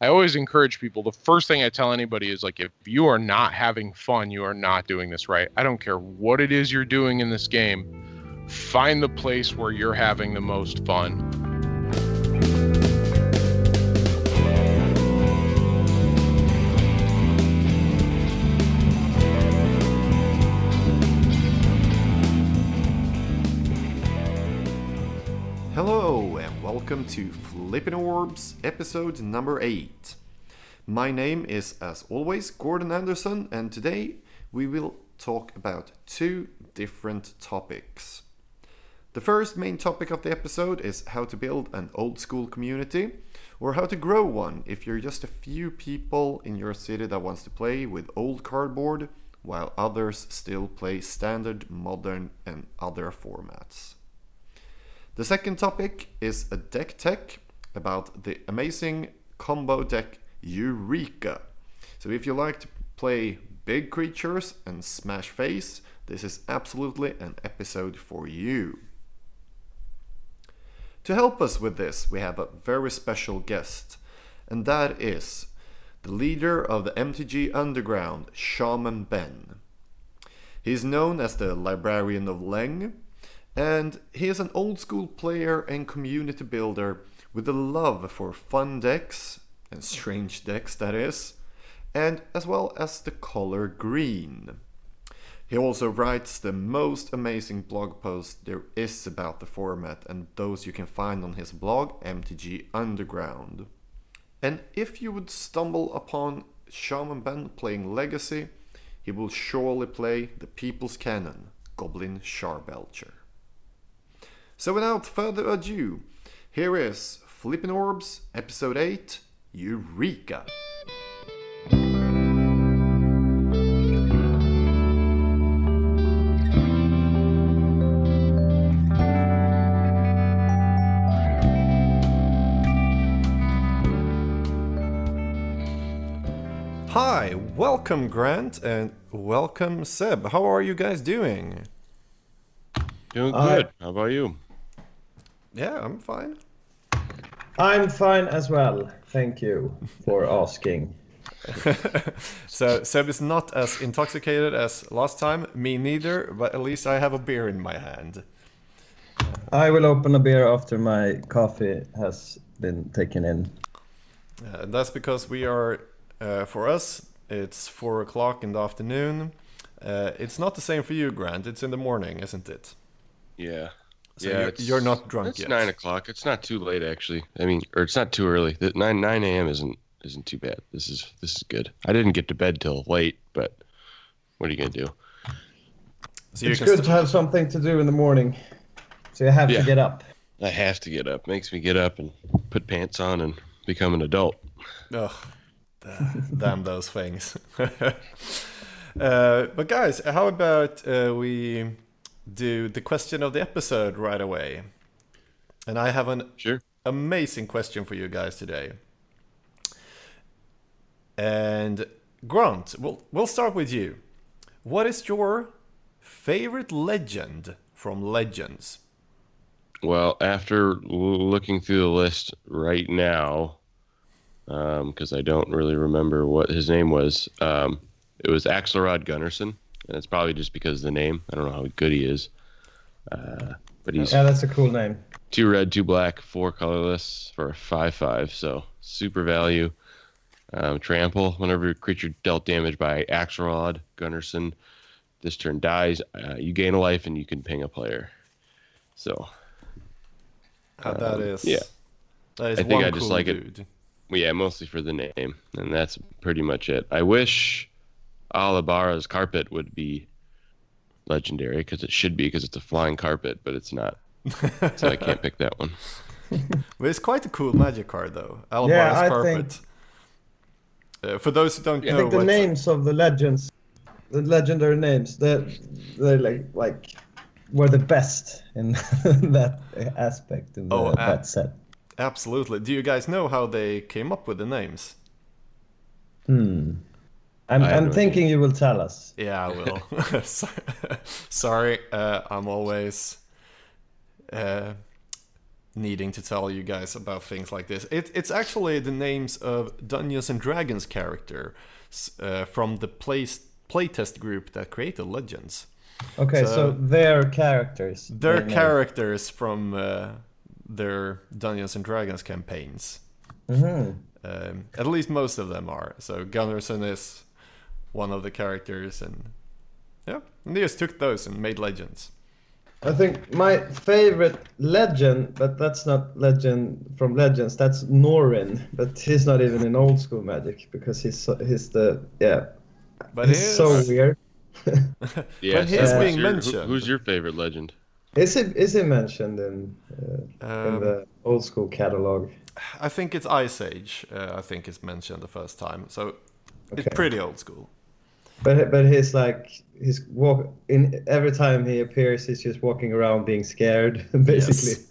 I always encourage people. The first thing I tell anybody is like, if you are not having fun, you are not doing this right. I don't care what it is you're doing in this game. Find the place where you're having the most fun. To Flippin' Orbs episode number 8. My name is, as always, Gordon Anderson, and today we will talk about two different topics. The first main topic of the episode is how to build an old school community, or how to grow one if you're just a few people in your city that wants to play with old cardboard, while others still play standard, modern, and other formats. The second topic is a deck tech about the amazing combo deck Eureka. So if you like to play big creatures and smash face, this is absolutely an episode for you. To help us with this, we have a very special guest, and that is the leader of the MTG Underground, Shaman Ben. He is known as the Librarian of Leng, and he is an old school player and community builder with a love for fun decks, and strange decks that is, and as well as the color green. He also writes the most amazing blog posts there is about the format, and those you can find on his blog, MTG Underground. And if you would stumble upon Shaman Ben playing Legacy, he will surely play the People's Cannon, Goblin Charbelcher. So without further ado, here is Flippin' Orbs, Episode 8, Eureka! Hi, welcome Grant and welcome Seb. How are you guys doing? Doing Uh, good. How about you? Yeah, I'm fine. I'm fine as well. Thank you for asking. so Seb is not as intoxicated as last time. Me neither, but at least I have a beer in my hand. I will open a beer after my coffee has been taken in. Uh, and that's because we are, uh, for us, it's four o'clock in the afternoon. Uh, it's not the same for you, Grant. It's in the morning, isn't it? Yeah. So yeah, you're, you're not drunk It's yet. nine o'clock. It's not too late, actually. I mean, or it's not too early. The nine nine a.m. isn't isn't too bad. This is this is good. I didn't get to bed till late, but what are you gonna do? So It's good to have something to do in the morning. So you have Yeah. to get up. I have to get up. Makes me get up and put pants on and become an adult. Ugh, da- damn those things. uh, but guys, how about uh, we do the question of the episode right away? And I have an Sure. amazing question for you guys today. And Grant, we'll we'll start with you. What is your favorite legend from Legends? Well, after looking through the list right now, because I don't really remember what his name was, um, it was Axelrod Gunnarsson, and it's probably just because of the name. I don't know how good he is, uh, but he's Yeah, that's a cool name. two red, two black, four colorless for a five-five. So super value. Um, trample. Whenever your creature dealt damage by Axelrod Gunnarsson, this turn dies. Uh, you gain a life and you can ping a player. So Uh, that Um, is yeah. That is I think one I just cool like it. dude. Well, yeah, mostly for the name, and that's pretty much it. I wish Al-abara's carpet would be legendary because it should be because it's a flying carpet, but it's not. So I can't pick that one. But it's quite a cool magic card, though. Yeah, Al-abara's I carpet. Uh, for those who don't Yeah. I know, think the what- names of the legends, the legendary names, they're, they're like like were the best in that aspect in the, Oh, uh, that set. absolutely. Do you guys know how they came up with the names? Hmm. I'm, I have I'm no thinking you will tell us. Yeah, I will. Sorry, uh, I'm always uh, needing to tell you guys about things like this. It, it's actually the names of Dungeons and Dragons characters uh, from the play playtest group that created Legends. Okay, so, So- their characters. They're their names. characters from uh, their Dungeons and Dragons campaigns. Mhm. Um, at least most of them are. So Gunnarsson is one of the characters, and yeah, and they just took those and made legends. I think my favorite legend, but that's not legend from Legends. That's Norin, but he's not even in old school Magic because he's so, he's the yeah. But he's his, so weird. Yeah, But he's who's being your- who- mentioned. who's your favorite legend? Is he is he mentioned in uh, in Um, the old school catalog? I think it's Ice Age. Uh, I think it's mentioned the first time, so Okay. it's pretty old school. But but he's like he's walk in every time he appears, he's just walking around being scared, basically.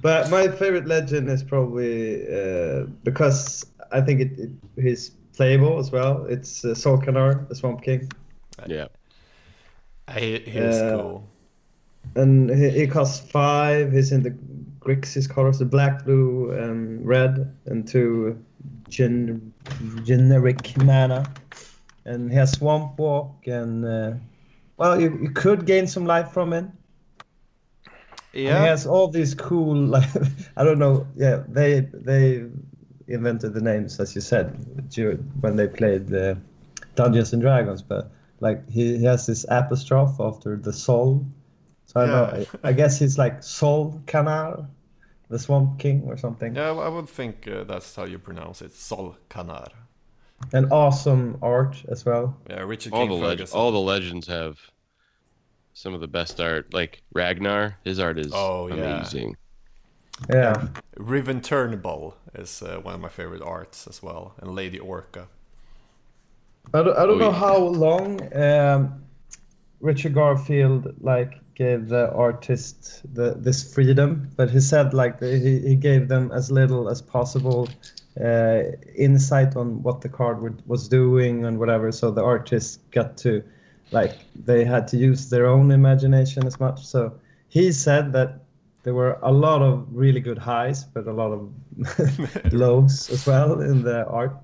But my favorite legend is probably uh, because I think it, it he's playable as well. It's uh, Sol'kanar, the Swamp King, Yeah. He, he is Uh, cool. and he, he costs five. He's in the Grixis colors, the black, blue, and red, and two gen- generic mana. And he has Swamp Walk, and uh, well, you, you could gain some life from it. And Yeah, He has all these cool, like I don't know. Yeah, they they invented the names as you said dur- when they played the Dungeons and Dragons. But like he, he has this apostrophe after the soul. So I don't know. I, I guess he's like Sol Canar, the Swamp King or something. yeah, I would think uh, that's how you pronounce it. Sol Canar. And awesome art as well. Yeah, Richard All King the leg- all the legends have some of the best art. Like Ragnar, his art is Oh, yeah. amazing. Yeah. Riven Turnbull is uh, one of my favorite arts as well, and Lady Orca. I don't, I don't Oh, know yeah. how long um, Richard Garfield like gave the artist the this freedom, but he said like the, he, he gave them as little as possible uh, insight on what the card would, was doing and whatever. So the artists got to like they had to use their own imagination as much. So he said that there were a lot of really good highs, but a lot of lows as well in the art.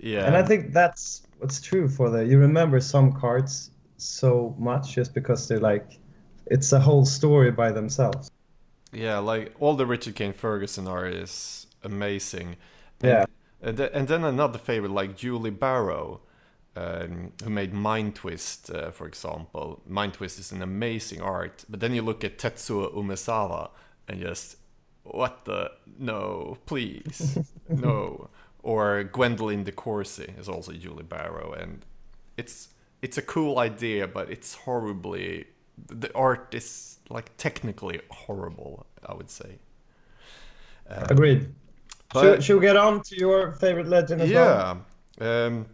Yeah, And I think that's what's true for the. You remember some cards so much just because they're like, it's a whole story by themselves. yeah, like all the Richard Kane Ferguson art is amazing. Yeah. And, and then another favorite like Julie Baroh, um, who made Mind Twist, uh, for example. Mind Twist is an amazing art, but then you look at Tetsuo Umezawa and just, what the? No, please, no. Or Gwendlyn Di Corci is also Julie Baroh, and it's it's a cool idea, but it's horribly the art is like technically horrible. I would say. Agreed. Should, should we get on to your favorite legend as well? Yeah. Um,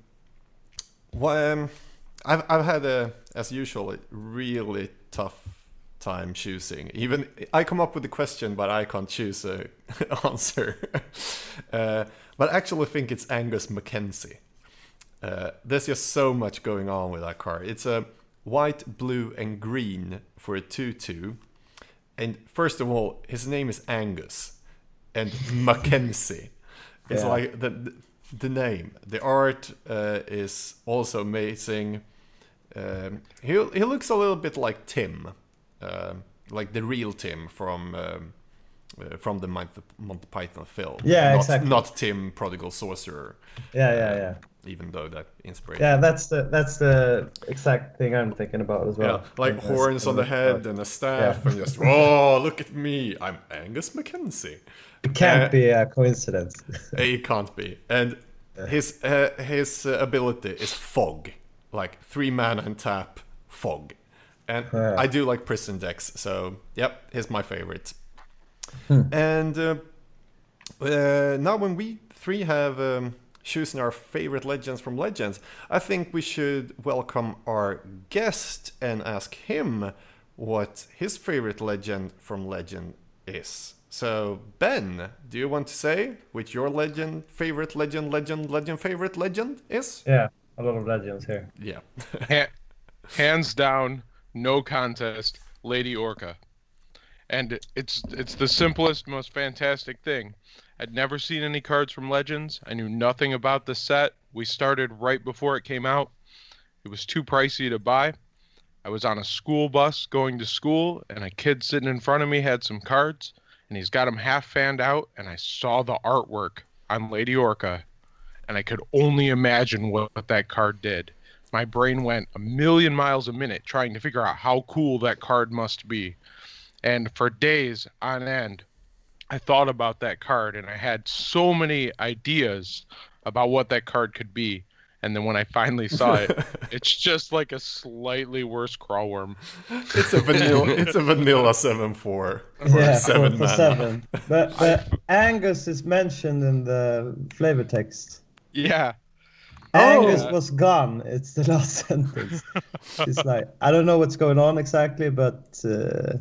well, um, I've I've had a as usual a really tough time choosing. Even I come up with a question, but I can't choose a answer. uh, but I actually think it's Angus Mackenzie. Uh, there's just so much going on with that car. It's a white, blue, and green for a two-two. And first of all, his name is Angus, and Mackenzie. It's Yeah. like the the name. The art uh, is also amazing. Um, he he looks a little bit like Tim, um, like the real Tim from um, uh, from the Monty, Monty Python film. Yeah, not, exactly. Not Tim, prodigal sorcerer. Yeah, yeah, yeah. Even though that inspiration. Yeah, that's the that's the exact thing I'm thinking about as well. Yeah, like horns on the head and a staff, and just oh, look at me, I'm Angus Mackenzie. It can't uh, be a coincidence. It can't be. And his uh, his uh, ability is fog, like three mana and tap fog. And. I do like prison decks, so yep, he's my favorite. Hmm. And uh, uh, now when we three have um, chosen our favorite legends from Legends, I think we should welcome our guest and ask him what his favorite legend from Legend is. So, Ben, do you want to say which your legend, favorite legend, legend, legend, favorite legend is? yeah, a lot of legends here. Yeah. Ha- hands down, no contest, Lady Orca. and it's it's the simplest, most fantastic thing. I'd never seen any cards from Legends. I knew nothing about the set. We started right before it came out. It was too pricey to buy. I was on a school bus going to school, and a kid sitting in front of me had some cards, and he's got them half fanned out, and I saw the artwork on Lady Orca, and I could only imagine what, what that card did. My brain went a million miles a minute trying to figure out how cool that card must be. And for days on end, I thought about that card, and I had so many ideas about what that card could be and then when I finally saw it, it's just like a slightly worse Craw Wurm. It's a vanilla. it's a vanilla seven four. Yeah, seven for, for seven. But, but Angus is mentioned in the flavor text. Yeah. Angus oh. was gone. It's the last sentence. It's like I don't know what's going on exactly, but uh,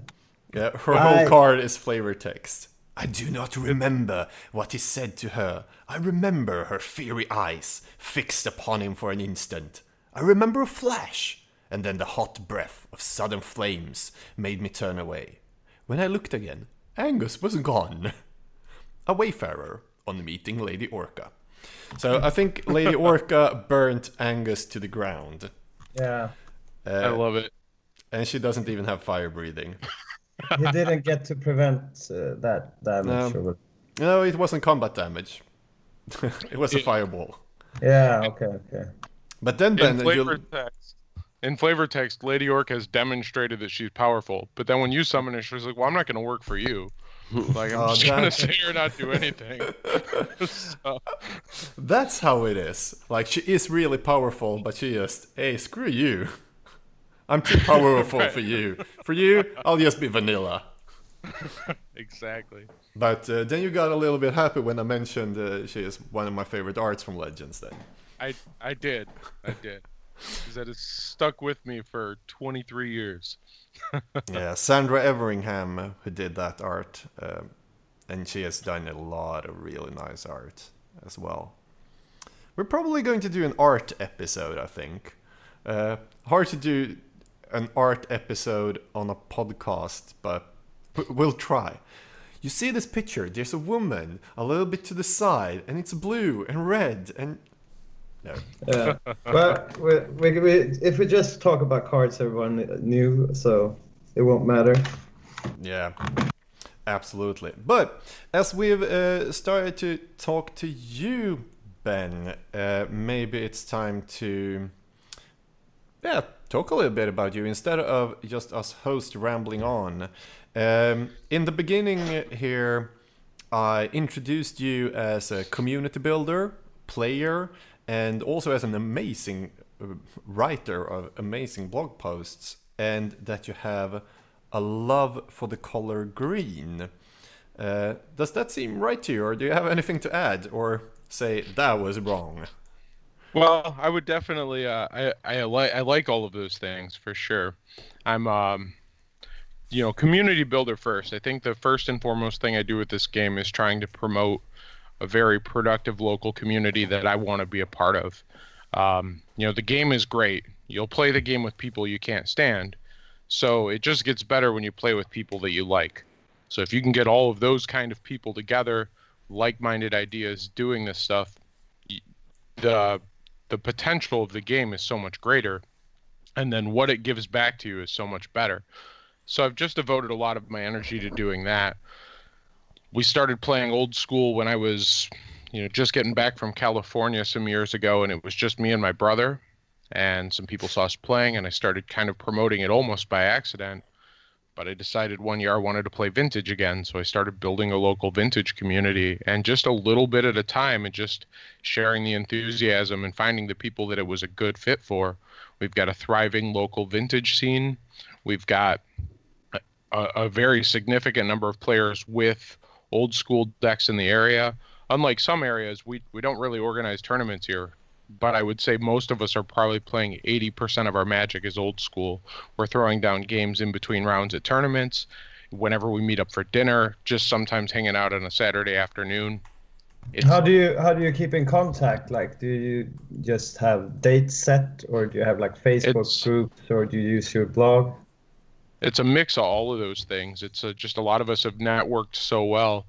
yeah, her I... whole card is flavor text. I do not remember what he said to her. I remember her fiery eyes fixed upon him for an instant. I remember a flash, and then the hot breath of sudden flames made me turn away. When I looked again, Angus was gone. A wayfarer on meeting Lady Orca. So I think Lady Orca burnt Angus to the ground. Yeah. Uh, I love it. And she doesn't even have fire breathing he didn't get to prevent uh, that damage. No. no, it wasn't combat damage. it was a fireball. Yeah. Okay. Okay. But then, Ben, in flavor text, in flavor text, Lady Orc has demonstrated that she's powerful. But then when you summon her, she's like, "Well, I'm not going to work for you. Like I'm oh, just going to sit here and not do anything." so. That's how it is. Like she is really powerful, but she just, hey, screw you. I'm too powerful right. for you. For you, I'll just be vanilla. exactly. But uh, then you got a little bit happy when I mentioned uh, she is one of my favorite arts from Legends. Then I I did I did because that has stuck with me for 23 years. yeah, Sandra Everingham who did that art, um, and she has done a lot of really nice art as well. We're probably going to do an art episode, I think. Uh, hard to do an art episode on a podcast, but we'll try. You see this picture? There's a woman a little bit to the side, and it's blue and red and. No. Yeah. well, we, we, we, if we just talk about cards, everyone knew, so it won't matter. Yeah, absolutely. But as we've uh, started to talk to you, Ben, uh, maybe it's time to yeah talk a little bit about you instead of just us host rambling on. Um, in the beginning here, I introduced you as a community builder, player, and also as an amazing uh, writer of amazing blog posts, and that you have a love for the color green. Uh, does that seem right to you, or do you have anything to add, or say that was wrong? Well, I would definitely. Uh, I I like I like all of those things for sure. I'm um, you know, community builder first. I think the first and foremost thing I do with this game is trying to promote a very productive local community that I want to be a part of. Um, you know, the game is great. You'll play the game with people you can't stand, so it just gets better when you play with people that you like. So if you can get all of those kind of people together, like-minded ideas, doing this stuff, the the potential of the game is so much greater and then what it gives back to you is so much better. So i've just devoted a lot of my energy to doing that. We started playing old school when i was you know just getting back from california some years ago and it was just me and my brother and some people saw us playing and i started kind of promoting it almost by accident but I decided one year I wanted to play vintage again. So I started building a local vintage community and just a little bit at a time and just sharing the enthusiasm and finding the people that it was a good fit for. We've got a thriving local vintage scene. We've got a, a very significant number of players with old school decks in the area. Unlike some areas, we, we don't really organize tournaments here but I would say most of us are probably playing 80% of our magic is old school. We're throwing down games in between rounds at tournaments, whenever we meet up for dinner, just sometimes hanging out on a Saturday afternoon. It's, how do you how do you keep in contact? Like, do you just have dates set, or do you have like Facebook groups, or do you use your blog? it's a mix of all of those things. It's a, just a lot of us have networked so well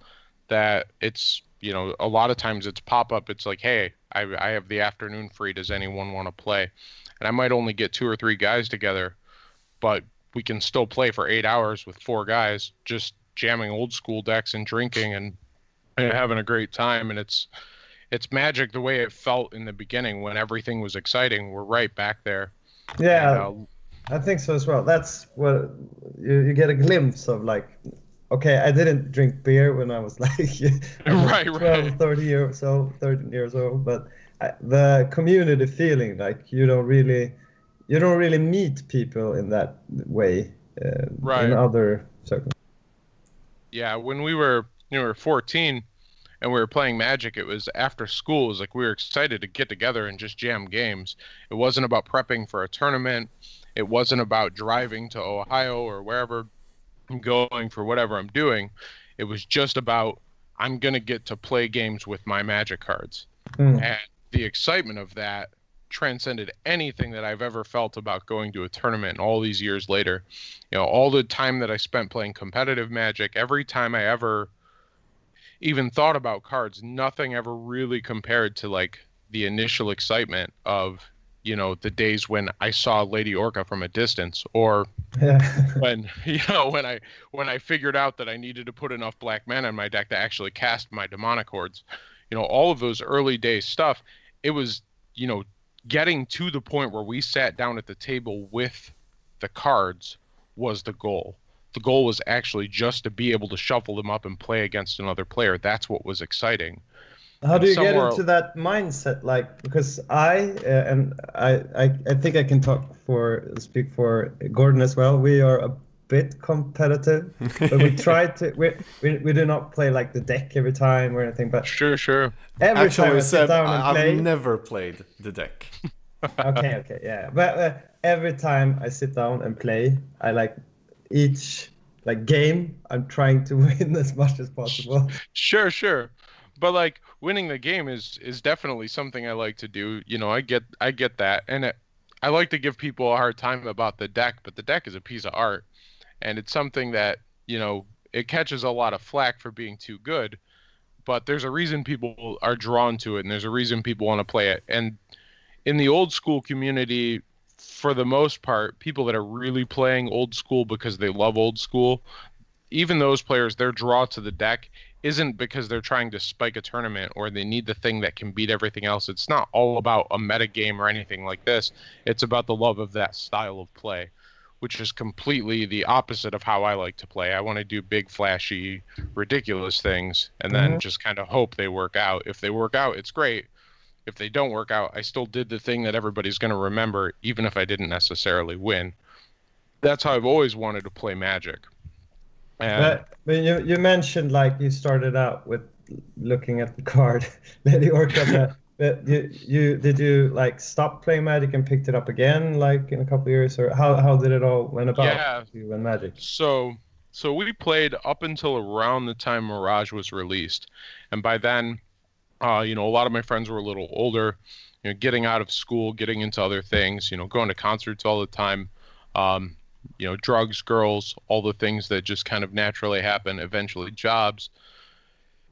that it's you know a lot of times it's pop up. It's like, hey, I I have the afternoon free. Does anyone want to play? And I might only get two or three guys together, but we can still play for eight hours with four guys, just jamming old school decks and drinking and, and having a great time. And it's it's magic the way it felt in the beginning when everything was exciting. We're right back there. Yeah, and, uh, I think so as well. That's what you, you get a glimpse of like okay, I didn't drink beer when I was like right, 12, right. 30 years old, 13 years old, but I, the community feeling, like you don't really, you don't really meet people in that way uh, right. in other circles. Yeah, when we were, you we were 14 and we were playing Magic, it was after school. It was like we were excited to get together and just jam games. It wasn't about prepping for a tournament. It wasn't about driving to Ohio or wherever I'm going for whatever I'm doing. It was just about I'm gonna get to play games with my Magic cards, mm. and the excitement of that transcended anything that I've ever felt about going to a tournament all these years later. You know, all the time that I spent playing competitive Magic, every time I ever even thought about cards, nothing ever really compared to like the initial excitement of you know the days when I saw Lady Orca from a distance, or yeah. when you know when I when I figured out that I needed to put enough black mana in my deck to actually cast my demonic hordes. You know, all of those early day stuff. It was you know getting to the point where we sat down at the table with the cards was the goal. The goal was actually just to be able to shuffle them up and play against another player. That's what was exciting. How do you get into that mindset? Like, because I uh, and I, I, I think I can talk for speak for Gordon as well. We are a bit competitive, but we try to. We, we, we do not play like the deck every time or anything. But sure, sure. Every Actually, time I sit down and I've play, never played the deck. okay, okay, yeah. But uh, every time I sit down and play, I like each like game. I'm trying to win as much as possible. Sure, sure but like winning the game is is definitely something I like to do. You know, I get I get that, and it, I like to give people a hard time about the deck, but the deck is a piece of art, and it's something that you know it catches a lot of flack for being too good, but there's a reason people are drawn to it, and there's a reason people want to play it. And in the old school community, for the most part, people that are really playing old school because they love old school, even those players, their draw to the deck isn't because they're trying to spike a tournament or they need the thing that can beat everything else. It's not all about a meta game or anything like this. It's about the love of that style of play, which is completely the opposite of how I like to play. I want to do big, flashy, ridiculous things and then mm-hmm. just kind of hope they work out. If they work out, it's great. If they don't work out, I still did the thing that everybody's going to remember, even if I didn't necessarily win. That's how I've always wanted to play Magic. But, but you, you mentioned like you started out with looking at the card, Lady Orca. but you, you did you like stop playing Magic and picked it up again like in a couple years, or how how did it all went about? Yeah, you and Magic. So so we played up until around the time Mirage was released, and by then, uh, you know, a lot of my friends were a little older, you know, getting out of school, getting into other things, you know, going to concerts all the time. Um, you know, drugs, girls, all the things that just kind of naturally happen, eventually jobs.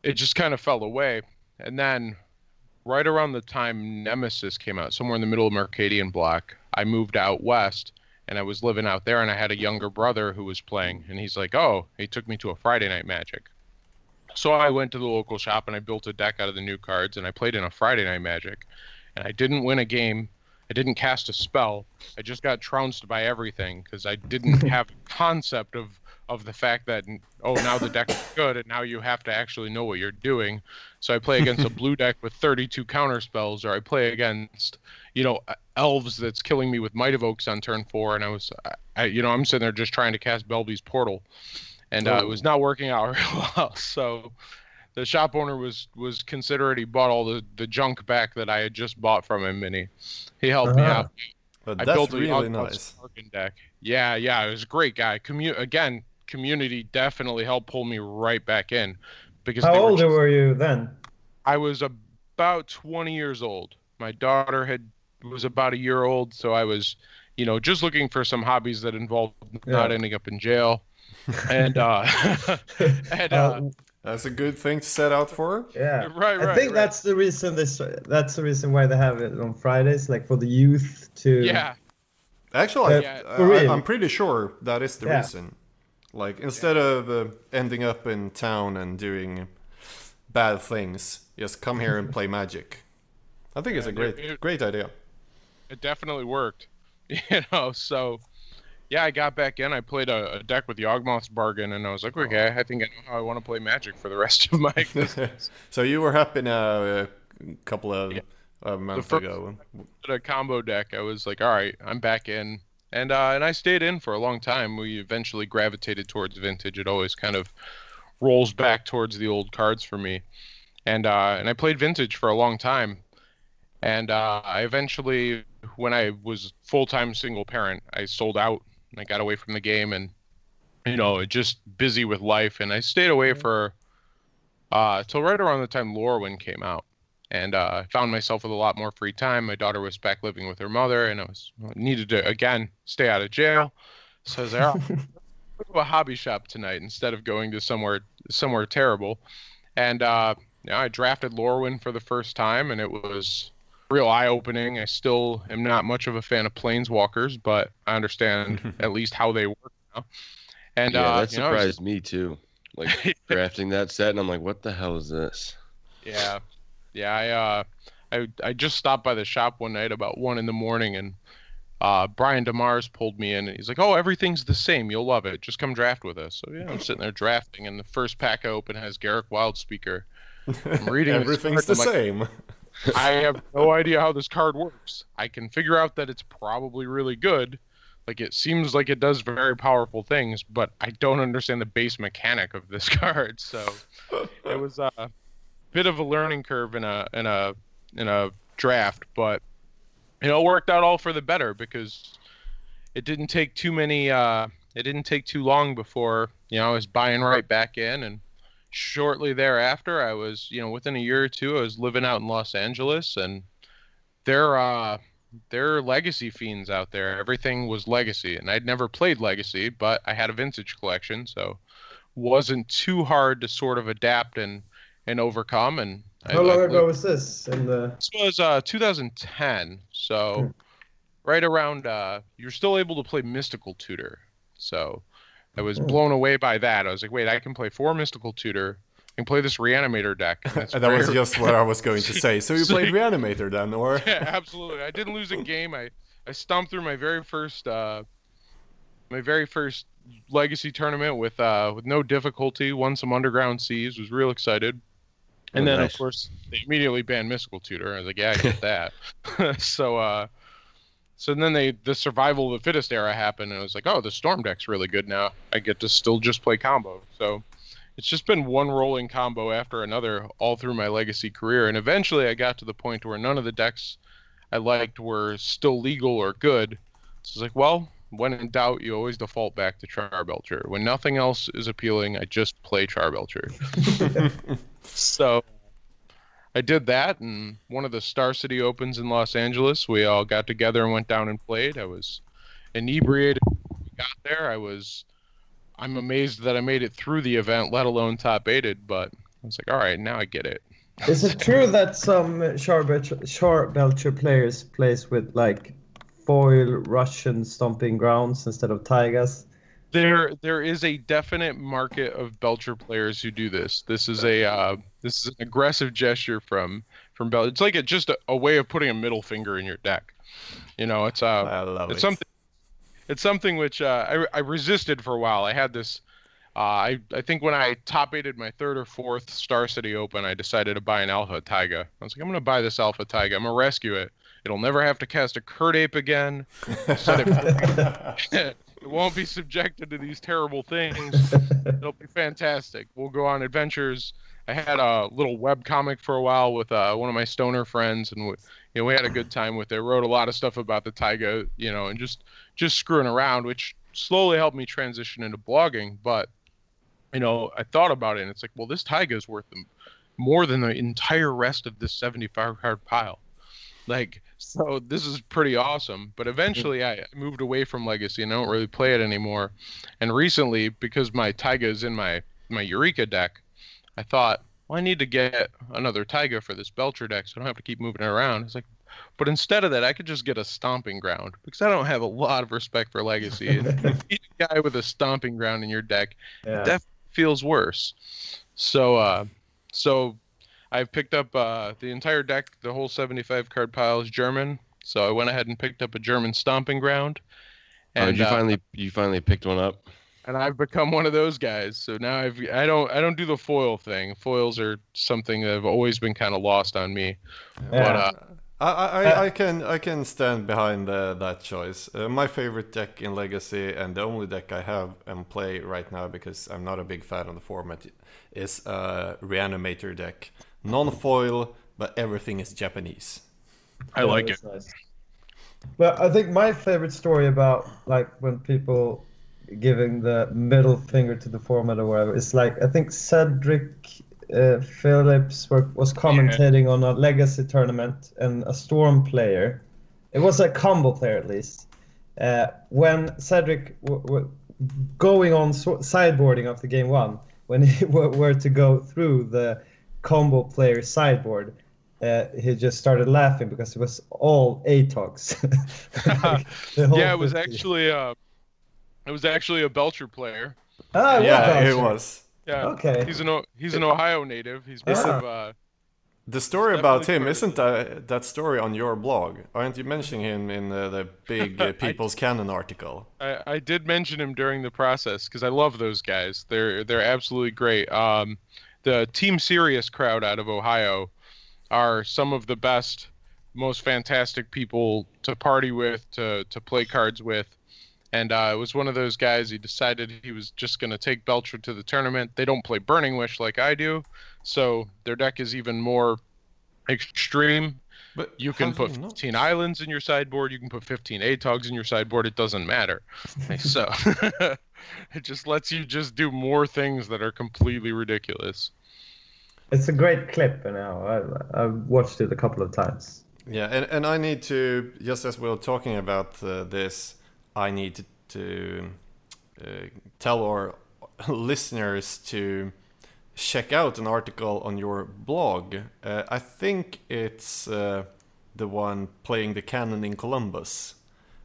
It just kind of fell away. And then right around the time Nemesis came out, somewhere in the middle of Mercadian Block, I moved out west and I was living out there and I had a younger brother who was playing and he's like, "Oh, he took me to a Friday night Magic." So I went to the local shop and I built a deck out of the new cards and I played in a Friday night Magic. And I didn't win a game I didn't cast a spell. I just got trounced by everything because I didn't have a concept of of the fact that oh now the deck is good and now you have to actually know what you're doing. So I play against a blue deck with 32 counter spells, or I play against you know elves that's killing me with Might of Oaks on turn four, and I was I, you know I'm sitting there just trying to cast Belbe's Portal, and uh, it was not working out real well. So the shop owner was was considerate. He bought all the the junk back that I had just bought from him, and he he helped uh-huh. me out. But I built a really nice. deck. Yeah, yeah, it was a great guy. Commu- again, community definitely helped pull me right back in. Because how were old just, were you then? I was about 20 years old. My daughter had was about a year old, so I was, you know, just looking for some hobbies that involve not ending up in jail. And uh, and uh, Uh, That's a good thing to set out for. yeah, right, right. I right, think right. that's the reason this. That's the reason why they have it on Fridays, like for the youth to. yeah, Actually, I- Yeah. I, For real. am pretty sure that is the Yeah. reason. Like instead of uh, ending up in town and doing bad things, just come here and play Magic. I think it's a Yeah, great, it- great idea. it definitely worked. You know, so yeah, I got back in. I played a, a deck with Yawgmoth's Bargain, and I was like, okay, I think I know how I want to play Magic for the rest of my existence. so you were up in a couple of Yeah. uh, months ago. a combo deck, I was like, all right, I'm back in, and uh, and I stayed in for a long time. We eventually gravitated towards vintage. It always kind of rolls back towards the old cards for me, and uh, and I played vintage for a long time, and uh, I eventually, when I was full time single parent, I sold out and I got away from the game, and you know, just busy with life, and I stayed away for uh, till right around the time Lorwyn came out and uh, I found myself with a lot more free time. My daughter was back living with her mother, and I was needed to again stay out of jail. So I was like, "Oh, go to a hobby shop tonight instead of going to somewhere somewhere terrible. And uh, you know, I drafted Lorwyn for the first time, and it was real eye opening. I still am not much of a fan of planeswalkers, but I understand at least how they work now. And yeah, uh, that you know, I was- surprised me too. Like drafting that set, and I'm like, what the hell is this? Yeah, yeah. I uh, I I just stopped by the shop one night about one in the morning, and uh, Brian Demars pulled me in, and he's like, "Oh, everything's the same. You'll love it. Just come draft with us." So yeah, I'm sitting there drafting, and the first pack I open has Garruk Wildspeaker. I'm reading Everything's the card, I'm like, same. I have no idea how this card works. I can figure out that it's probably really good. Like it seems like it does very powerful things, but I don't understand the base mechanic of this card. So it was a bit of a learning curve in a in a in a draft, but you know, it worked out all for the better because it didn't take too many uh it didn't take too long before, you know, I was buying right back in and shortly thereafter I was, you know, within a year or two I was living out in Los Angeles and they're uh they're legacy fiends out there. Everything was legacy and I'd never played legacy, but I had a vintage collection, so wasn't too hard to sort of adapt and and overcome and I- How long I- ago was this? In the this was uh 2010 so Hmm. right around uh you're still able to play mystical tutor so i was Hmm. blown away by that i was like wait i can play four mystical tutor and play this reanimator deck and And that was just what I was going to say. So you So played you- Reanimator then, or? yeah absolutely i didn't lose a game i i stomped through my very first uh my very first legacy tournament with uh with no difficulty won some underground seas was real excited and Oh, then nice. of course they immediately banned mystical tutor i was like yeah i get that so uh so then they the survival of the fittest era happened and it was like oh the storm deck's really good now. I get to still just play combo. So it's just been one rolling combo after another all through my legacy career. And eventually i got to the point where none of the decks i liked were still legal or good. So it's like well when in doubt you always default back to charbelcher. When nothing else is appealing i just play charbelcher. So I did that, and one of the Star City Opens in Los Angeles, we all got together and went down and played. I was inebriated when we got there. I was, I'm amazed that I made it through the event, let alone top aided. But I was like, all right, now I get it. Is it true that some Charbelcher players plays with like foil Russian stomping grounds instead of Taigas? There, there is a definite market of Belcher players who do this. This is a, uh, this is an aggressive gesture from from Bel. It's like a, just a, a way of putting a middle finger in your deck. You know, it's uh, I love it's it. something it's something which uh, I, I resisted for a while i had this uh, I, I think when i top aided my third or fourth star city open i decided to buy an alpha taiga i was like i'm going to buy this alpha taiga i'm going to rescue it it'll never have to cast a Kird Ape again it it won't be subjected to these terrible things it'll be fantastic. We'll go on adventures. I had a little web comic for a while with uh, one of my stoner friends, and we, you know we had a good time with it. Wrote a lot of stuff about the taiga, you know, and just just screwing around, which slowly helped me transition into blogging. But you know, I thought about it, and it's like, well, this taiga is worth more than the entire rest of this 75 card pile. Like So this is pretty awesome. But eventually, I moved away from Legacy and I don't really play it anymore. And recently, because my Taiga is in my my Eureka deck, I thought, well, I need to get another Taiga for this Belcher deck, so I don't have to keep moving it around. It's like, but instead of that, I could just get a Stomping Ground because I don't have a lot of respect for Legacy. and if you need a guy with a Stomping Ground in your deck, Yeah. definitely feels worse. So, uh, so I've picked up uh, the entire deck. The whole 75 card pile is German. So I went ahead and picked up a German Stomping Ground. Oh, did you uh, finally you finally picked one up? And I've become one of those guys. So now I've I don't I don't do the foil thing. Foils are something that have always been kind of lost on me. But Yeah. uh, I, I, I- I can I can stand behind uh, that choice. Uh, my favorite deck in Legacy and the only deck I have and play right now because I'm not a big fan of the format is a Reanimator deck. Non-foil, but everything is Japanese. I Yeah, like it. that's nice. But I think my favorite story about like when people giving the middle finger to the format or whatever is like I think Cedric uh, Phillips were, was commentating on a legacy tournament and a storm player. It was a combo player at least. Uh, when Cedric w- w- going on so- sideboarding the game one, when he w- were to go through the combo player sideboard, uh, he just started laughing because it was all ATOGs. Like, yeah, it was 50. actually uh, it was actually a Belcher player. Ah, yeah, it was. Yeah, Okay. He's an O- he's an Ohio native. He's part of uh, The story about Definitely him isn't that that story on your blog? Aren't you mentioning him in uh, the big uh, People's Cannon article? I, I did mention him during the process because I love those guys. They're they're absolutely great. Um, the Team Serious crowd out of Ohio are some of the best, most fantastic people to party with, to to play cards with. And uh, it was one of those guys. He decided he was just going to take Belcher to the tournament. They don't play Burning Wish like I do, so their deck is even more extreme. But You can how do put know? 15 islands in your sideboard. You can put 15 ATOGs in your sideboard. It doesn't matter. so it just lets you just do more things that are completely ridiculous. It's a great clip now. I, I've watched it a couple of times. Yeah, and, and I need to just as we are talking about uh, this, I need to, uh, tell our listeners to check out an article on your blog. Uh, I think it's uh, the one playing the cannon in Columbus.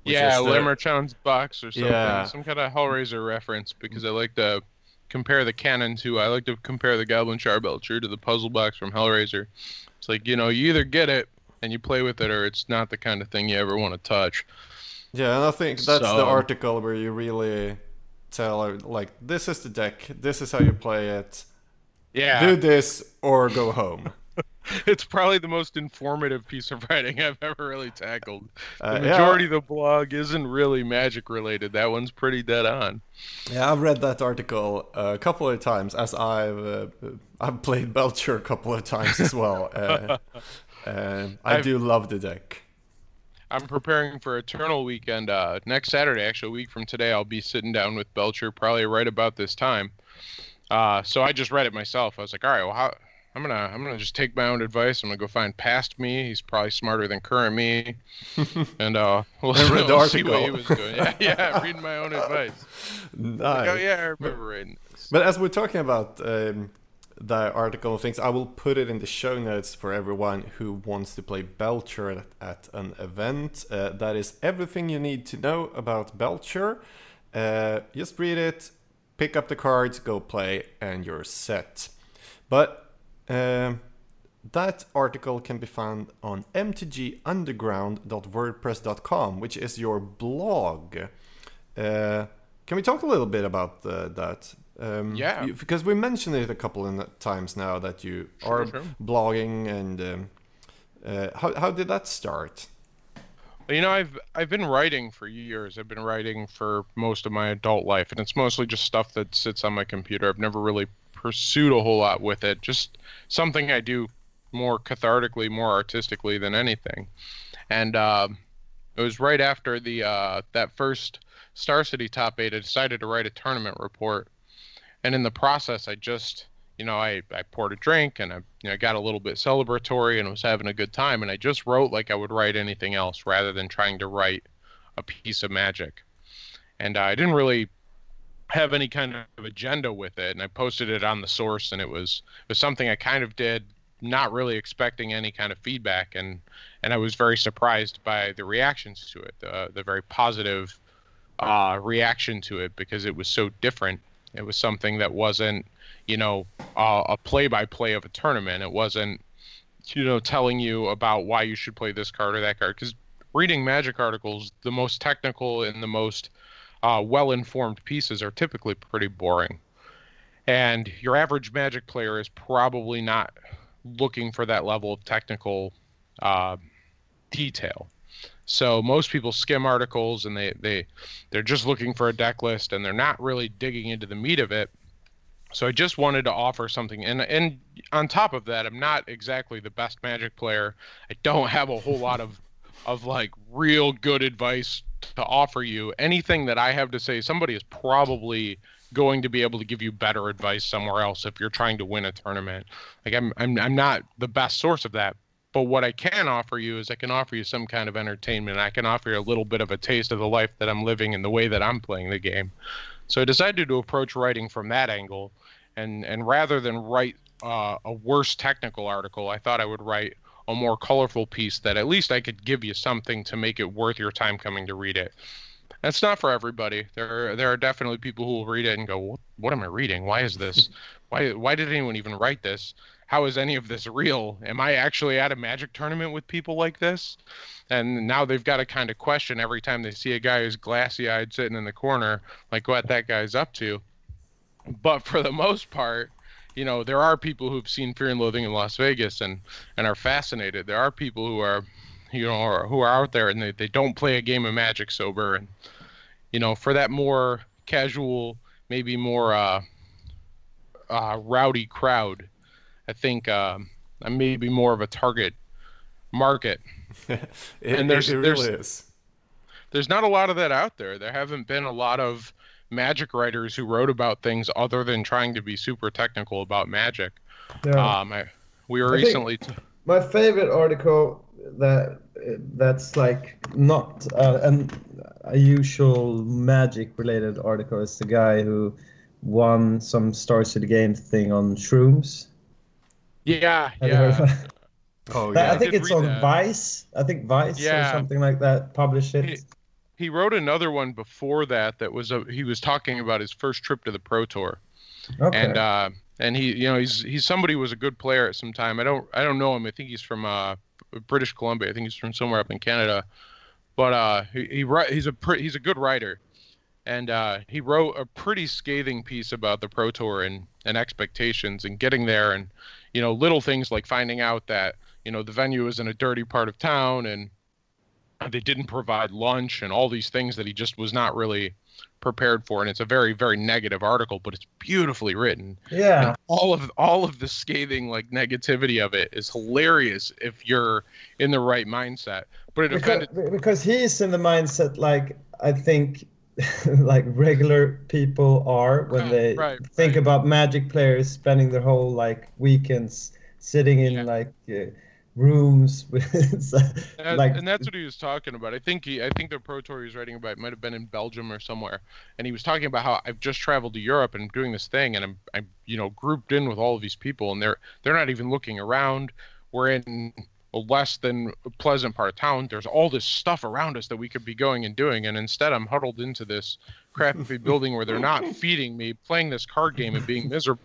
yeah, is box or something. Yeah. Some kind of Hellraiser reference because I like to compare the cannon to. I like to compare the Goblin Charbelcher to the puzzle box from Hellraiser. It's like you know, you either get it and you play with it, or it's not the kind of thing you ever want to touch. Yeah, and I think that's the article where you really tell uh, like this is the deck, this is how you play it. Yeah, Do this or go home. it's probably the most informative piece of writing I've ever really tackled. The Uh, yeah. majority of the blog isn't really magic related. That one's pretty dead on. Yeah, I've read that article a couple of times as I've uh, I've played Belcher a couple of times as well. Uh, and I I've- do love the deck. I'm preparing for Eternal Weekend. Uh, next Saturday, actually, a week from today, I'll be sitting down with Belcher, probably right about this time. Uh, so I just read it myself. I was like, all right, well, how, I'm gonna I'm gonna just take my own advice. I'm gonna go find past me. He's probably smarter than current me, and uh, we'll, read the see what he was doing. Yeah, yeah, reading my own advice. Nice. Like, oh yeah, I remember reading this. But as we're talking about um, the article and things, I will put it in the show notes for everyone who wants to play Belcher at, at an event. Uh, that is everything you need to know about Belcher. Uh, just read it, pick up the cards, go play, and you're set. But um, that article can be found on mtgunderground.wordpress.com, which is your blog. Uh, can we talk a little bit about uh, that? Um, Yeah. you- because we mentioned it a couple of times now that you are sure. blogging, and um, uh, how how did that start? You know, I've I've been writing for years. I've been writing for most of my adult life, and it's mostly just stuff that sits on my computer. I've never really pursued a whole lot with it. Just something I do more cathartically, more artistically than anything. And um, it was right after the uh, that first Star City top eight. I decided to write a tournament report, and in the process, I just you know, I, I poured a drink and I you know got a little bit celebratory and was having a good time. And I just wrote like I would write anything else rather than trying to write a piece of magic. And uh, I didn't really have any kind of agenda with it. And I posted it on the source and it was it was something I kind of did not really expecting any kind of feedback. And and I was very surprised by the reactions to it the the very positive uh, reaction to it because it was so different it was something that wasn't you know uh, a play by play of a tournament. It wasn't you know telling you about why you should play this card or that card. Because reading magic articles the most technical and the most uh, well informed pieces are typically pretty boring. And your average magic player is probably not looking for that level of technical uh, detail. So most people skim articles and they they they're just looking for a deck list and they're not really digging into the meat of it. So I just wanted to offer something and and on top of that, I'm not exactly the best magic player. I don't have a whole lot of of like real good advice to offer you. Anything that I have to say, somebody is probably going to be able to give you better advice somewhere else if you're trying to win a tournament. Like I'm I'm I'm not the best source of that, but what I can offer you is I can offer you some kind of entertainment. I can offer you a little bit of a taste of the life that I'm living and the way that I'm playing the game. So I decided to approach writing from that angle, and and rather than write uh, a worse technical article, I thought I would write a more colorful piece that at least I could give you something to make it worth your time coming to read it. That's not for everybody. There are, there are definitely people who will read it and go, what, what am I reading? Why is this? Why why did anyone even write this? How is any of this real? Am I actually at a magic tournament with people like this? And now they've got to kind of question every time they see a guy who's glassy eyed sitting in the corner, like what that guy's up to. But for the most part, you know, there are people who've seen Fear and Loathing in Las Vegas and and are fascinated. There are people who are you know, who are out there and they, they don't play a game of Magic sober. And, you know, for that more casual, maybe more uh, uh, rowdy crowd, I think um, I may be more of a target market. it, and there's, it, it really there's, is. There's not a lot of that out there. There haven't been a lot of magic writers who wrote about things other than trying to be super technical about magic. Yeah. Um, I, we were I recently. T- my favorite article that that's like not uh, an, a usual magic related article. is the guy who won some Star City Games thing on shrooms. Yeah, yeah. oh yeah. I think it's on that. Vice. I think Vice yeah. or something like that published it. He, he wrote another one before that that was a, he was talking about his first trip to the Pro Tour. Okay. And uh, and he you know he's he's somebody who was a good player at some time. I don't I don't know him. I think he's from uh British Columbia. I think he's from somewhere up in Canada. But uh, he, he he's a he's a good writer, and uh, he wrote a pretty scathing piece about the Pro Tour and and expectations and getting there, and you know little things like finding out that you know the venue is in a dirty part of town and they didn't provide lunch and all these things that he just was not really prepared for. And it's a very very negative article but it's beautifully written. Yeah. And all of all of the scathing like negativity of it is hilarious if you're in the right mindset. But it because, offended... because he's in the mindset like i think like regular people are when they right, think right. about magic players spending their whole like weekends sitting in yeah. like uh, rooms with and, like and that's what he was talking about i think he i think the pro tour he was writing about might have been in belgium or somewhere and he was talking about how i've just traveled to europe and i'm doing this thing and i'm i'm you know grouped in with all of these people and they're they're not even looking around we're in less than pleasant part of town there's all this stuff around us that we could be going and doing and instead i'm huddled into this crappy building where they're not feeding me playing this card game and being miserable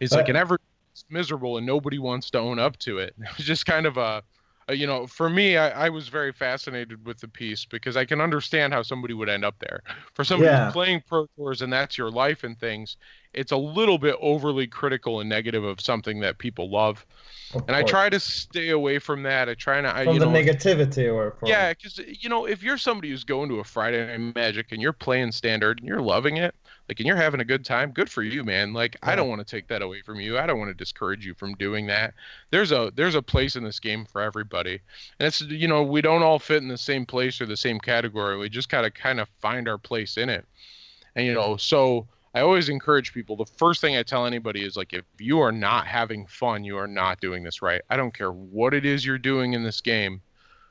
he's uh, like an every it's miserable and nobody wants to own up to it. It was just kind of a Uh, you know, for me, I, I, was very fascinated with the piece because I can understand how somebody would end up there. For somebody yeah. who's playing Pro Tours and that's your life and things, it's a little bit overly critical and negative of something that people love. Of and course. I try to stay away from that. I try not from you the know, negativity or from... yeah, because you know if you're somebody who's going to a Friday Night Magic and you're playing standard and you're loving it, like and you're having a good time good for you man like yeah. i don't want to take that away from you i don't want to discourage you from doing that there's a there's a place in this game for everybody and it's you know we don't all fit in the same place or the same category we just gotta kind of find our place in it and you know so I always encourage people. The first thing I tell anybody is like, if you are not having fun, you are not doing this right. I don't care what it is you're doing in this game.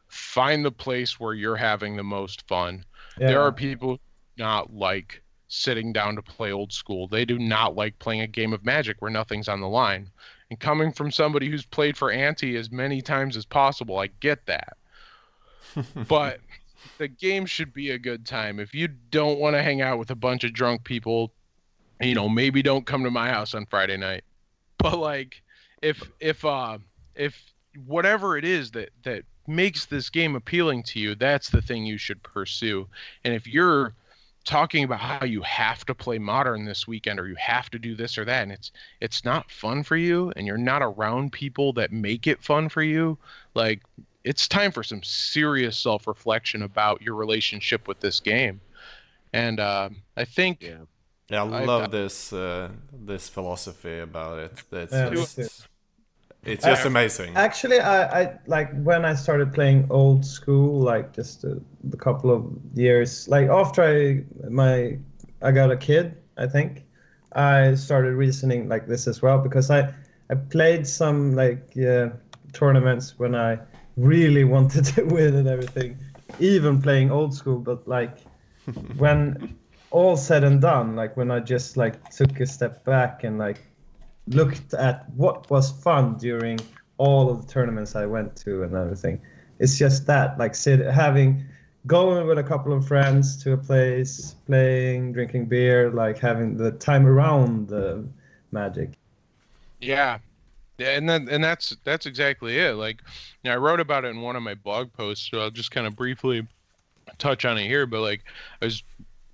Find the place where you're having the most fun. Yeah. There are people not like sitting down to play old school. They do not like playing a game of Magic where nothing's on the line. And coming from somebody who's played for Ante as many times as possible, I get that. but the game should be a good time. If you don't want to hang out with a bunch of drunk people, you know, maybe don't come to my house on Friday night. But like if if uh if whatever it is that that makes this game appealing to you, that's the thing you should pursue. And if you're talking about how you have to play modern this weekend or you have to do this or that and it's it's not fun for you and you're not around people that make it fun for you, like it's time for some serious self-reflection about your relationship with this game. And uh, I think Yeah. Yeah, I I- love I- this uh, this philosophy about it. That's Yeah, just, me too. It's just amazing. Actually, I, I like when I started playing old school, like just a, a couple of years, like after I my I got a kid, I think I started reasoning like this as well because I I played some like uh, tournaments when I really wanted to win and everything, even playing old school, but like when all said and done, like when I just like took a step back and like looked at what was fun during all of the tournaments I went to and everything. It's just that, like, sit, having going with a couple of friends to a place, playing, drinking beer, like having the time around the magic. Yeah. Yeah, and then and that's that's exactly it. Like, you know, I wrote about it in one of my blog posts, so I'll just kind of briefly touch on it here. But like, I was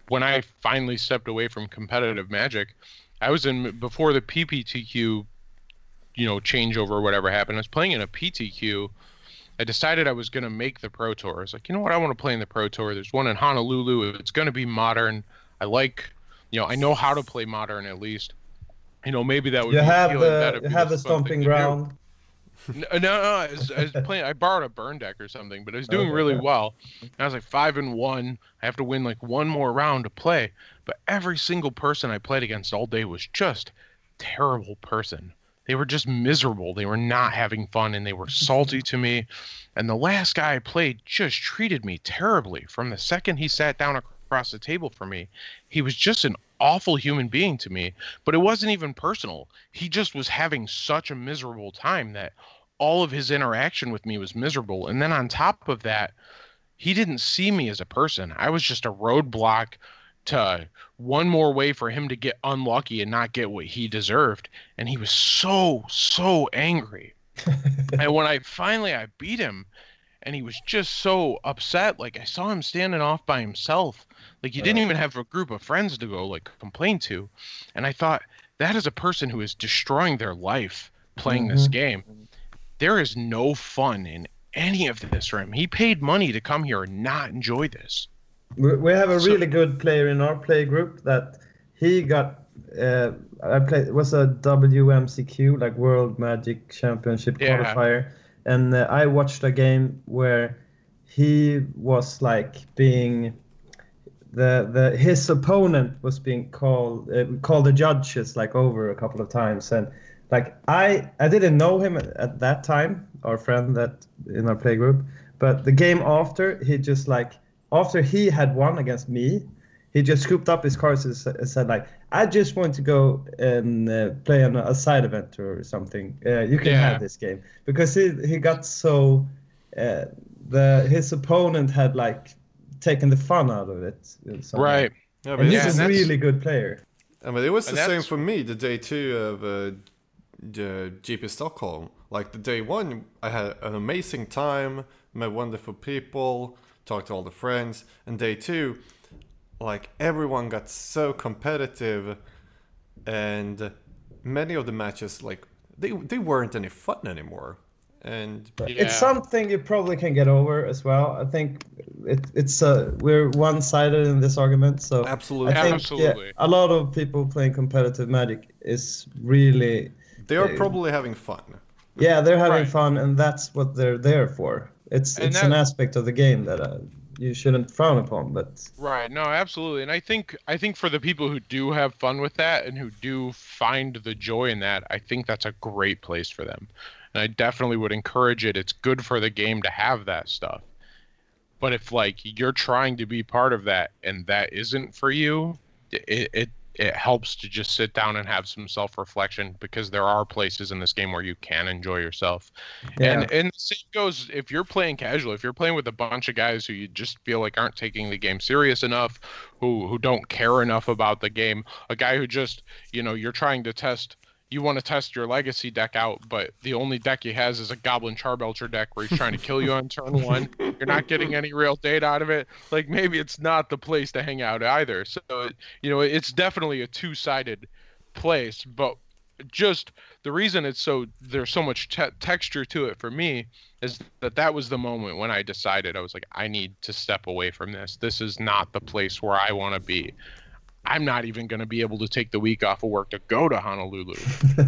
when I finally stepped away from competitive Magic, I was in before the PPTQ, you know, changeover or whatever happened. I was playing in a PTQ. I decided I was going to make the Pro Tour. I was like, you know what, I want to play in the Pro Tour. There's one in Honolulu. It's going to be modern. I like, you know, I know how to play modern at least. You know, maybe that would You be have the you have the stomping ground. No, uh, no, no I, was, I was playing. I borrowed a burn deck or something, but I was doing really well. And I was like five and one. I have to win like one more round to play. But every single person I played against all day was just terrible person. They were just miserable. They were not having fun, and they were salty to me. And the last guy I played just treated me terribly. From the second he sat down across the table from me, he was just an awful human being to me. But it wasn't even personal. He just was having such a miserable time that all of his interaction with me was miserable. And then on top of that, he didn't see me as a person. I was just a roadblock to one more way for him to get unlucky and not get what he deserved. And he was so, so angry. and when I finally I beat him and he was just so upset, like I saw him standing off by himself. Like he didn't even have a group of friends to go like complain to. And I thought that is a person who is destroying their life playing this Mhm. game. There is no fun in any of this for him. He paid money to come here and not enjoy this. We we have a So- really good player in our play group that he got. Uh, I played it was a WMCQ like World Magic Championship Yeah. qualifier, and uh, I watched a game where he was like being the the his opponent was being called uh, called the judges like over a couple of times and like I I didn't know him at, at that time our friend that in our play group but the game after he just like after he had won against me he just scooped up his cards and said like I just want to go and uh, play on a, a side event or something uh, you can Yeah. have this game because he he got so uh, the his opponent had like taken the fun out of it uh. Right. Yeah, but and it's he's Yeah, a really good player I mean, it was the And same for me the day two of uh, the GP Stockholm. Like the day one, I had an amazing time, met wonderful people, talked to all the friends, and day two, like everyone got so competitive, and many of the matches like they they weren't any fun anymore, and Yeah. It's something you probably can get over as well. I think it, it's uh, we're one-sided in this argument, so absolutely I think Absolutely. Yeah, a lot of people playing competitive Magic is really they are uh, probably having fun. yeah they're having Right. fun, and that's what they're there for. It's And it's an aspect of the game that uh, you shouldn't frown upon. But Right. No, absolutely. And I think I think for the people who do have fun with that and who do find the joy in that, I think that's a great place for them. And I definitely would encourage it. It's good for the game to have that stuff. But if like you're trying to be part of that and that isn't for you, it it, it helps to just sit down and have some self-reflection because there are places in this game where you can enjoy yourself. yeah, And and the same goes if you're playing casual, if you're playing with a bunch of guys who you just feel like aren't taking the game serious enough, who who don't care enough about the game, a guy who just, you know, you're trying to test you want to test your legacy deck out, but the only deck he has is a Goblin Charbelcher deck where he's trying to kill you on turn one. You're not getting any real data out of it. Like maybe it's not the place to hang out either. So you know, it's definitely a two-sided place, but just the reason it's so there's so much te- texture to it for me is that that was the moment when I decided I was like I need to step away from this. This is not the place where I want to be. I'm not even going to be able to take the week off of work to go to Honolulu. I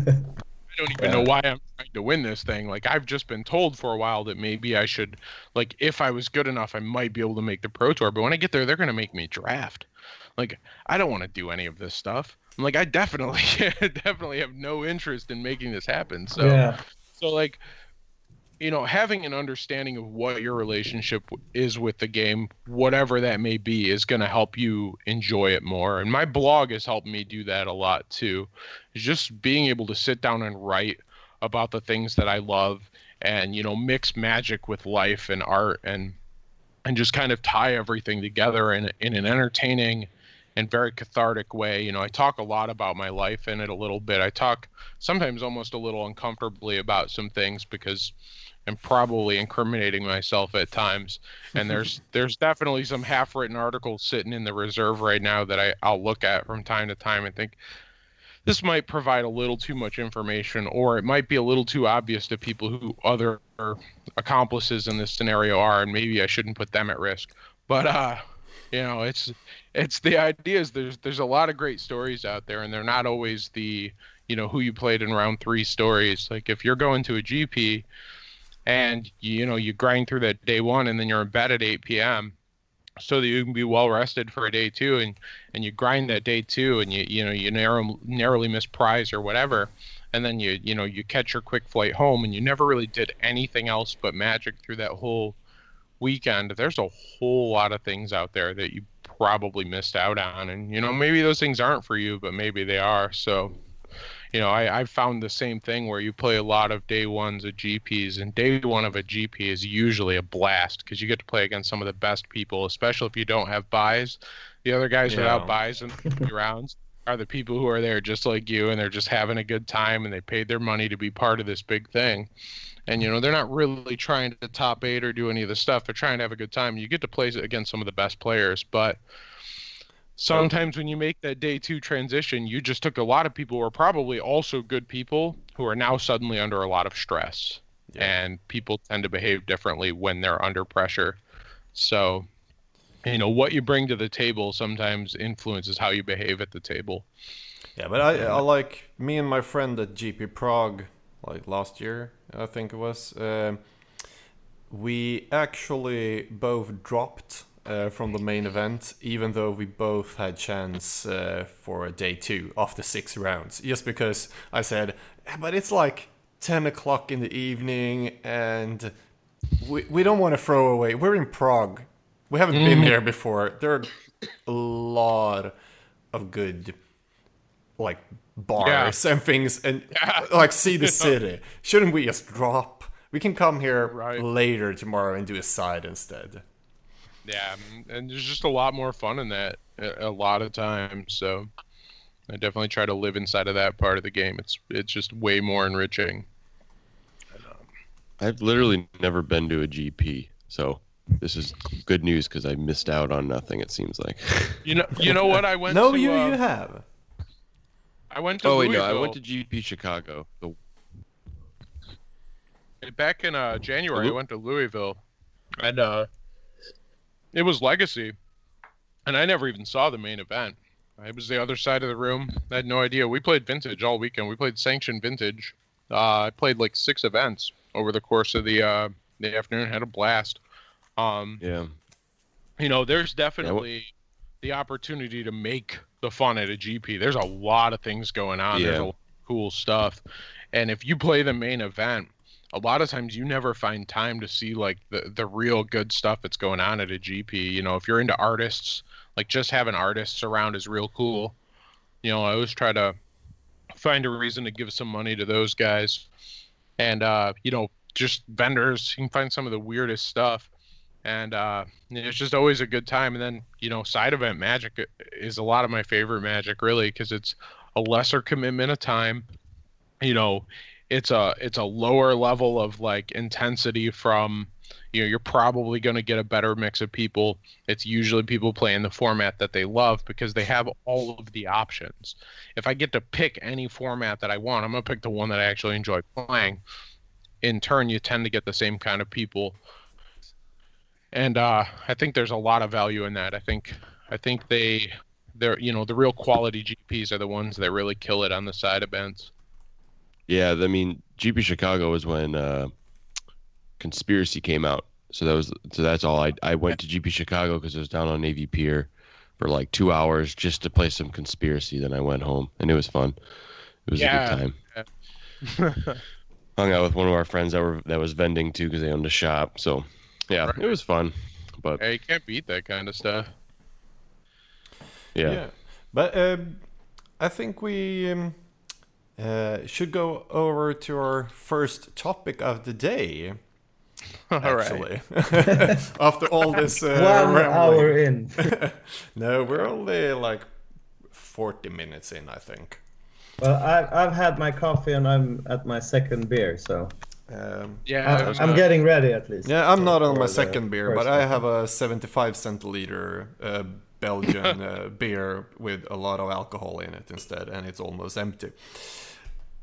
don't even know why I'm trying to win this thing. Like I've just been told for a while that maybe I should like if I was good enough I might be able to make the pro tour, but when I get there they're going to make me draft. Like I don't want to do any of this stuff. I'm like I definitely definitely have no interest in making this happen. So yeah, so like you know having an understanding of what your relationship is with the game whatever that may be is going to help you enjoy it more and my blog has helped me do that a lot too just being able to sit down and write about the things that i love and you know mix magic with life and art and and just kind of tie everything together in in an entertaining and very cathartic way. You know, I talk a lot about my life in it a little bit. I talk sometimes almost a little uncomfortably about some things because I'm probably incriminating myself at times. And there's there's definitely some half-written articles sitting in the reserve right now that I, I'll look at from time to time and think this might provide a little too much information or it might be a little too obvious to people who other accomplices in this scenario are and maybe I shouldn't put them at risk. But uh you know, it's it's the idea is there's there's a lot of great stories out there and they're not always the you know who you played in round 3 stories. Like if you're going to a GP and you know you grind through that day 1 and then you're in bed at 8 p.m. so that you can be well rested for a day 2 and and you grind that day 2 and you you know you narrow, narrowly miss prize or whatever and then you you know you catch your quick flight home and you never really did anything else but magic through that whole weekend there's a whole lot of things out there that you probably missed out on and you know maybe those things aren't for you but maybe they are so you know i i found the same thing where you play a lot of day ones of gps and day one of a gp is usually a blast because you get to play against some of the best people especially if you don't have buys. The other guys Yeah. without buys in the rounds are the people who are there just like you and they're just having a good time and they paid their money to be part of this big thing. And you know they're not really trying to top eight or do any of the stuff they're trying to have a good time. You get to play against some of the best players but sometimes when you make that day two transition you just took a lot of people who are probably also good people who are now suddenly under a lot of stress Yeah. and people tend to behave differently when they're under pressure so you know what you bring to the table sometimes influences how you behave at the table Yeah, but I, I like me and my friend at GP Prague, like last year, I think it was. Um, we actually both dropped uh, from the main event, even though we both had chance uh, for a day two after six rounds. Just because I said, "Eh, but it's like ten o'clock in the evening, and we we don't want to throw away. We're in Prague. We haven't been here before. There are a lot of good like bars and things and like see the city. Shouldn't we just drop? We can come here Right. later tomorrow and do a side instead. Yeah, and- and there's just a lot more fun in that a, a lot of times. So I definitely try to live inside of that part of the game. It's it's just way more enriching. I've literally never been to a GP, so this is good news because I missed out on nothing. It seems like. You know, you know what I went No, to. you uh, you have. I went to oh wait, no, I went to GP Chicago. The, back in uh, January. I went to Louisville, and uh, it was Legacy, and I never even saw the main event. It was the other side of the room. I had no idea. We played vintage all weekend. We played sanctioned vintage. Uh, I played like six events over the course of the uh, the afternoon. Had a blast. Um, yeah, you know, there's definitely the opportunity to make the fun at a GP. There's a lot of things going on. There's a Yeah. lot of cool stuff. And if you play the main event, a lot of times you never find time to see like the the real good stuff that's going on at a GP. You know, if you're into artists, like just having artists around is real cool. You know, I always try to find a reason to give some money to those guys. And uh, you know, just vendors, you can find some of the weirdest stuff. And uh, it's just always a good time. And then, you know, side event magic is a lot of my favorite magic, really, because it's a lesser commitment of time. You know, it's a it's a lower level of like intensity from you know you're probably going to get a better mix of people. It's usually people playing the format that they love because they have all of the options. If i get to pick any format that i want i'm going to pick the one that i actually enjoy playing. In turn you tend to get the same kind of people. And uh, i think there's a lot of value in that. I think i think they they're you know the real quality gps are the ones that really kill it on the side events Yeah, I mean, GP Chicago was when uh, Conspiracy came out. So that was so that's all. I I went to GP Chicago because it was down on Navy Pier for like two hours just to play some Conspiracy. Then I went home and it was fun. It was Yeah. a good time. Hung out with one of our friends that were that was vending too because they owned a shop. So yeah, Right. it was fun. But hey, you can't beat that kind of stuff yeah, But um, I think we um, uh, should go over to our first topic of the day. all right Actually, after all this uh, One rambling. hour in. no, we're only like forty minutes in, I think. well, I've, I've had my coffee and I'm at my second beer, so Um, yeah I, I'm uh, getting ready at least. yeah, I'm not on my second beer, first but I have a 75 centiliter uh, Belgian uh, beer with a lot of alcohol in it instead, and it's almost empty.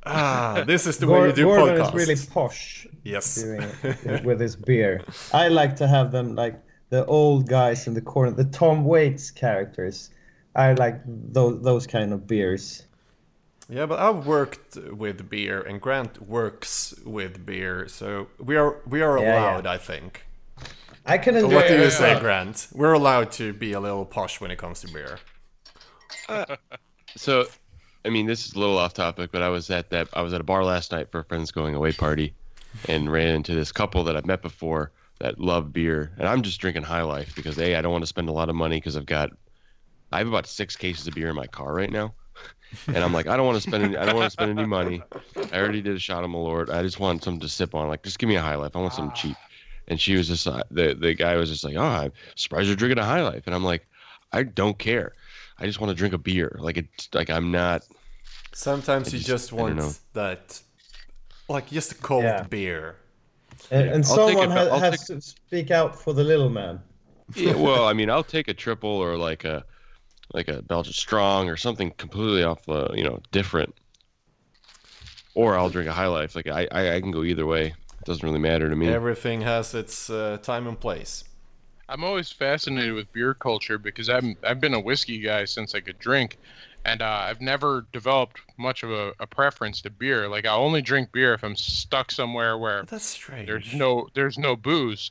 Ah, this is the way you do Gordon podcasts. is really posh yes. doing it with his beer. I like to have them like the old guys in the corner, the Tom Waits characters. I like those those kind of beers. Yeah, but I've worked with beer, and Grant works with beer, so we are we are Yeah, yeah. allowed, I think. I can enjoy. What do you yeah. say, Grant? We're allowed to be a little posh when it comes to beer. So, I mean, this is a little off topic, but I was at that I was at a bar last night for a friend's going away party, and ran into this couple that I've met before that love beer, and I'm just drinking High Life because a I don't want to spend a lot of money because I've got I have about six cases of beer in my car right now, and I'm like I don't want to spend any, I don't want to spend any money. I already did a shot of Malort. I just want something to sip on. Like just give me a High Life. I want something cheap. And she was just uh, the the guy was just like, oh, I'm surprised you're drinking a High Life, and I'm like, I don't care. I just want to drink a beer. Like it's like I'm not. Sometimes I you just- just I don't know. want that, like just a cold Yeah. beer. And, and someone it, ha- I'll has to speak out for the little man. Yeah, well, I mean, I'll take a triple or like a like a Belgian strong or something completely off the you know different. Or I'll drink a High Life. Like I I, I can go either way. It doesn't really matter to me. Everything has its uh, time and place. I'm always fascinated with beer culture because I'm I've been a whiskey guy since I could drink, and uh, I've never developed much of a, a preference to beer. Like I only drink beer if I'm stuck somewhere where That's strange. there's no there's no booze,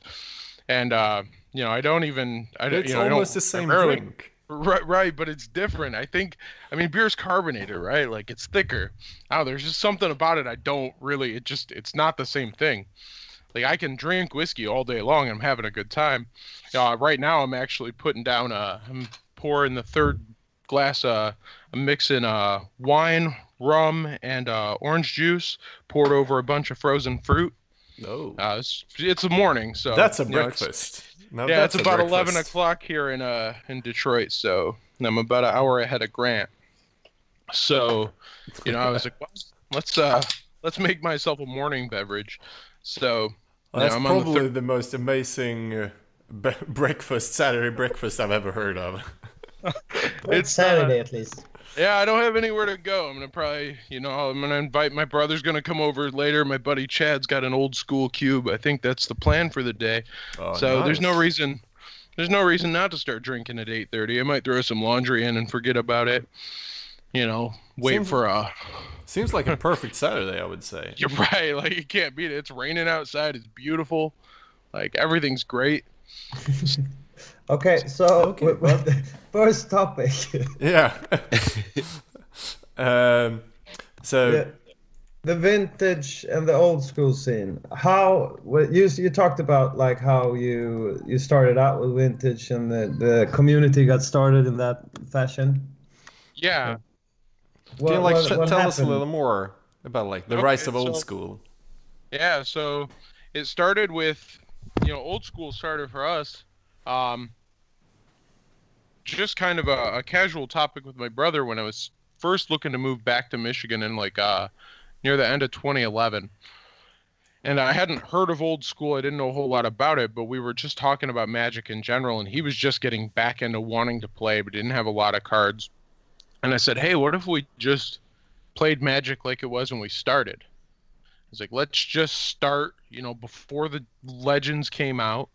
and uh, you know I don't even I don't It's you know almost the same drink. Right, right, but it's different. I think, I mean, beer's carbonated, right? Like it's thicker. Oh, there's just something about it I don't really. It just, it's not the same thing. Like I can drink whiskey all day long and I'm having a good time. Uh, right now, I'm actually putting down. Uh, I'm pouring the third glass. Uh, I'm mixing uh wine, rum, and uh, orange juice poured over a bunch of frozen fruit. No, Uh, it's, it's a morning, so that's a you know, it's- breakfast. No, yeah, that's it's about breakfast. eleven o'clock here in uh in Detroit, so I'm about an hour ahead of Grant. So, you know, I was like, well, let's uh let's make myself a morning beverage. So, Well, you that's know, I'm on the probably the most amazing uh, be- breakfast, Saturday breakfast I've ever heard of. It's uh, Saturday at least. yeah, I don't have anywhere to go. I'm gonna probably, you know, I'm gonna invite my brother's gonna come over later. My buddy Chad's got an old school cube. I think that's the plan for the day. Oh, so there's no reason there's no reason not to start drinking at 8:30. I might throw some laundry in and forget about it. You know, wait Seems- for a Seems like a perfect Saturday, I would say. You're right. Like you can't beat it. It's raining outside. It's beautiful. Like everything's great. Okay, so Okay, with- with the first topic. Yeah. um, so the, the vintage and the old school scene. How you you talked about like how you you started out with vintage and the, the community got started in that fashion. Yeah. What, can you like what- t- what tell us a little more about like the Okay, rise of old so- school? Yeah, so it started with, you know, old school started for us. Um, just kind of a, a casual topic with my brother when I was first looking to move back to Michigan in like uh, near the end of 2011. And I hadn't heard of old school. I didn't know a whole lot about it, but we were just talking about Magic in general. And he was just getting back into wanting to play, but didn't have a lot of cards. And I said, hey, what if we just played Magic like it was when we started? It's like let's just start, you know, before the legends came out.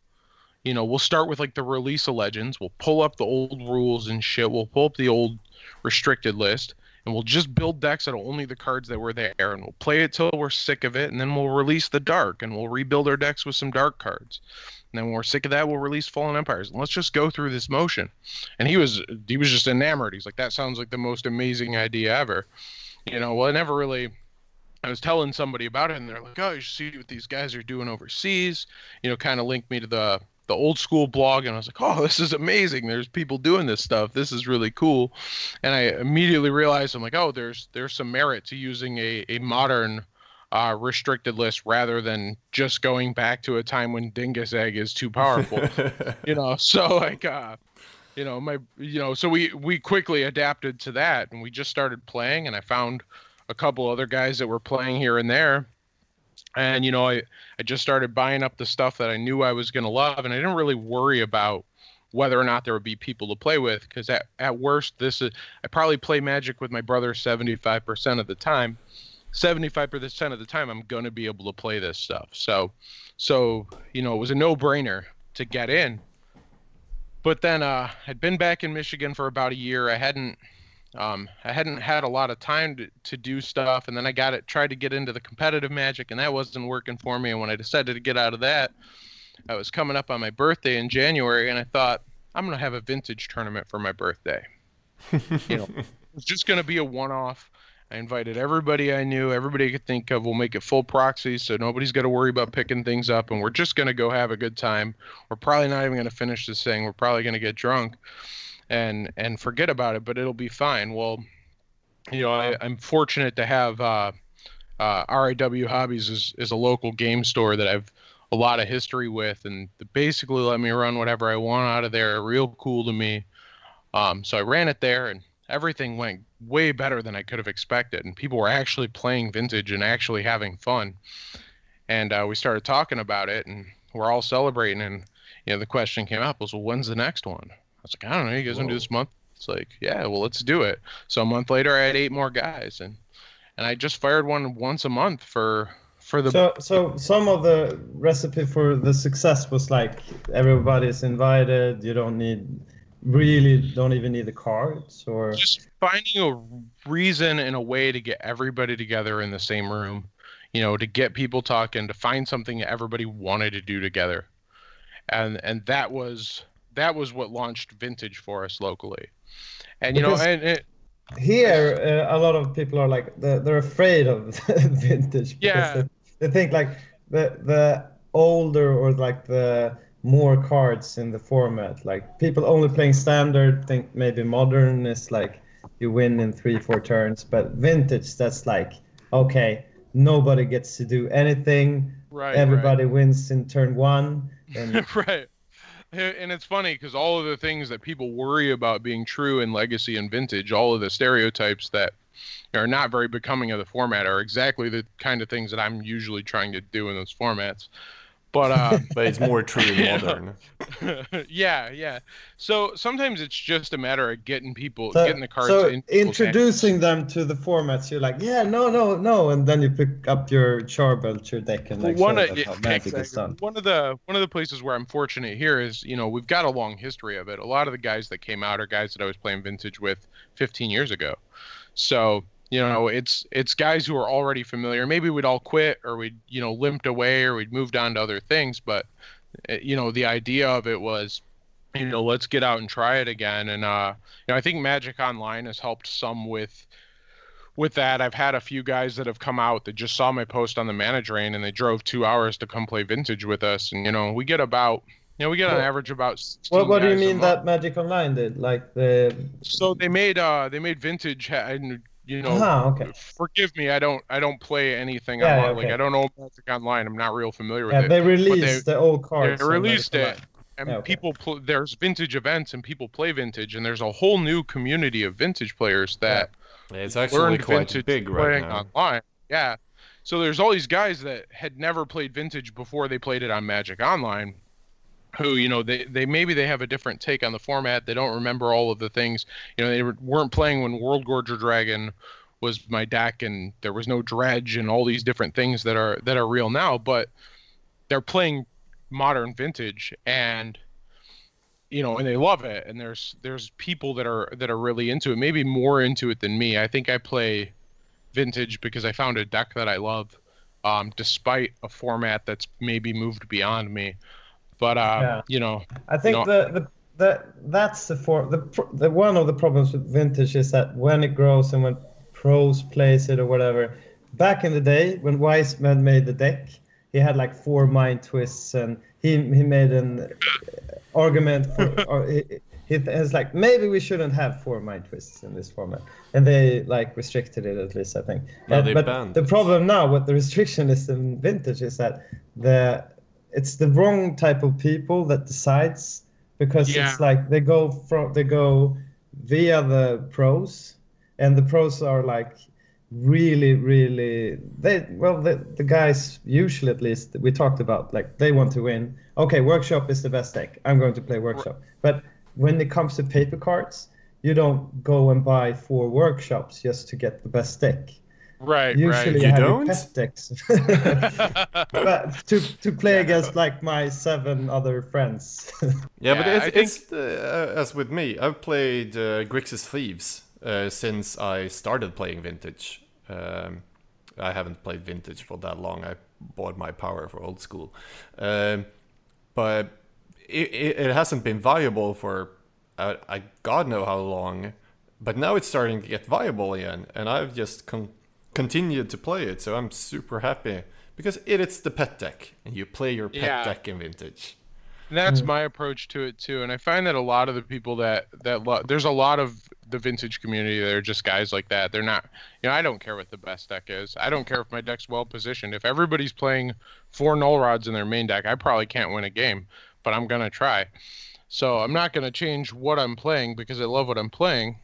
You know, we'll start with like the release of legends. We'll pull up the old rules and shit. We'll pull up the old restricted list and we'll just build decks out of only the cards that were there and we'll play it till we're sick of it and then we'll release the dark and we'll rebuild our decks with some dark cards. And then when we're sick of that, we'll release Fallen Empires. And let's just go through this motion. And he was he was just enamored. He's like, that sounds like the most amazing idea ever. You know, well, I never really I was telling somebody about it, and they're like, "Oh, you should see what these guys are doing overseas." You know, kind of linked me to the the old school blog, and I was like, "Oh, this is amazing! There's people doing this stuff. This is really cool." And I immediately realized, I'm like, "Oh, there's there's some merit to using a a modern uh, restricted list rather than just going back to a time when Dingus Egg is too powerful." you know, so like, uh, you know, my you know, so we we quickly adapted to that, and we just started playing, and I found a couple other guys that were playing here and there. And you know, I I just started buying up the stuff that I knew I was going to love and I didn't really worry about whether or not there would be people to play with because at, at worst this is I probably play Magic with my brother 75% of the time. 75% of the time I'm going to be able to play this stuff. So so, you know, it was a no-brainer to get in. But then uh I'd been back in Michigan for about a year. I hadn't um, I hadn't had a lot of time to, to do stuff, and then I got it tried to get into the competitive magic, and that wasn't working for me. And when I decided to get out of that, I was coming up on my birthday in January, and I thought I'm gonna have a vintage tournament for my birthday. you know, it was just gonna be a one-off. I invited everybody I knew, everybody I could think of. We'll make it full proxy, so nobody's got to worry about picking things up, and we're just gonna go have a good time. We're probably not even gonna finish this thing. We're probably gonna get drunk and and forget about it, but it'll be fine. Well, you know, I, I'm fortunate to have uh, uh, RIW Hobbies is, is a local game store that I've a lot of history with, and basically let me run whatever I want out of there. Real cool to me. Um, so I ran it there, and everything went way better than I could have expected. And people were actually playing vintage and actually having fun. And uh, we started talking about it, and we're all celebrating. And you know, the question came up was, well, when's the next one? I was like, I don't know. You guys want to do this month? It's like, yeah, well, let's do it. So a month later, I had eight more guys, and and I just fired one once a month for for the So, so some of the recipe for the success was like everybody's invited. You don't need really don't even need the cards or just finding a reason and a way to get everybody together in the same room you know to get people talking to find something that everybody wanted to do together and and that was that was what launched vintage for us locally and you know and it, here uh, a lot of people are like they're, they're afraid of vintage because Yeah. they, they think like the the older or like the more cards in the format. Like people only playing standard think maybe modern is like you win in three four turns but vintage that's like okay nobody gets to do anything. Right everybody wins in turn one and right. right and it's funny because all of the things that people worry about being true in legacy and vintage all of the stereotypes that are not very becoming of the format are exactly the kind of things that i'm usually trying to do in those formats but uh but it's more true in modern. yeah, yeah. So sometimes it's just a matter of getting people, So, getting the cards. so in people's introducing them to the formats, you're like, yeah, no, no, no, and then you pick up your Charbelcher deck and like one show of them yeah, how magic is exactly. done. one of the one of the places where I'm fortunate here is you know we've got a long history of it. A lot of the guys that came out are guys that I was playing vintage with 15 years ago, so you know it's it's guys who are already familiar. Maybe we'd all quit or we'd you know limped away or we'd moved on to other things, but uh, you know the idea of it was you know, let's get out and try it again. And uh, you know, I think Magic Online has helped some with with that. I've had a few guys that have come out that just saw my post on the Mana-Drain and they drove two hours to come play Vintage with us. And you know, we get about you know, we get on Well, average about. 16 What What do you mean that Magic Online did? Like the So they made uh they made vintage and you know Ah, okay. forgive me I don't I don't play anything Yeah, online yeah, like. I don't know Magic Online I'm not real familiar with yeah, it they released the old cards. they released it and Yeah, okay. people pl- there's vintage events and people play vintage and there's a whole new community of vintage players that It's actually learned quite vintage big right playing now. online yeah so there's all these guys that had never played vintage before they played it on Magic Online who you know they, they maybe they have a different take on the format. They don't remember all of the things. You know they were- weren't playing when Worldgorger Dragon was my deck and there was no dredge and all these different things that are that are real now but they're playing modern vintage and you know and they love it. And there's there's people that are that are really into it maybe more into it than me. I think i play vintage because i found a deck that i love um, despite a format that's maybe moved beyond me but uh, Yeah. you know I think No. the, the the that's the for the the one of the problems with vintage is that when it grows and when pros plays it or whatever. Back in the day when Weissman made the deck, he had like four mind twists and he he made an argument for or he, he was like maybe we shouldn't have four mind twists in this format and they like restricted it at least I think. No, Uh, they but banned the it. problem now with the restriction is in vintage is that the it's the wrong type of people that decides because Yeah. it's like they go from they go via the pros and the pros are like really really they well the, the guys usually at least we talked about like they want to win. Okay workshop is the best deck i'm going to play workshop. But when it comes to paper cards you don't go and buy four workshops just to get the best deck right usually You you don't? pet decks but to to play against like my seven other friends. Yeah, but it's, think- it's uh, as with me. I've played uh, Grixis Thieves uh, since I started playing Vintage. Um, I haven't played Vintage for that long. I bought my power for old school, um, but it, it, it hasn't been viable for uh, I God know how long. But now it's starting to get viable again, and I've just con- continued to play it. So I'm super happy because it, it's the pet deck, and you play your pet Yeah. deck in Vintage. And that's mm. my approach to it too. And I find that a lot of the people that that lo- there's a lot of the vintage community that are just guys like that. They're not, you know, I don't care what the best deck is. I don't care if my deck's well positioned. If everybody's playing four null rods in their main deck, I probably can't win a game, but I'm gonna try. So I'm not gonna change what I'm playing because I love what I'm playing.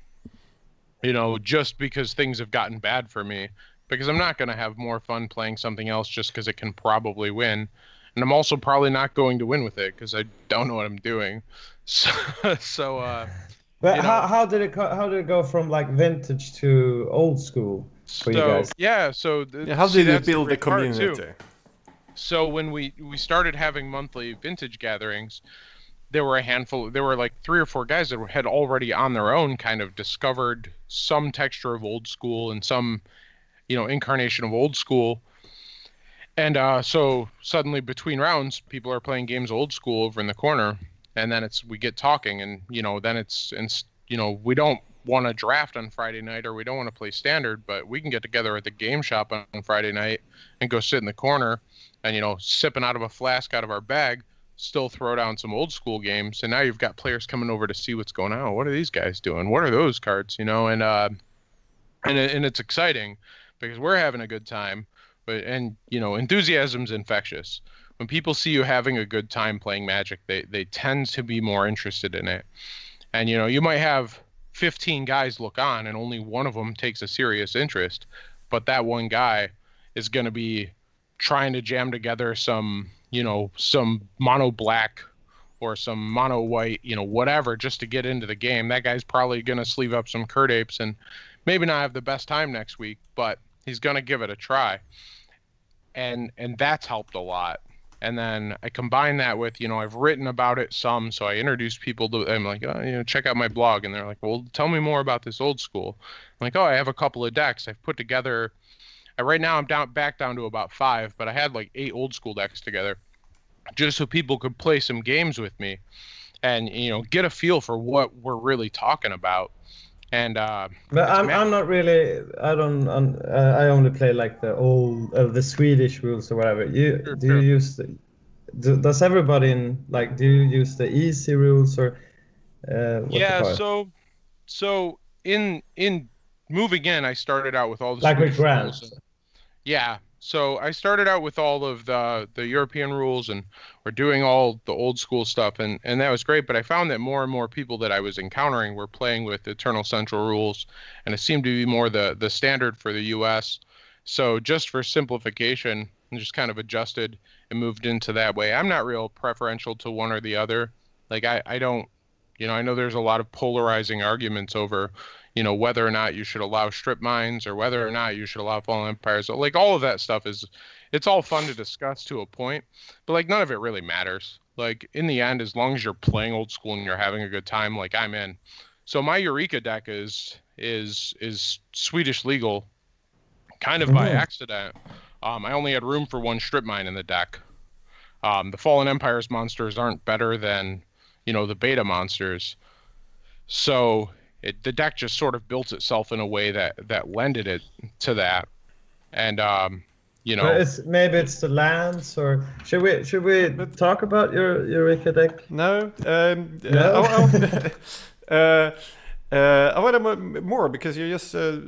You know, just because things have gotten bad for me. Because I'm not gonna have more fun playing something else just because it can probably win and I'm also probably not going to win with it because I don't know what I'm doing. So, so uh, but You how, know- how did it co- how did it go from like vintage to old school for you guys? yeah, so th- Yeah, how see, did you build the great part, too. community? So when we we started having monthly vintage gatherings, there were a handful. There were like three or four guys that had already on their own kind of discovered some texture of old school and some, you know, incarnation of old school. And uh, so suddenly between rounds, people are playing games old school over in the corner, and then it's we get talking, and you know then it's and you know we don't want to draft on Friday night or we don't want to play standard, but we can get together at the game shop on, on Friday night and go sit in the corner and you know sipping out of a flask out of our bag still throw down some old school games and now you've got players coming over to see what's going on. What are these guys doing? What are those cards you know? And uh and, and it's exciting because we're having a good time but and you know enthusiasm's infectious. When people see you having a good time playing magic they they tend to be more interested in it. And you know you might have 15 guys look on and only one of them takes a serious interest but that one guy is going to be trying to jam together some you know some mono black or some mono white you know whatever just to get into the game that guy's probably going to sleeve up some Kird apes and maybe not have the best time next week but he's going to give it a try and and that's helped a lot and then I combine that with, you know, I've written about it some, so I introduce people to. I'm like, oh, you know, check out my blog, and they're like, well, tell me more about this old school. I'm like, oh, I have a couple of decks I've put together. Uh, right now, I'm down back down to about five, but I had like eight old school decks together, just so people could play some games with me. and you know get a feel for what we're really talking about. And uh, But I'm, I'm not really. I don't. un uh, I only play like the old, uh, the Swedish rules or whatever. You Sure, do sure. you use the? Do, does everybody in like? Do you use the EC rules or? Uh, yeah, so so in in moving in, I started out with all the like with grants. Yeah. So I started out with all of the the European rules and we're doing all the old school stuff and and that was great, but I found that more and more people that I was encountering were playing with Eternal Central rules and it seemed to be more the the standard for the US. So just for simplification, I just kind of adjusted and moved into that way. I'm not real preferential to one or the other. Like I I don't you know, I know there's a lot of polarizing arguments over you know whether or not you should allow strip mines or whether or not you should allow fallen empires so, like all of that stuff is it's all fun to discuss to a point but like none of it really matters. Like in the end as long as you're playing old school and you're having a good time like i'm in. So my eureka deck is is is swedish legal kind of by Mhm. accident. Um, i only had room for one strip mine in the deck. Um, the fallen empires monsters aren't better than you know the beta monsters. So it, the deck just sort of built itself in a way that that lended it to that and um you know it's maybe it's the lands or should we should we talk about your Eureka deck? No. Um, No? Uh, I, I, uh, uh, I want to mo- more because you just. Uh,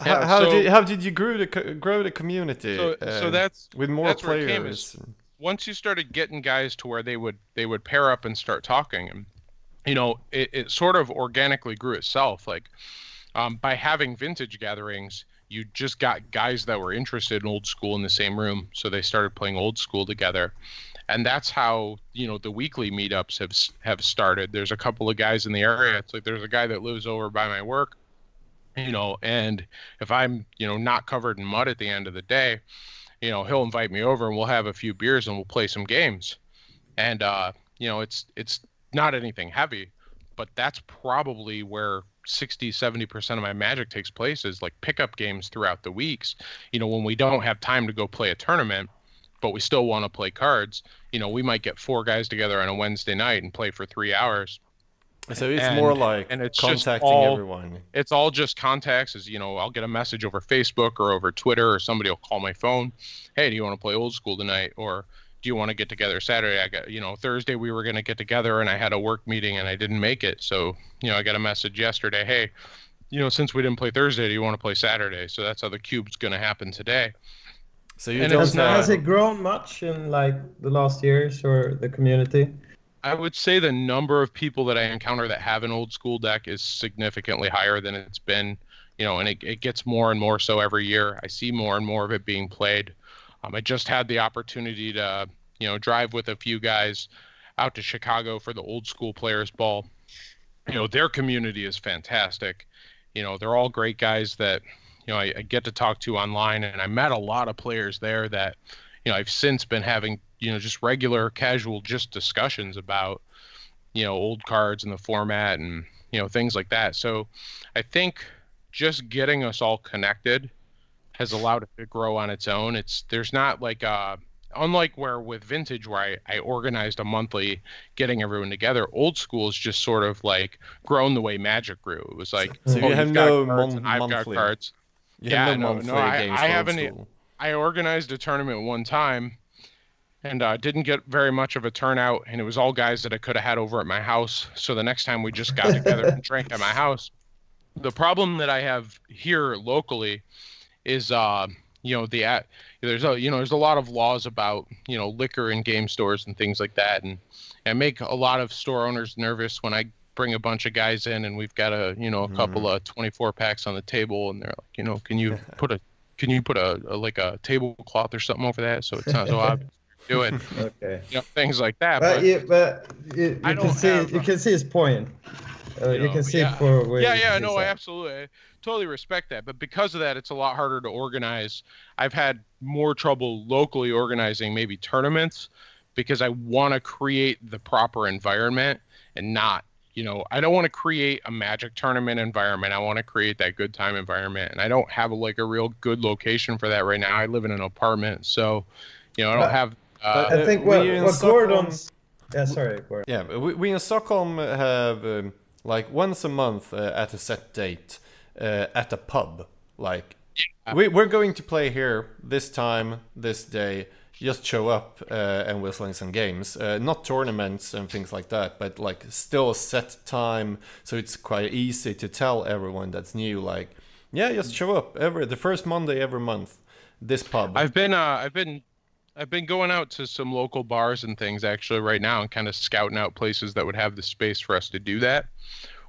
how, Yeah, how so- did how did you grow the grow the community? so, so um, that's with more that's where it came players. once you started getting guys to where they would they would pair up and start talking and you know it, it sort of organically grew itself. Like um, by having vintage gatherings you just got guys that were interested in old school in the same room so they started playing old school together. And that's how you know the weekly meetups have have started. There's a couple of guys in the area. It's like there's a guy that lives over by my work you know and if i'm you know not covered in mud at the end of the day you know he'll invite me over and we'll have a few beers and we'll play some games. And uh you know it's it's not anything heavy but that's probably where 60 70% of my magic takes place is like pickup games throughout the weeks. You know when we don't have time to go play a tournament but we still want to play cards you know we might get four guys together on a wednesday night and play for three hours. So it's and- more like and it's just contacting all- everyone. it's all just contacts is you know i'll get a message over facebook or over twitter or somebody will call my phone. Hey do you want to play old school tonight? Or do you want to get together saturday i got you know thursday we were going to get together and i had a work meeting and i didn't make it so you know i got a message yesterday hey you know since we didn't play thursday do you want to play saturday so that's how the cube's going to happen today So you and don't it's Has, not- has it grown much in like the last years or the community? I would say the number of people that I encounter that have an old school deck is significantly higher than it's been, you know, and it, it gets more and more so every year. I see more and more of it being played. Um, I just had the opportunity to, you know, drive with a few guys out to Chicago for the old school players ball. You know, their community is fantastic. You know, they're all great guys that, you know, I, I get to talk to online, and I met a lot of players there that, you know, I've since been having you know just regular casual just discussions about you know old cards and the format and you know things like that so i think just getting us all connected has allowed it to grow on its own it's there's not like uh unlike where with vintage where I, I organized a monthly getting everyone together old school is just sort of like grown the way magic grew it was like So you oh, have you've no cards mon- i've monthly- got cards you Yeah, no no, monthly no, I- I haven't school. I organized a tournament one time and uh, didn't get very much of a turnout. And it was all guys that I could have had over at my house. So the next time we just got together and drank at my house. The problem that I have here locally is, uh, you know, the at there's a you know there's a lot of laws about you know liquor in game stores and things like that, and I make a lot of store owners nervous when I bring a bunch of guys in and we've got a you know a couple of 24 packs on the table and they're like you know can you put a can you put a, a like a tablecloth or something over that so it's not so obvious do it Okay. you know things like that But but, you, but you, you I can see have, you can see his point. Uh, you, know, can see yeah. for yeah yeah no absolutely totally respect that but because of that it's a lot harder to organize i've had more trouble locally organizing maybe tournaments because i want to create the proper environment and not you know i don't want to create a magic tournament environment i want to create that good time environment and i don't have like a real good location for that right now i live in an apartment so you know i don't But- have uh, I think what, what Stockholm? Gordon's Yeah, sorry, Gordon. Yeah, we, we in Stockholm have um, like once a month uh, at a set date uh, at a pub. Like we, we're going to play here this time, this day. Just show up uh, and we're playing some games. Uh, not tournaments and things like that, but like still a set time, so it's quite easy to tell everyone that's new. Like, yeah, just show up every the first Monday every month. This pub. I've been uh, I've been I've been going out to some local bars and things actually right now and kind of scouting out places that would have the space for us to do that.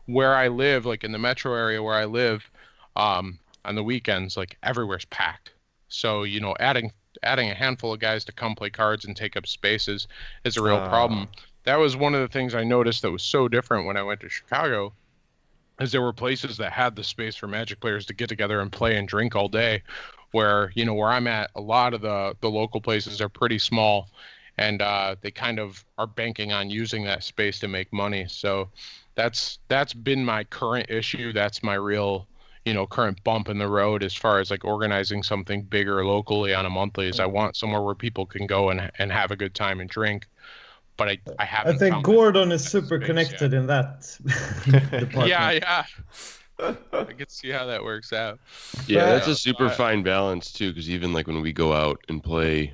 Where I live, like in the metro area where I live, um, on the weekends, like everywhere's packed. So you know, adding adding a handful of guys to come play cards and take up spaces is a real Ah. problem. That was one of the things I noticed that was so different when I went to Chicago, is there were places that had the space for Magic players to get together and play and drink all day. Where you know where I'm at, a lot of the the local places are pretty small, and uh, they kind of are banking on using that space to make money. So that's that's been my current issue. That's my real you know current bump in the road as far as like organizing something bigger locally on a monthly is I mm-hmm. want somewhere where people can go and and have a good time and drink. But I I I haven't. I think Gordon is super connected yet. in that department. Yeah, yeah. I can see how that works out. Yeah, that's a super but- fine balance too, because even like when we go out and play,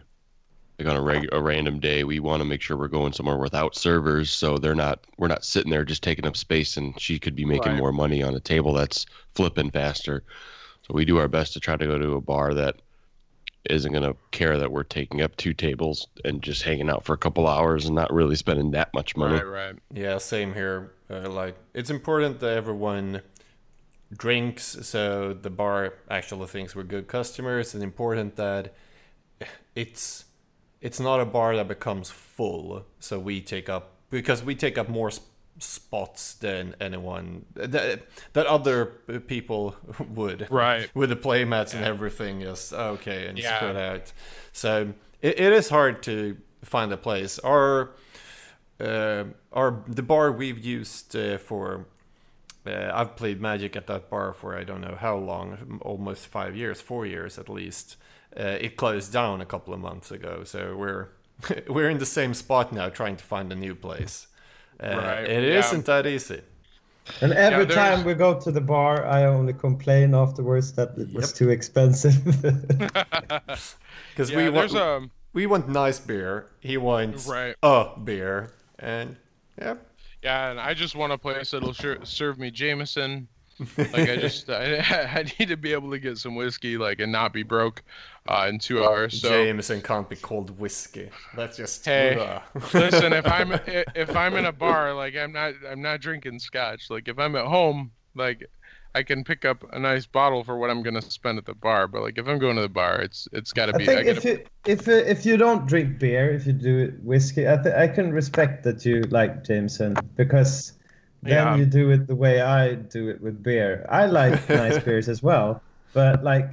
like on a reg- a random day, we want to make sure we're going somewhere without servers, so they're not we're not sitting there just taking up space, and she could be making Right. more money on a table that's flipping faster. So we do our best to try to go to a bar that isn't going to care that we're taking up two tables and just hanging out for a couple hours and not really spending that much money. Right, right. Yeah, same here. Uh, like, it's important that everyone drinks, so the bar actually thinks we're good customers. It's important that it's it's not a bar that becomes full, so we take up because we take up more sp- spots than anyone that, that other people would Right. with the playmats and everything just okay and Yeah. spread out. So it, it is hard to find a place. Our uh, our the bar we've used uh, for uh, I've played Magic at that bar for I don't know how long, almost five years, four years at least. Uh, it closed down a couple of months ago, so we're we're in the same spot now, trying to find a new place. Uh, Right, It yeah. not that easy. And every there's- time we go to the bar, I only complain afterwards that it was Yep. too expensive. Because Yeah, we want a we want nice beer. He wants Right. a beer, and yeah, yeah, and I just want a place that'll sure, serve me Jameson. Like I just I, I need to be able to get some whiskey like and not be broke uh, in two hours. So Jameson can't be called whiskey. That's just Hey, listen, if I'm if I'm in a bar, like I'm not I'm not drinking scotch. Like if I'm at home, like I can pick up a nice bottle for what I'm gonna spend at the bar. But like if I'm going to the bar, it's it's got to be. I be. think I if gotta, you if uh, if you don't drink beer, if you do it whiskey, I th- I can respect that you like Jameson because then Yeah. you do it the way I do it with beer. I like nice beers as well, but like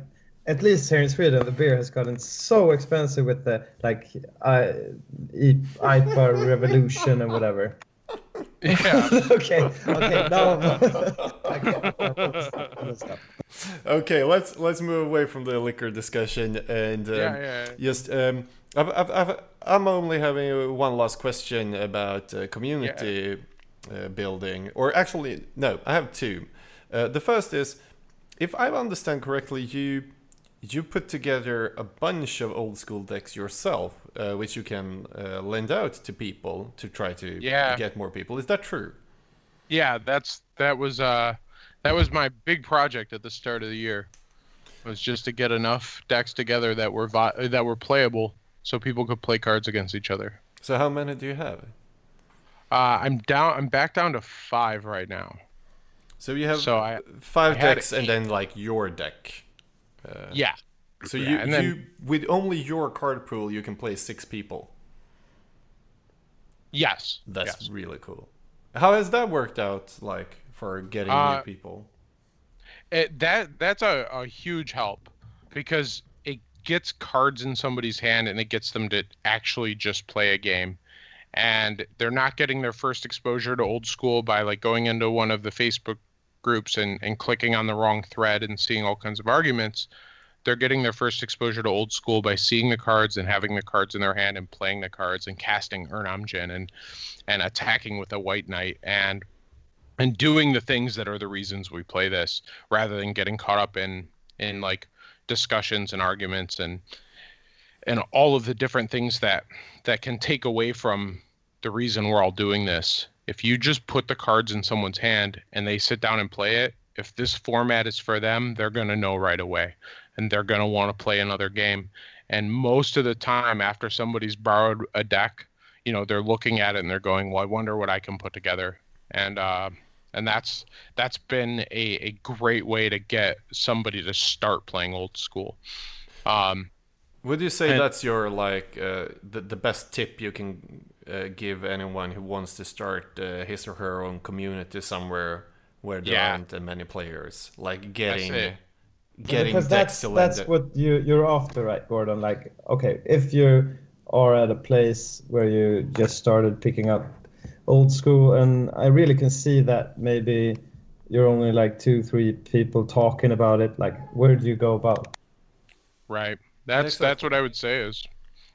at least here in Sweden, the beer has gotten so expensive with the like I I- IPA Revolution and whatever. yeah. okay, okay, No. okay, let's stop. okay, let's let's move away from the liquor discussion and um, Yeah, yeah. just um, I've, I've, I've, I'm only having one last question about uh, community uh, building, or actually no, I have two. Uh, the first is, if I understand correctly, you you put together a bunch of old school decks yourself, uh, which you can uh, lend out to people to try to Yeah. get more people. Is that true? Yeah, that's that was uh that was my big project at the start of the year. Was just to get enough decks together that were vi- that were playable, so people could play cards against each other. So how many do you have? Uh, I'm down. I'm back down to five right now. So you have So I- five I decks and then like your deck. Uh, Yeah. So Yeah, you, and then- you with only your card pool you can play six people. Yes. That's yes. really cool. How has that worked out like for getting Uh, new people? It, that that's a, a huge help because it gets cards in somebody's hand and it gets them to actually just play a game and they're not getting their first exposure to old school by like going into one of the facebook groups and, and clicking on the wrong thread and seeing all kinds of arguments they're getting their first exposure to old school by seeing the cards and having the cards in their hand and playing the cards and casting Erhnam Djinn and and attacking with a white knight and and doing the things that are the reasons we play this rather than getting caught up in in like discussions and arguments and and all of the different things that that can take away from the reason we're all doing this if you just put the cards in someone's hand and they sit down and play it if this format is for them they're going to know right away and they're going to want to play another game. And most of the time after somebody's borrowed a deck you know they're looking at it and they're going well i wonder what i can put together. And uh, and that's that's been a, a great way to get somebody to start playing old school. Um, Would you say And- that's your like uh, the the best tip you can uh, give anyone who wants to start uh, his or her own community somewhere where there Yeah. aren't many players, like getting it. getting because that's that's lend- what you you're after, right, Gordon? Like, okay, if you are at a place where you just started picking up old school, and I really can see that maybe you're only like two, three people talking about it. Like, where do you go about? right that's Exactly. that's what i would say is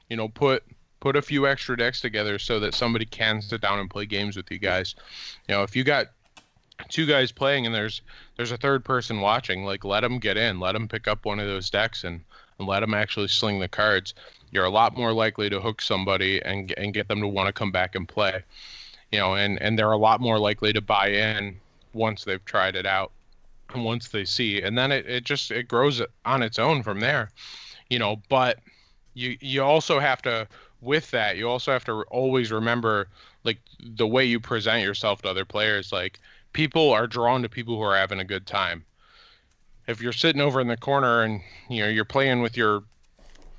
you know put put a few extra decks together so that somebody can sit down and play games with you guys. You know if you got two guys playing and there's there's a third person watching like let them get in let them pick up one of those decks and, and let them actually sling the cards. You're a lot more likely to hook somebody and and get them to want to come back and play. You know and and they're a lot more likely to buy in once they've tried it out and once they see and then it, it just it grows on its own from there. You know but you you also have to with that you also have to always remember like the way you present yourself to other players like people are drawn to people who are having a good time if you're sitting over in the corner and you know you're playing with your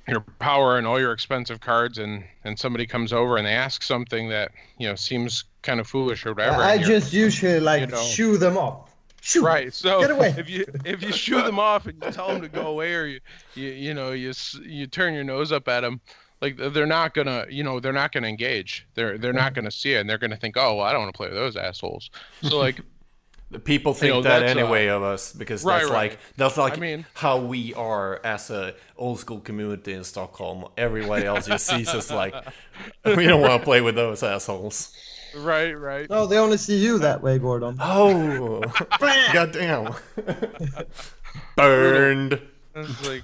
your power and all your expensive cards and and somebody comes over and they ask something that you know seems kind of foolish or whatever I just usually like you know. shoo them off. Shoo. Right. So Get away. if you if you shoo them off and you tell them to go away, or you you, you know you you turn your nose up at them, like they're not gonna you know they're not gonna engage. They're they're not gonna see it, and they're gonna think, oh, well, I don't want to play with those assholes. So like The people think know, that that's, uh, anyway of us because right, that's right. like that's like I mean- how we are as a old school community in Stockholm. Everybody else just sees us like we don't want to play with those assholes. right right. No, they only see you that way, Gordon. Oh, goddamn! Burned. It's like,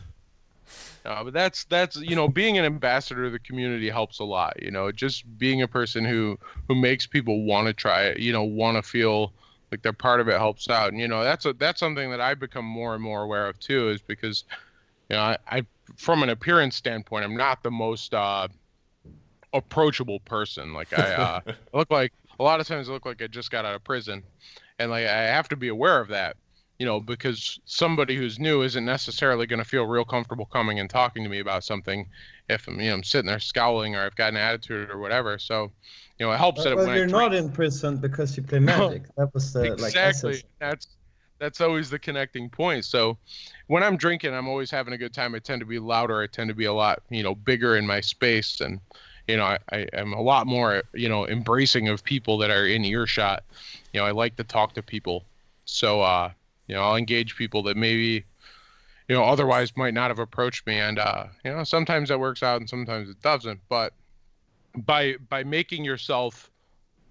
no, but that's that's you know being an ambassador to the community helps a lot. You know, just being a person who who makes people want to try it. You know, want to feel like they're part of it helps out. And you know, that's a that's something that I've become more and more aware of too. Is because you know I, I from an appearance standpoint, I'm not the most uh, approachable person. Like I, uh, I look like a lot of times I look like I just got out of prison, and like I have to be aware of that you know, because somebody who's new isn't necessarily going to feel real comfortable coming and talking to me about something if I'm, you know, I'm sitting there scowling or I've got an attitude or whatever. So, you know, it helps that Well, when you're not in prison because you play magic. That was the exactly essence. that's that's always the connecting point. So, when I'm drinking, I'm always having a good time. I tend to be louder. I tend to be a lot, you know, bigger in my space, and you know, I, I am a lot more, you know, embracing of people that are in earshot. You know, I like to talk to people. So, uh, you know, I'll engage people that maybe, you know, otherwise might not have approached me, and uh, you know, sometimes that works out and sometimes it doesn't. But by by making yourself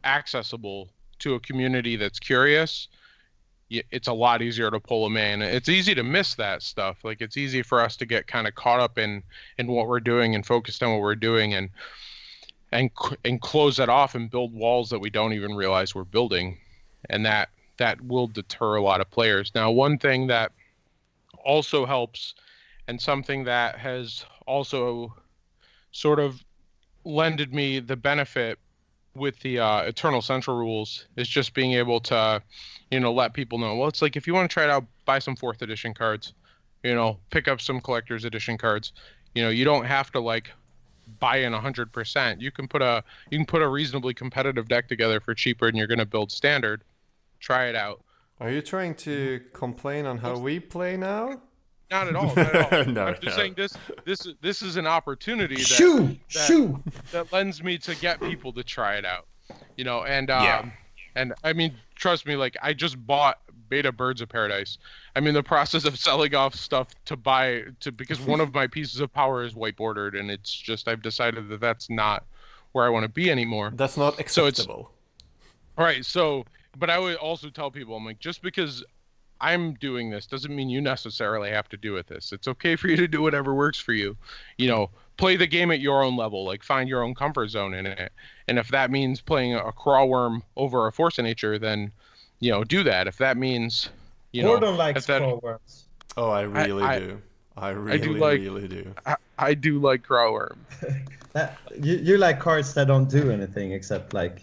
accessible to a community that's curious, it's a lot easier to pull them in. It's easy to miss that stuff. Like it's easy for us to get kind of caught up in in what we're doing and focused on what we're doing and and and close that off and build walls that we don't even realize we're building, and that that will deter a lot of players. Now, one thing that also helps, and something that has also sort of lended me the benefit with the uh, Eternal Central rules is just being able to, you know, let people know. Well, it's like if you want to try it out, buy some fourth edition cards, you know, pick up some collector's edition cards. You know, you don't have to like buy in 100%. You can put a you can put a reasonably competitive deck together for cheaper and you're going to build standard. Try it out. Are you trying to complain on how we play now? Not at all. Not at all. No, I'm just no. saying this this this is an opportunity that Shoo, that- shoo. that lends me to get people to try it out. You know, and um Yeah. and I mean, trust me, like I just bought beta Birds of Paradise. I'm in the process of selling off stuff to buy to because one of my pieces of power is white bordered, and it's just I've decided that that's not where I want to be anymore. That's not So it's- acceptable. All right, so but I would also tell people I'm like just because I'm doing this doesn't mean you necessarily have to do with this. It's okay for you to do whatever works for you. You know, play the game at your own level, like find your own comfort zone in it. And if that means playing a Craw Wurm over a force of nature, then you know, do that. If that means you know likes that- Craw Wurms. Oh, I really I- do. I really, like- really do. I, I do like Craw Wurm. That, you, you like cards that don't do anything except like.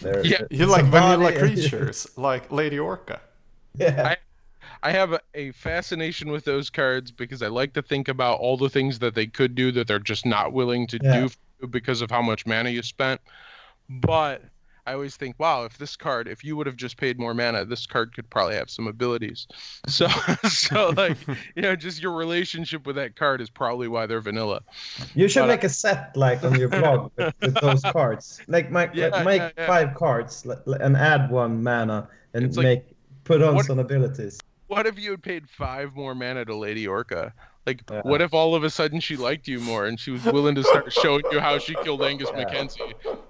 They're- Yeah, they're- You it's like vanilla and- creatures, like Lady Orca. yeah. I have a, a fascination with those cards because I like to think about all the things that they could do that they're just not willing to Yeah. do because of how much mana you spent. But I always think, wow, if this card, if you would have just paid more mana, this card could probably have some abilities. So, so like, you know, just your relationship with that card is probably why they're vanilla. You should But- uh, make a set like on your blog with, with those cards. Like make Yeah, like, make yeah, yeah. five cards li- li- and add one mana and It's like- make put on What- some abilities. What if you had paid five more mana to Lady Orca? Like, Yeah. what if all of a sudden she liked you more and she was willing to start showing you how she killed Angus Yeah. Mackenzie?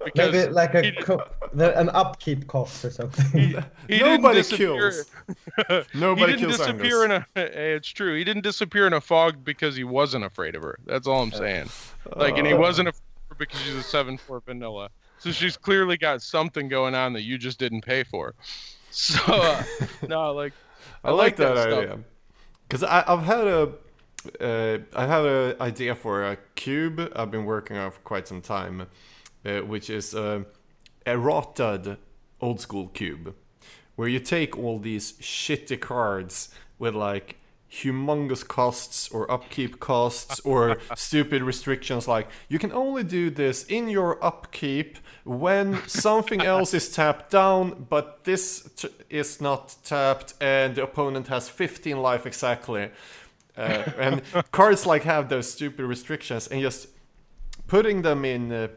Because Maybe like a did- co- the, an upkeep cost or something. he didn't Nobody disappear- kills. he Nobody didn't kills disappear Angus. in a. eh, It's true. He didn't disappear in a fog because he wasn't afraid of her. That's all I'm saying. Like, and he Uh, wasn't afraid of her because she's a seven four vanilla. So she's clearly got something going on that you just didn't pay for. So uh, no, like I, like that, stuff. idea because I've had a uh, I had an idea for a cube I've been working on for quite some time, uh, which is a erratad old school cube, where you take all these shitty cards with like humongous costs or upkeep costs or stupid restrictions like you can only do this in your upkeep when something else is tapped down but this t- is not tapped and the opponent has 15 life exactly uh, and cards like have those stupid restrictions and just putting them in uh,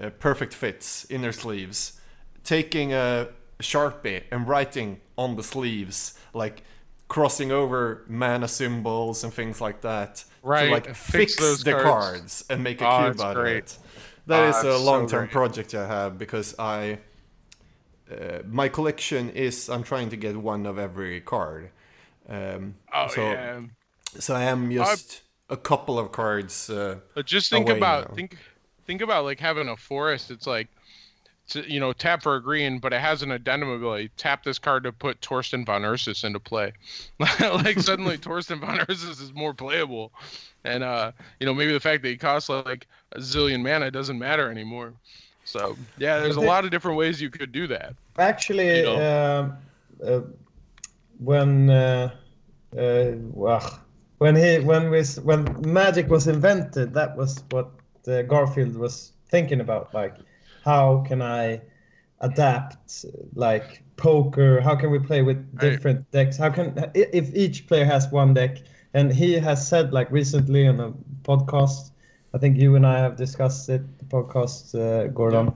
uh, perfect fits in their sleeves taking a sharpie and writing on the sleeves like crossing over mana symbols and things like that Right, to like fix fix, the cards. cards. and make a Oh, cube out of it That Ah, is a long-term great. project i have because i uh, my collection is i'm trying to get one of every card um, oh so, yeah. So i am just a couple of cards uh, But just think away about now. think think about like having a forest. It's like to, you know tap for a green, but it has an addendum ability. Tap this card to put Torsten von Ursus into play. like suddenly Torsten von Ursus is more playable, and uh you know maybe the fact that he costs like a zillion mana doesn't matter anymore. So yeah, there's a lot of different ways you could do that. Actually, You um, uh, when uh, uh, well, when he when we when magic was invented, that was what uh, Garfield was thinking about. Like, how can I adapt like poker? How can we play with Right. different decks? How can if each player has one deck? And he has said like recently on a podcast. I think you and I have discussed it. The podcast, uh, Gordon.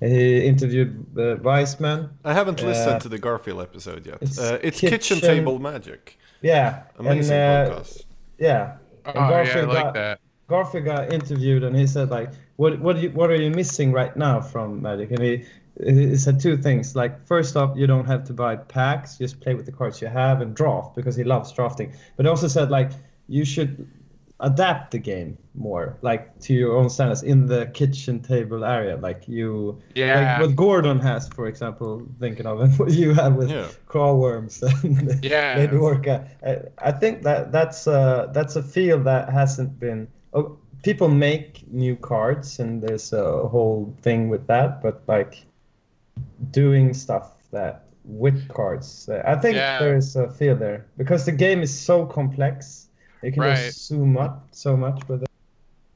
He interviewed uh, Weissman. i haven't listened Uh, to the garfield episode yet it's uh, it's kitchen, kitchen- table magic Yeah, amazing and, uh, podcast Yeah, Oh And yeah, I Garfield like got- that. Garfield got interviewed and he said like, "What what do you, what are you missing right now from Magic?" And he he said two things. Like first off, you don't have to buy packs; just play with the cards you have and draft because he loves drafting. But he also said like you should adapt the game more, like to your own standards in the kitchen table area. Like you, Yeah. like what Gordon has, for example, thinking of and what you have with Yeah. Craw Wurms and Yeah. Lady Orca. I, I think that that's uh, that's a field that hasn't been. Oh, people make new cards, and there's a whole thing with that. But like doing stuff that with cards, I think Yeah. there is a field there because the game is so complex. You can Right. just zoom up so much with it.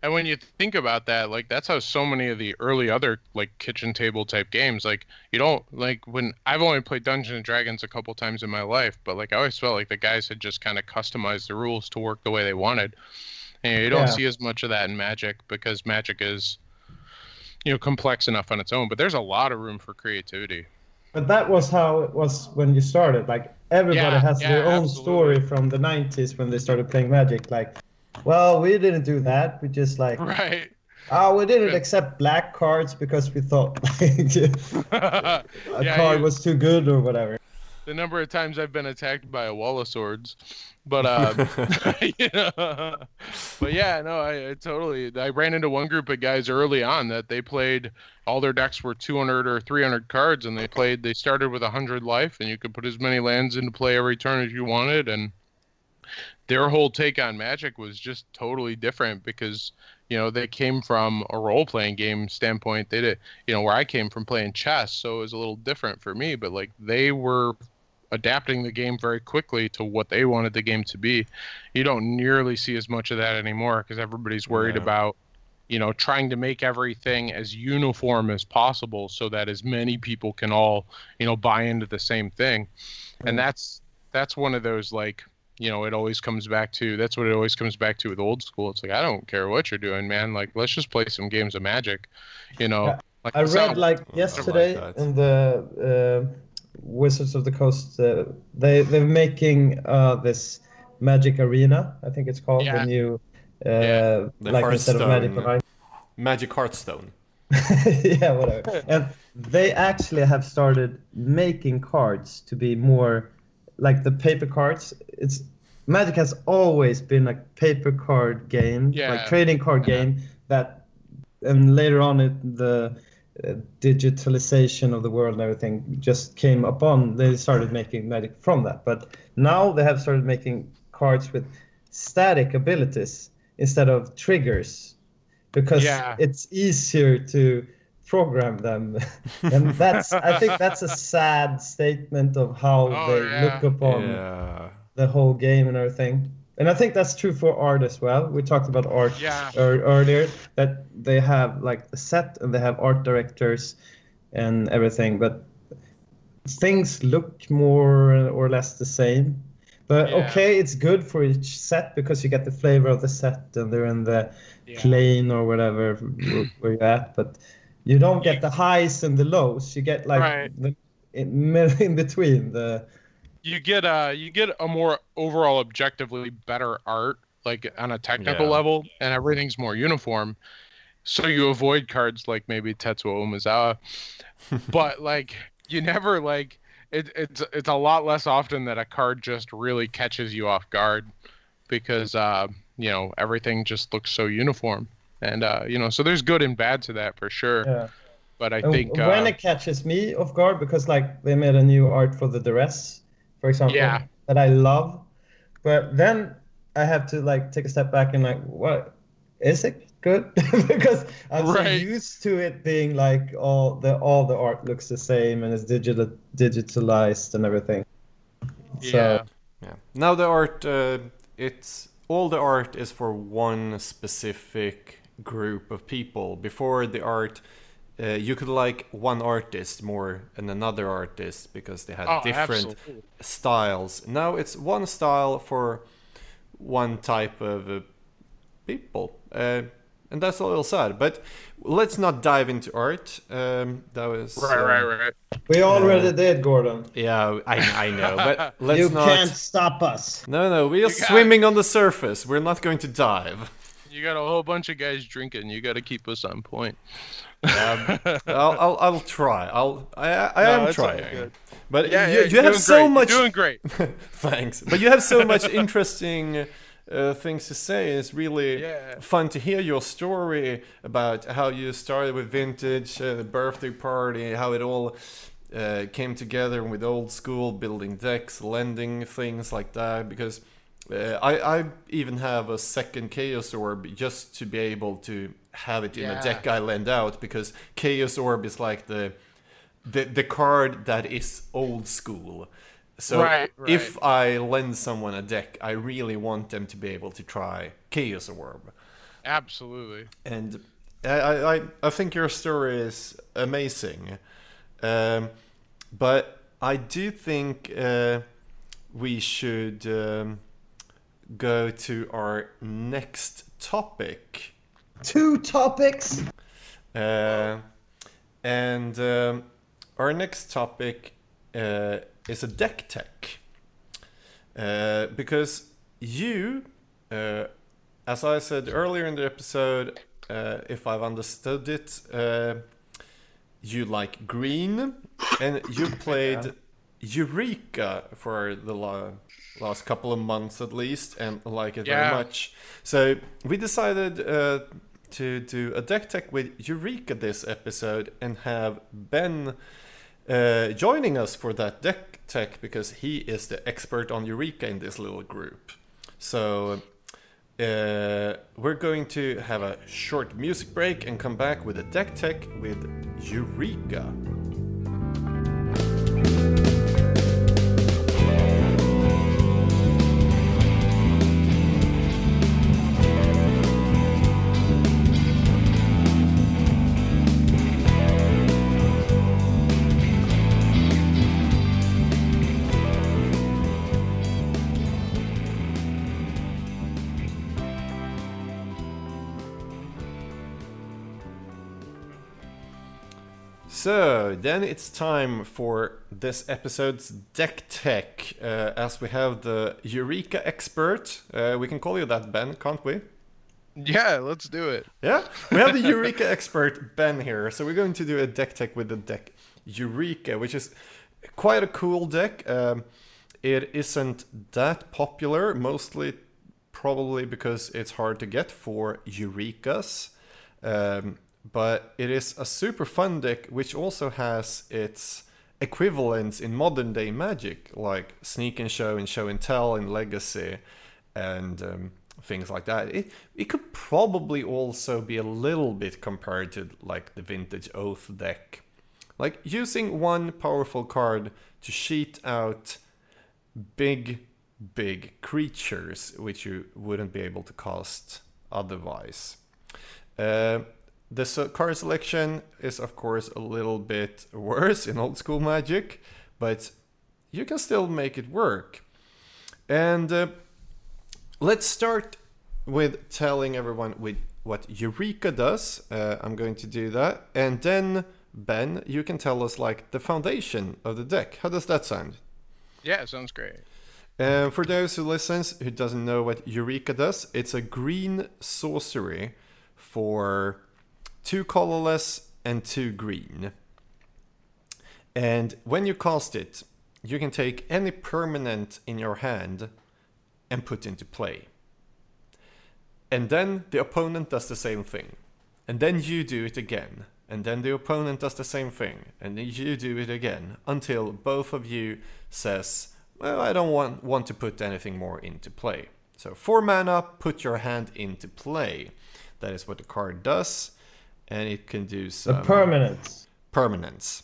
And when you think about that, like that's how so many of the early other like kitchen table type games, like you don't like when I've only played Dungeons and Dragons a couple times in my life, but like I always felt like the guys had just kind of customized the rules to work the way they wanted. And you don't Yeah. see as much of that in Magic because Magic is, you know, complex enough on its own. But there's a lot of room for creativity. But that was how it was when you started. Like everybody Yeah, has their own absolutely. story from the '90s when they started playing Magic. Like, well, we didn't do that. We just like, Right. oh, we didn't accept black cards because we thought like, a Yeah, card was too good or whatever. The number of times I've been attacked by a wall of swords. But um, you know, but yeah, no, I, I totally. I ran into one group of guys early on that they played. All their decks were 200 or 300 cards, and they played. They started with 100 life, and you could put as many lands into play every turn as you wanted. And their whole take on Magic was just totally different because you know they came from a role playing game standpoint. They did, you know, where I came from playing chess, so it was a little different for me. But like they were adapting the game very quickly to what they wanted the game to be. You don't nearly see as much of that anymore because everybody's worried Yeah. about, you know, trying to make everything as uniform as possible so that as many people can all, you know, buy into the same thing. Right. And that's that's one of those like, you know, it always comes back to that's what it always comes back to with old school. It's like I don't care what you're doing, man. Like let's just play some games of Magic, you know. Yeah. Like I read sounds- like like yesterday that. in the uh, Wizards of the Coast, uh, they they're making uh, this Magic Arena. I think it's called Yeah. the new, uh, Yeah. The like instead of Magic Hearthstone. Online. Magic Hearthstone. yeah, whatever. And they actually have started making cards to be more like the paper cards. It's Magic has always been a paper card game, Yeah. like trading card Yeah. game that, and later on it, the digitalization of the world and everything just came upon. They started making Magic from that, but now they have started making cards with static abilities instead of triggers because Yeah. it's easier to program them and that's i think that's a sad statement of how Oh, they yeah. look upon Yeah. the whole game and everything and i think that's true for art as well we talked about art Yeah. ear- earlier that they have like a set and they have art directors and everything but things look more or less the same but Yeah. okay it's good for each set because you get the flavor of the set and they're in the Yeah. plane or whatever where- where you're at but you don't get the highs and the lows you get like Right. the in, in between the you get uh you get a more overall objectively better art like on a technical Yeah. level and everything's more uniform so you avoid cards like maybe Tetsuo Umezawa but like you never like it, it's it's a lot less often that a card just really catches you off guard because uh you know everything just looks so uniform and uh you know so there's good and bad to that for sure yeah. but I And think when uh, it catches me off guard because like they made a new art for the duress for example Yeah. that i love but then i have to like take a step back and like what is it good because i'm so used to it being like all the all the art looks the same and it's digital digitalized and everything yeah so Yeah. Now the art, uh, it's all the art is for one specific group of people. Before the art, uh, you could like one artist more than another artist because they had oh, different absolutely. styles. Now it's one style for one type of uh, people. Uh, and that's a little sad. But let's not dive into art. Um, that was right uh, right right we already did gordon Yeah, I, I know, but let's you not. can't stop us No, no, we're You got- swimming on the surface. We're not going to dive. You got a whole bunch of guys drinking. You got to keep us on point. Um, I'll, I'll, I'll try. I'll, I, I No, am trying. But Yeah, you, yeah, you have so great. much. You're doing great. Thanks. But you have so much interesting uh, things to say. It's really Yeah. fun to hear your story about how you started with vintage, uh, the birthday party, how it all uh, came together with old school, building decks, lending things like that. Because uh, I, I even have a second Chaos Orb just to be able to have it in Yeah. a deck I lend out because Chaos Orb is like the the the card that is old school. So Right, right. if I lend someone a deck, I really want them to be able to try Chaos Orb. Absolutely. And I, I, I think your story is amazing. Um, but I do think uh, we should um, go to our next topic. two topics Uh, and um, our next topic uh, is a deck tech. Uh, because you, uh, as I said earlier in the episode, uh, if I've understood it, uh, you like green, and you played Eureka for the last couple of months at least, and like it Yeah. very much. So we decided uh, to do a deck tech with Eureka this episode and have Ben uh, joining us for that deck tech because he is the expert on Eureka in this little group. So uh, we're going to have a short music break and come back with a deck tech with Eureka. Then it's time for this episode's deck tech. Uh, as we have the Eureka expert, uh, we can call you that, Ben, can't we? Yeah, let's do it. Yeah, we have the Eureka expert Ben here, so we're going to do a deck tech with the deck Eureka, which is quite a cool deck. Um, it isn't that popular, mostly probably because it's hard to get for Eurekas. Um, but it is a super fun deck which also has its equivalents in modern day magic, like Sneak and Show and Show and Tell and Legacy, and um, things like that. It it could probably also be a little bit compared to like the vintage Oath deck, like using one powerful card to cheat out big big creatures which you wouldn't be able to cast otherwise. Uh, the card selection is of course a little bit worse in old school magic, but you can still make it work. And uh, let's start with telling everyone with what Eureka does. Uh, I'm going to do that, and then Ben, you can tell us like the foundation of the deck. How does that sound? Yeah, sounds great. And for those who listens who doesn't know what Eureka does, it's a green sorcery for two colorless and two green. And when you cast it, you can take any permanent in your hand and put into play. And then the opponent does the same thing. And then you do it again. And then the opponent does the same thing. And then you do it again until both of you says, well, I don't want, want to put anything more into play. So four mana, put your hand into play. That is what the card does. And it can do The some permanence. permanence.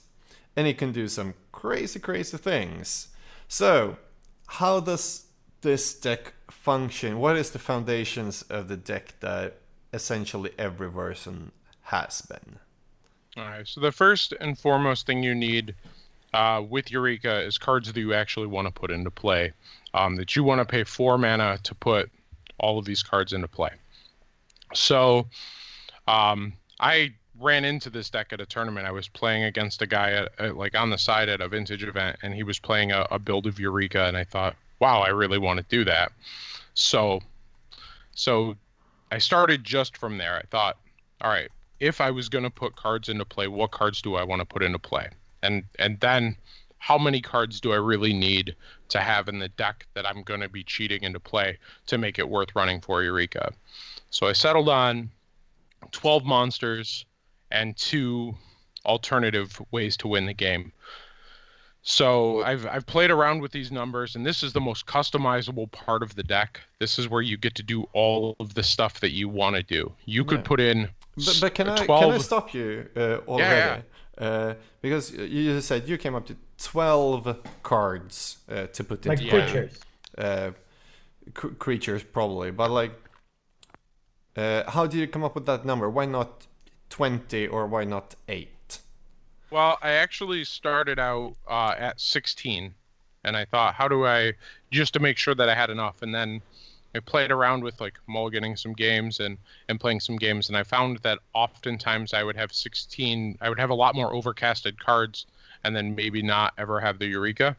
And it can do some crazy, crazy things. So, how does this deck function? What is the foundations of the deck that essentially every version has been? All right. So the first and foremost thing you need uh, with Eureka is cards that you actually want to put into play. Um, that you want to pay four mana to put all of these cards into play. So, um, I ran into this deck at a tournament. I was playing against a guy at, at like on the side at a vintage event, and he was playing a, a build of Eureka, and I thought, wow, I really want to do that. So, so I started just from there. I thought, all right, if I was going to put cards into play, what cards do I want to put into play? And and then how many cards do I really need to have in the deck that I'm going to be cheating into play to make it worth running for Eureka? So I settled on 12 monsters and two alternative ways to win the game. So I've I've played around with these numbers, and this is the most customizable part of the deck. This is where you get to do all of the stuff that you want to do. You could Yeah. put in But, but can, s- I, 12 can I stop you uh, already? Uh, because you said you came up to 12 cards uh, to put in. Like into Yeah. creatures. uh, cr- creatures, probably. But like, uh, how did you come up with that number? Why not 20 or why not 8? Well, I actually started out uh, at 16, and I thought, how do I just to make sure that I had enough, and then I played around with like mulliganing some games and and playing some games, and I found that oftentimes I would have 16, I would have a lot more overcasted cards, and then maybe not ever have the Eureka.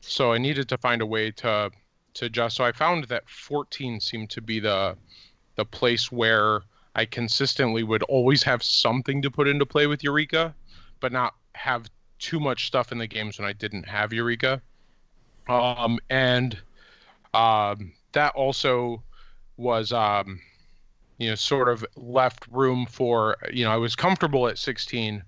So I needed to find a way to to adjust. So I found that 14 seemed to be the the place where I consistently would always have something to put into play with Eureka, but not have too much stuff in the games when I didn't have Eureka. Um, and um, that also was, um, you know, sort of left room for, you know, I was comfortable at 16,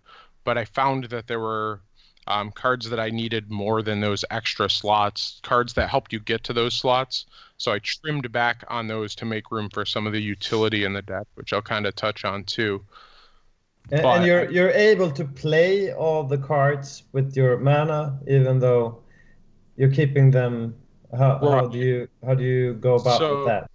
but I found that there were um, cards that I needed more than those extra slots, cards that helped you get to those slots. So I trimmed back on those to make room for some of the utility in the deck, which I'll kind of touch on too. And, But- and you're you're able to play all the cards with your mana, even though you're keeping them. How, how Right. do you how do you go about So- that?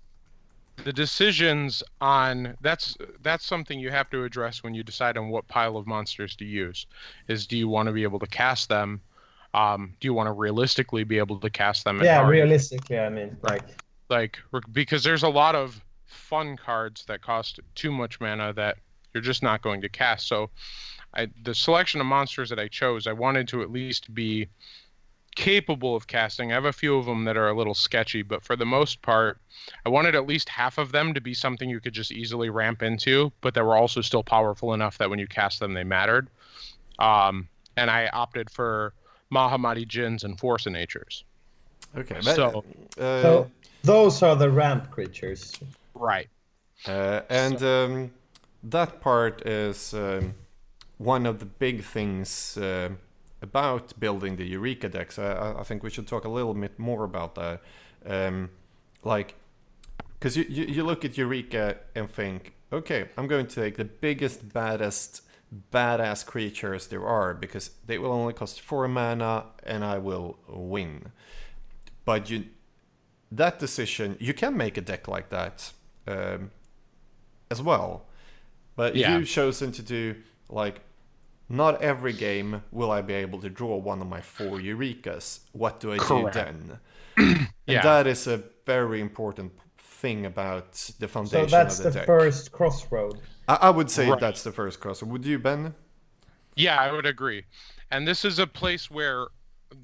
The decisions on that's that's something you have to address when you decide on what pile of monsters to use is do you want to be able to cast them um, do you want to realistically be able to cast them Yeah, target? realistically, I mean, like like because there's a lot of fun cards that cost too much mana that you're just not going to cast so I, the selection of monsters that i chose i wanted to at least be capable of casting i have a few of them that are a little sketchy but for the most part i wanted at least half of them to be something you could just easily ramp into but that were also still powerful enough that when you cast them they mattered um, and i opted for Mahamoti Djinns and force of natures Okay, but, So- uh, so. Those are the ramp creatures. right Uh, and um, that part is um, one of the big things uh, about building the Eureka decks. I- I, think we should talk a little bit more about that. Um, like, because you, you, you look at Eureka and think, okay, I'm going to take the biggest, baddest, badass creatures there are because they will only cost four mana and I will win. But you, that decision, you can make a deck like that. Um, as well. But Yeah. you've chosen to do like not every game will I be able to draw one of my four Eurekas. What do I Correct. do then? and Yeah. that is a very important thing about the foundation. So foundation that's of the, the deck. first crossroad. I, I would say Right. that's the first cross. Would you, Ben? Yeah, I would agree. And this is a place where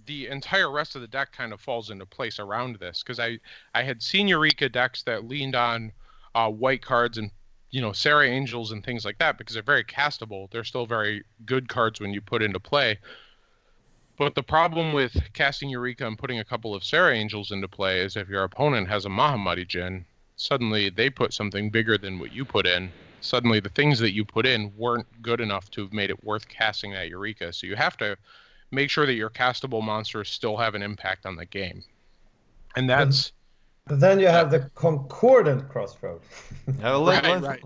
the entire rest of the deck kind of falls into place around this because I I had seen Eureka decks that leaned on uh, white cards and you know Serra Angels and things like that because they're very castable. They're still very good cards when you put into play. But the problem with casting Eureka and putting a couple of Serra Angels into play is if your opponent has a Mahamoti Djinn, suddenly they put something bigger than what you put in. Suddenly the things that you put in weren't good enough to have made it worth casting that Eureka. So you have to make sure that your castable monsters still have an impact on the game. And that's But then you have the concordant crossroad. Uh, let, Right, let,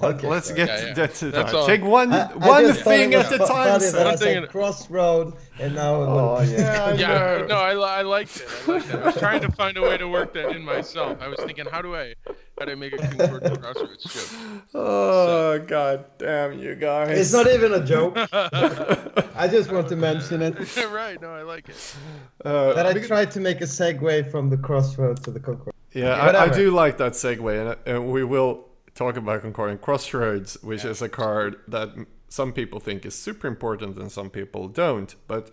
right. Let, us get Yeah, yeah. that to That's that. all. Take one I- I one just thought thing at a time. funny sir. I One thing said at- crossroad, and now Oh, will- yeah, I yeah, no, I, I liked it. I liked it. I was trying to find a way to work that in myself. I was thinking, how do I, how do I make a concordant crossroads joke? Oh god damn you guys! It's not even a joke. I just want to mention it. right? No, I like it. Uh, That I because- tried to make a segue from the crossroad to the concordant. Yeah, I, I do like that segue, and, and we will talk about Concordant Crossroads, which is a card that some people think is super important and some people don't. But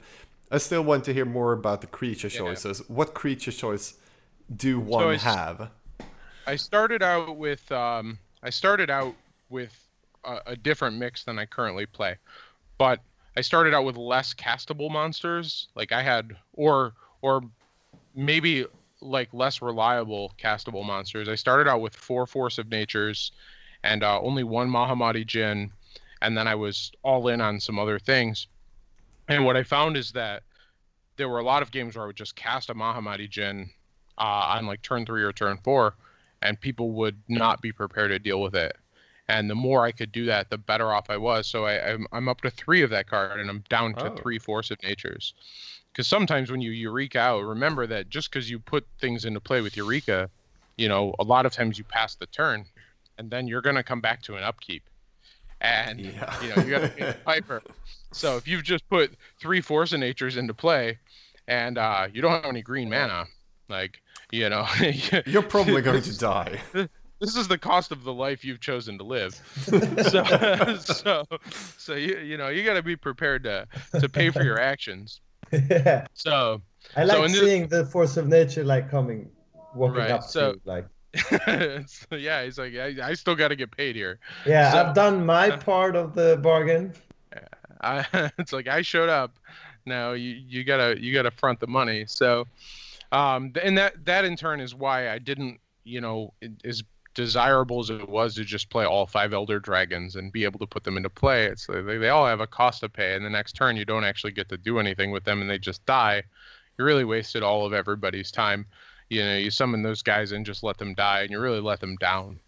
I still want to hear more about the creature Yeah. choices. What creature choice do one it's- have? I started out with um, I started out with a, a different mix than I currently play, but I started out with less castable monsters. Like I had, or or maybe like less reliable castable monsters. I started out with four Force of Natures, and uh, only one Mahamoti Djinn, and then I was all in on some other things. And what I found is that there were a lot of games where I would just cast a Mahamoti Djinn uh, on like turn three or turn four, and people would not be prepared to deal with it. And the more I could do that, the better off I was. So I, I'm, I'm up to three of that card, and I'm down to Oh. three Force of Natures. Because sometimes when you Eureka out, remember that just because you put things into play with Eureka, you know, a lot of times you pass the turn, and then you're gonna come back to an upkeep, and Yeah. you know you got to pay the piper. So if you've just put three Force of Natures into play, and uh, you don't have any green mana, like you know, You're probably going to die. this is the cost of the life you've chosen to live. so, so, so you you know you got to be prepared to to pay for your actions. Yeah. So, I So like this- seeing the force of nature like coming, walking Right, up so- to you, like. so yeah, he's like, I, I still got to get paid here. Yeah, so- I've done my part of the bargain. I, it's like I showed up. Now you, you gotta you gotta front the money. So, um, and that that in turn is why I didn't, you know, as desirable as it was to just play all five Elder Dragons and be able to put them into play. It's they, they all have a cost to pay, and the next turn you don't actually get to do anything with them, and they just die. You really wasted all of everybody's time. You know, you summon those guys and just let them die, and you really let them down.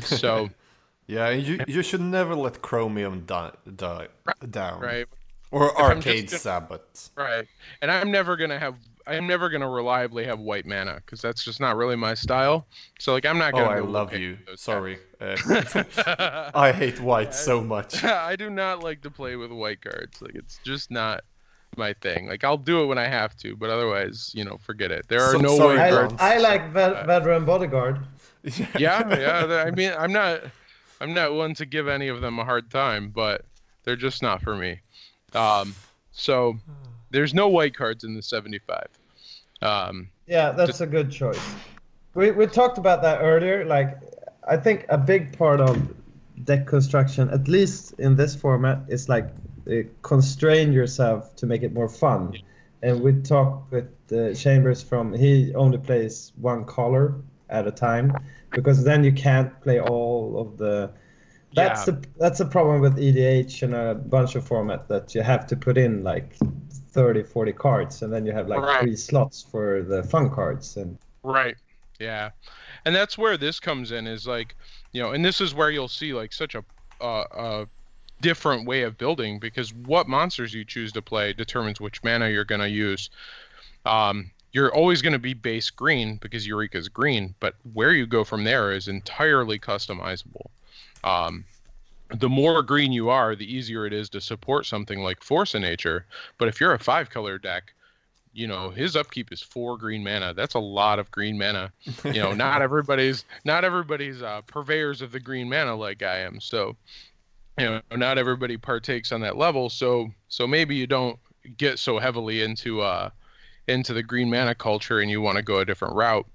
So. Yeah, you you should never let Chromium die, die down. Right. Or just Arcades Sabboth. Right. And I'm never gonna have I'm never gonna reliably have white mana because that's just not really my style. So like I'm not Oh, gonna. Oh, I love you. Sorry. Uh. I hate white so much. I do not like to play with white cards. Like it's just not my thing. Like I'll do it when I have to, but otherwise, you know, forget it. There are So- no sorry, white I, Grant. cards. I like ve- veteran bodyguard. Yeah, yeah. I mean, I'm not I'm not one to give any of them a hard time, but they're just not for me. Um, so there's no white cards in the 75. Um, Yeah, that's a good choice. We we talked about that earlier. Like, I think a big part of deck construction, at least in this format, is like uh, constrain yourself to make it more fun. And we talked with uh, Chambers from he only plays one color at a time because then you can't play all of the. That's Yeah. the that's the problem with EDH and a bunch of format that you have to put in like 30 40 cards and then you have like Right. three slots for the fun cards and Right. Yeah. And that's where this comes in is like, you know, and this is where you'll see like such a uh, a different way of building because what monsters you choose to play determines which mana you're going to use. Um, you're always going to be base green because Eureka's green, but where you go from there is entirely customizable. Um, the more green you are, the easier it is to support something like Force of Nature. But if you're a five color deck, you know his upkeep is four green mana. That's a lot of green mana. You know, not everybody's not everybody's uh, purveyors of the green mana like I am. So, you know, not everybody partakes on that level. So, so maybe you don't get so heavily into uh into the green mana culture and you want to go a different route.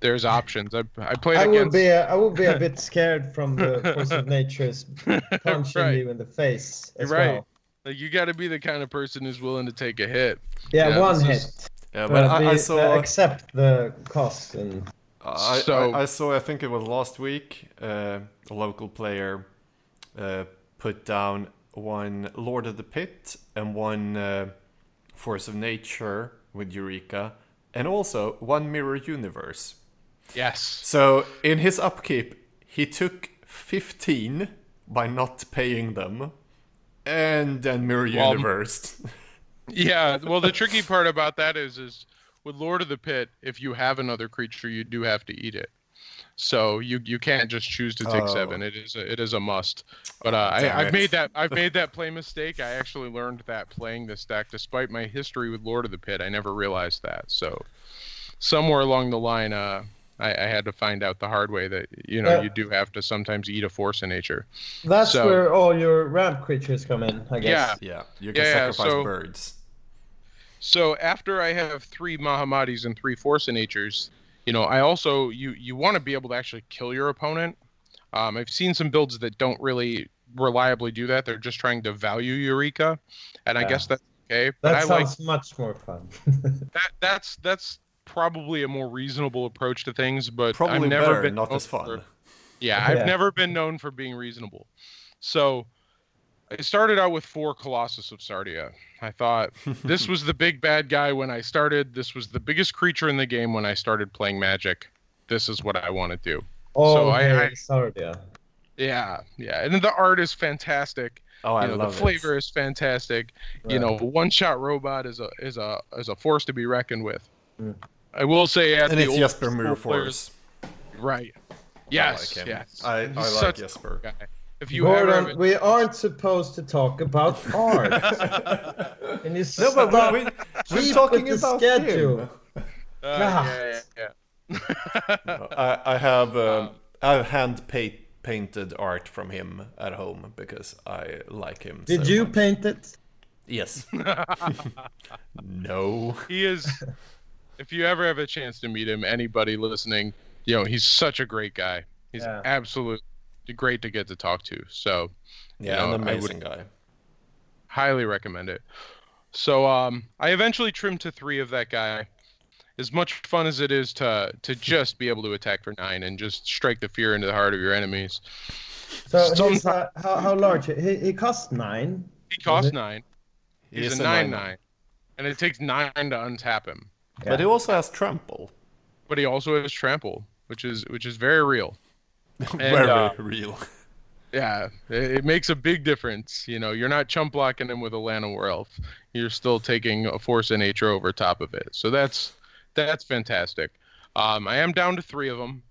There's options. I I played I would be a, I would be a bit scared from the force of nature's punching Right. you in the face as You're right. well. Like you got to be the kind of person who's willing to take a hit. Yeah, Yeah, one hit. is- Yeah, But, but I, I be- saw. accept the cost and I, So- I, I saw. I think it was last week. Uh, a local player uh, put down one Lord of the Pit and one uh, Force of Nature with Eureka, and also one Mirror Universe. Yes. So in his upkeep, he took 15 by not paying them, and then Mirror Well, Universe. Yeah, well, the tricky part about that is, is with Lord of the Pit, if you have another creature, you do have to eat it. So you you can't just choose to take Oh. seven. It is a, it is a must. But uh, I, I've made that I've made that play mistake. I actually learned that playing this deck, despite my history with Lord of the Pit, I never realized that. So somewhere along the line, uh, I, I had to find out the hard way that you know Yeah. you do have to sometimes eat a force of nature. that's So- where all your ramp creatures come in, I guess. yeah, yeah, you can Yeah, sacrifice so- birds. So after I have three Mahamotis and three Force of Natures, you know, I also you you want to be able to actually kill your opponent. Um, I've seen some builds that don't really reliably do that. They're just trying to value Eureka, and I guess that's okay. But That I like sounds much more fun. that. That's that's probably a more reasonable approach to things. But Probably I've never better, been not known as fun. for- yeah, I've Yeah. never been known for being reasonable. So I started out with four Colossus of Sardia. I thought this was the big bad guy when I started. This was the biggest creature in the game when I started playing Magic. This is what I want to do. Oh, I- hey, I- Sardia. Yeah, yeah. And the art is fantastic. Oh, I you know, love the flavor it. is fantastic. You know, one shot robot is a is a is a force to be reckoned with. Mm. I will say at And the it's old Jesper school Moore players- Force. Right. I Yes. like him. yes. I, I like such a Jesper. guy. If you ever Gordon, have a- we aren't supposed to talk about art. Can you No, but stop? we, we, we're talking about schedule. him. Uh, yeah, yeah, yeah. I, I have um, I have hand pa- painted art from him at home because I like him. Did so you much. paint it? Yes. no. he is if you ever have a chance to meet him anybody listening you know he's such a great guy he's Yeah. absolutely great to get to talk to so Yeah, know, an I would- amazing guy. highly recommend it so um i eventually trimmed to three of that guy as much fun as it is to to just be able to attack for nine and just strike the fear into the heart of your enemies So Some- he's, uh, how how large? He he costs nine. he costs it? nine He he's is a nine nine and it takes nine to untap him But he also has trample. but he also has trample which is which is very real And, Very uh, real. Yeah, it, it makes a big difference. You know, you're not chump blocking him with a Llanowar elf. You're still taking a force of nature over top of it. So that's that's fantastic. Um, I am down to three of them.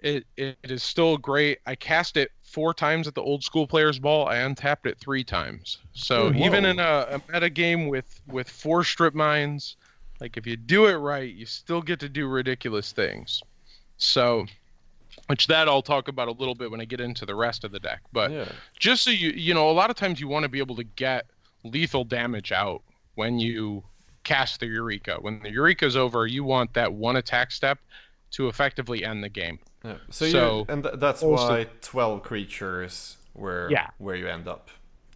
It, it it is still great. I cast it four times at the old school players ball. I untapped it three times. So Oh, even in a, a meta game with with four strip mines, like if you do it right, you still get to do ridiculous things. So, which that I'll talk about a little bit when I get into the rest of the deck. But yeah. just so you you know, a lot of times you want to be able to get lethal damage out when you cast the Eureka. When the Eureka's over, you want that one attack step to effectively end the game. yeah. So, So- you, and th- that's Also- why 12 creatures were Yeah. where you end up.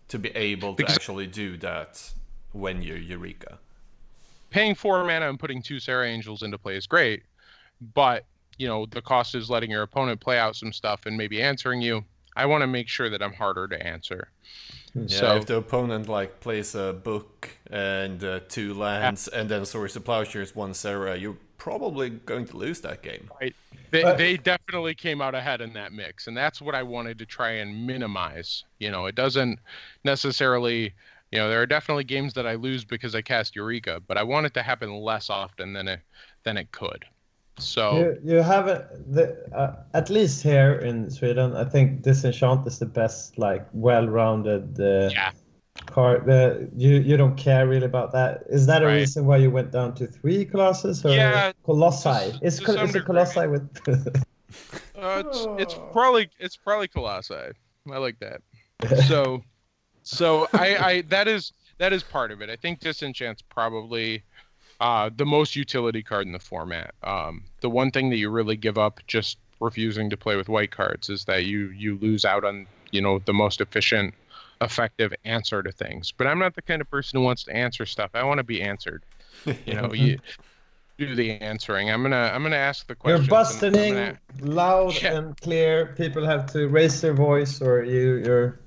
To be able to Because- actually do that when you're Eureka. Paying four mana and putting two Serra Angels into play is great, but you know the cost is letting your opponent play out some stuff and maybe answering you. I want to make sure that I'm harder to answer. Yeah, So- if the opponent like plays a book and uh, two lands and then Swords to Plowshares, one Sarah, you're probably going to lose that game. They, But- they definitely came out ahead in that mix, and that's what I wanted to try and minimize. You know, it doesn't necessarily, you know, there are definitely games that I lose because I cast Eureka, but I want it to happen less often than it than it could. So You you have a, the uh, at least here in Sweden, I think Disenchant is the best like well-rounded uh, yeah, card. Uh, you you don't care really about that. Is that a Right. reason why you went down to three colossus or Yeah, colossi? to- Is to col- some is it colossi with? uh, it's it's probably it's probably Colossi. I like that. So, so I, I that is that is part of it. I think Disenchant's probably uh, the most utility card in the format. Um, the one thing that you really give up just refusing to play with white cards is that you you lose out on you know the most efficient, effective answer to things. But I'm not the kind of person who wants to answer stuff. I want to be answered. You know, you do the answering. I'm gonna I'm gonna ask the question. You're busting gonna- loud Yeah. and clear. People have to raise their voice, or you you're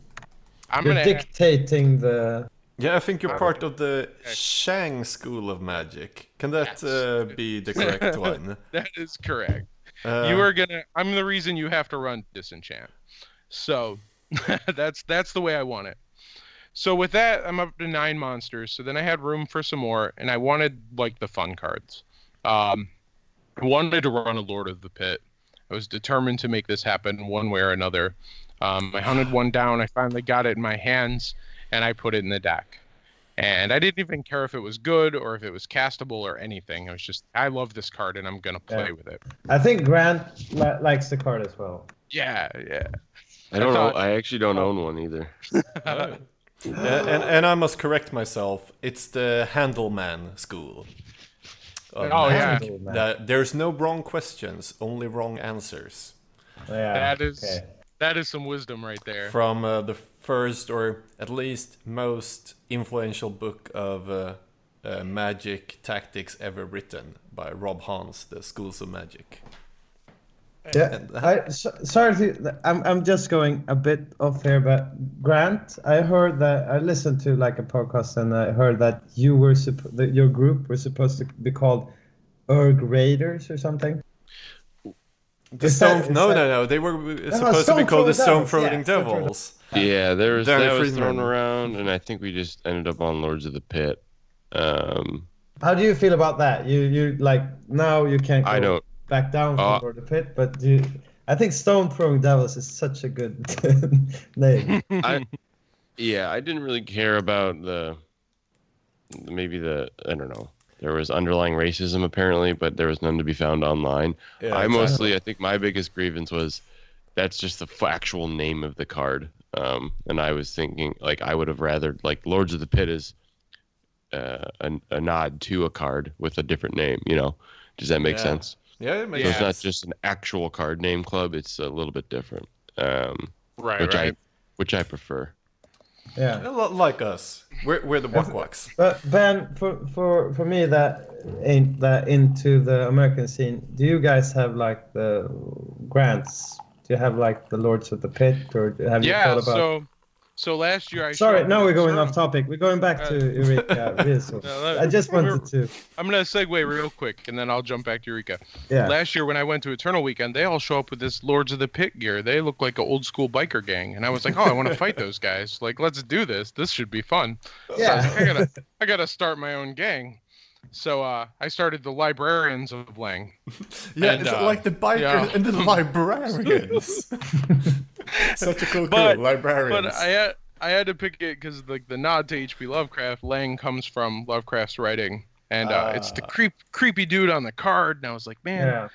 I'm you're gonna dictating the. Yeah, I think you're Uh, part of the okay. Shang School of Magic. Can that Yes. uh, be the correct one? That is correct. Uh, you are gonna. I'm the reason you have to run disenchant. So that's that's the way I want it. So with that, I'm up to nine monsters. So then I had room for some more, and I wanted like the fun cards. Um, I wanted to run a Lord of the Pit. I was determined to make this happen one way or another. Um, I hunted one down. I finally got it in my hands, and I put it in the deck. And I didn't even care if it was good or if it was castable or anything. I was just, I love this card, and I'm gonna play Yeah. with it. I think Grant li- likes the card as well. Yeah, yeah. I don't thought- know. I actually don't own one either. uh, and, and I must correct myself. It's the Handelman School. of Oh, yeah. Magic. That there's no wrong questions, only wrong answers. Yeah. That is okay. That is some wisdom right there. From uh, the first, or at least most influential book of uh, uh, magic tactics ever written by Rob Hahn's, The Schools of Magic. Yeah, And- I, so, sorry, to, I'm I'm just going a bit off here, but Grant, I heard that I listened to like a podcast and I heard that you were that your group was supposed to be called Erg Raiders or something. The Is that- stone, no, that- no, no. They were supposed to be called the Stone Devils, Throwing yeah, Devils. Yeah, there was Danny that was thrown around, and I think we just ended up on Lords of the Pit. Um, How do you feel about that? You you like now you can't go I don't. back down from Uh, Lord of the Pit, but you, I think Stone Throwing Devils is such a good name. I, yeah, I didn't really care about the maybe the I don't know. There was underlying racism apparently, but there was none to be found online. Yeah, I exactly. mostly, I think my biggest grievance was that's just the f- actual name of the card. Um, and I was thinking like I would have rather like Lords of the Pit is uh, a, a nod to a card with a different name. You know, does that make Yeah. sense? Yeah, it makes So it's not just an actual card name club; it's a little bit different, um, Right, which right. I which I prefer. Yeah. Like us. We're, we're the Wack Wacks. But Ben, for for for me that ain't that into the American scene. Do you guys have like the grants? Do you have like the Lords of the Pit, or have you yeah. thought about? So, so last year I. Sorry, now we're going off topic. We're going back to Uh, Eureka. really soon. No, that- I just wanted to. I'm gonna segue real quick, and then I'll jump back to Eureka. Yeah. Last year when I went to Eternal Weekend, they all show up with this Lords of the Pit gear. They look like an old school biker gang, and I was like, oh, I want to fight those guys. Like, let's do this. This should be fun. So I, Yeah. like, I gotta, I gotta start my own gang. So uh, I started the Librarians of Lang. Yeah, And, it's uh, like the bikers yeah. and the librarians. Such a cool, But- cool librarians. But I had, I had to pick it because like the nod to H.P. Lovecraft, Lang comes from Lovecraft's writing, and uh, it's the Ah. creep, creepy dude on the card. And I was like, man, Yeah.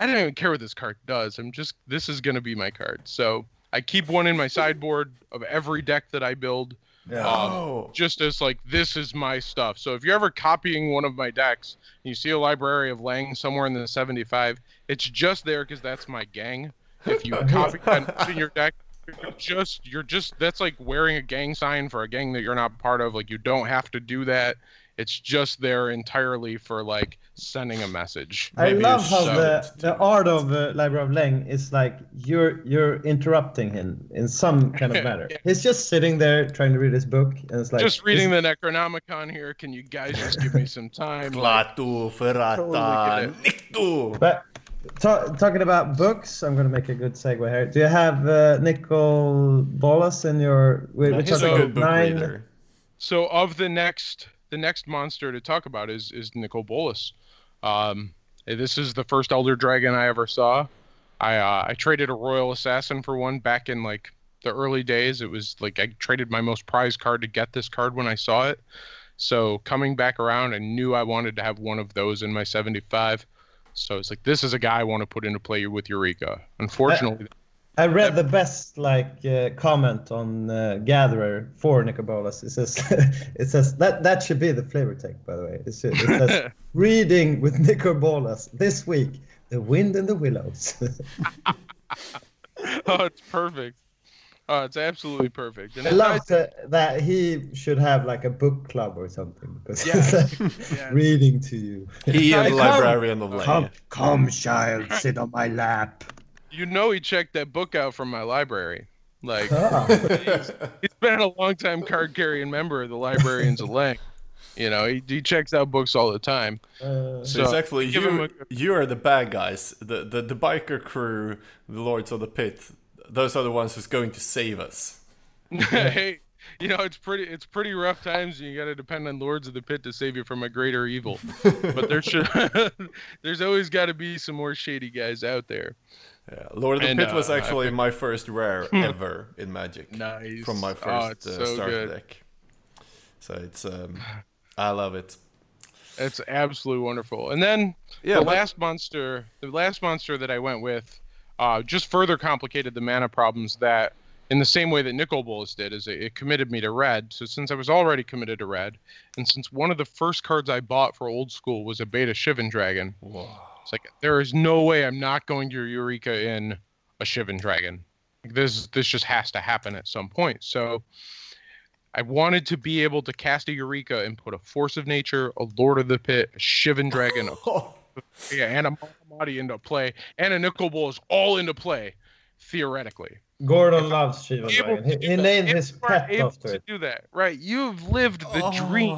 I don't even care what this card does. I'm just this is gonna be my card. So I keep one in my sideboard of every deck that I build, Yeah. Um, oh, just as like this is my stuff. So if you're ever copying one of my decks, and you see a library of Lang somewhere in the 75, it's just there because that's my gang. If you copy that in your deck, you're just you're just that's like wearing a gang sign for a gang that you're not part of. Like you don't have to do that. It's just there entirely for like sending a message. I Maybe you love how should. the, the art of uh, Library of Leng is like you're you're interrupting him in some kind of manner. Yeah. He's just sitting there trying to read his book, and it's like just reading this- the Necronomicon here. Can you guys just give me some time? Klaatu, Ferrata, Totally Nikto. But ta- talking about books, I'm gonna make a good segue here. Do you have uh, Nicol Bolas in your? We, Yeah, we're he's a good book nine. reader. So of the next the next monster to talk about is is Nicol Bolas. Um, this is the first Elder Dragon I ever saw. I uh, I traded a Royal Assassin for one back in like the early days. It was like I traded my most prized card to get this card when I saw it. So coming back around, I knew I wanted to have one of those in my 75. So it's like this is a guy I want to put into play with Eureka. Unfortunately, I read the best like uh, comment on uh, Gatherer for Nicol Bolas. It says it says that that should be the flavor text, by the way. It, should, it says reading with Nicol Bolas this week. The wind and the willows. oh, it's perfect. Oh, it's absolutely perfect. And I love ties- that, that he should have like a book club or something because Yeah. like Yeah. reading to you. He and the Come, librarian of Come, come, child, sit on my lap. You know he checked that book out from my library. Like Ah. he's been a long time card carrying member of the Librarians of Lang. You know, he, he checks out books all the time. Uh, So, it's So, actually give him you. a- You are the bad guys. The, the the biker crew, the Lords of the Pit. Those are the ones who's going to save us. hey, you know, it's pretty it's pretty rough times and you gotta depend on Lords of the Pit to save you from a greater evil. But there should there's always gotta be some more shady guys out there. Yeah, Lord of the And, Pit was uh, actually my first rare ever in Magic. Nice. From my Oh, first it's uh, so start deck. So it's um, I love it. It's absolutely wonderful. And then Yeah, the but- last monster, the last monster that I went with, uh, just further complicated the mana problems that, in the same way that Nicol Bolas did, is it, it committed me to red. So since I was already committed to red, and since one of the first cards I bought for old school was a Beta Shivan Dragon, Whoa. it's like there is no way I'm not going to Eureka in a Shivan Dragon. Like, this this just has to happen at some point. So. I wanted to be able to cast a Eureka and put a Force of Nature, a Lord of the Pit, a Shivan Dragon, a yeah, and a Mahamoti into play, and a Nicol Bolas all into play, theoretically. Gordon loves Shiva Able Dragon. He, do he named If his you pet able after to it. do that, right? You've lived the Oh. dream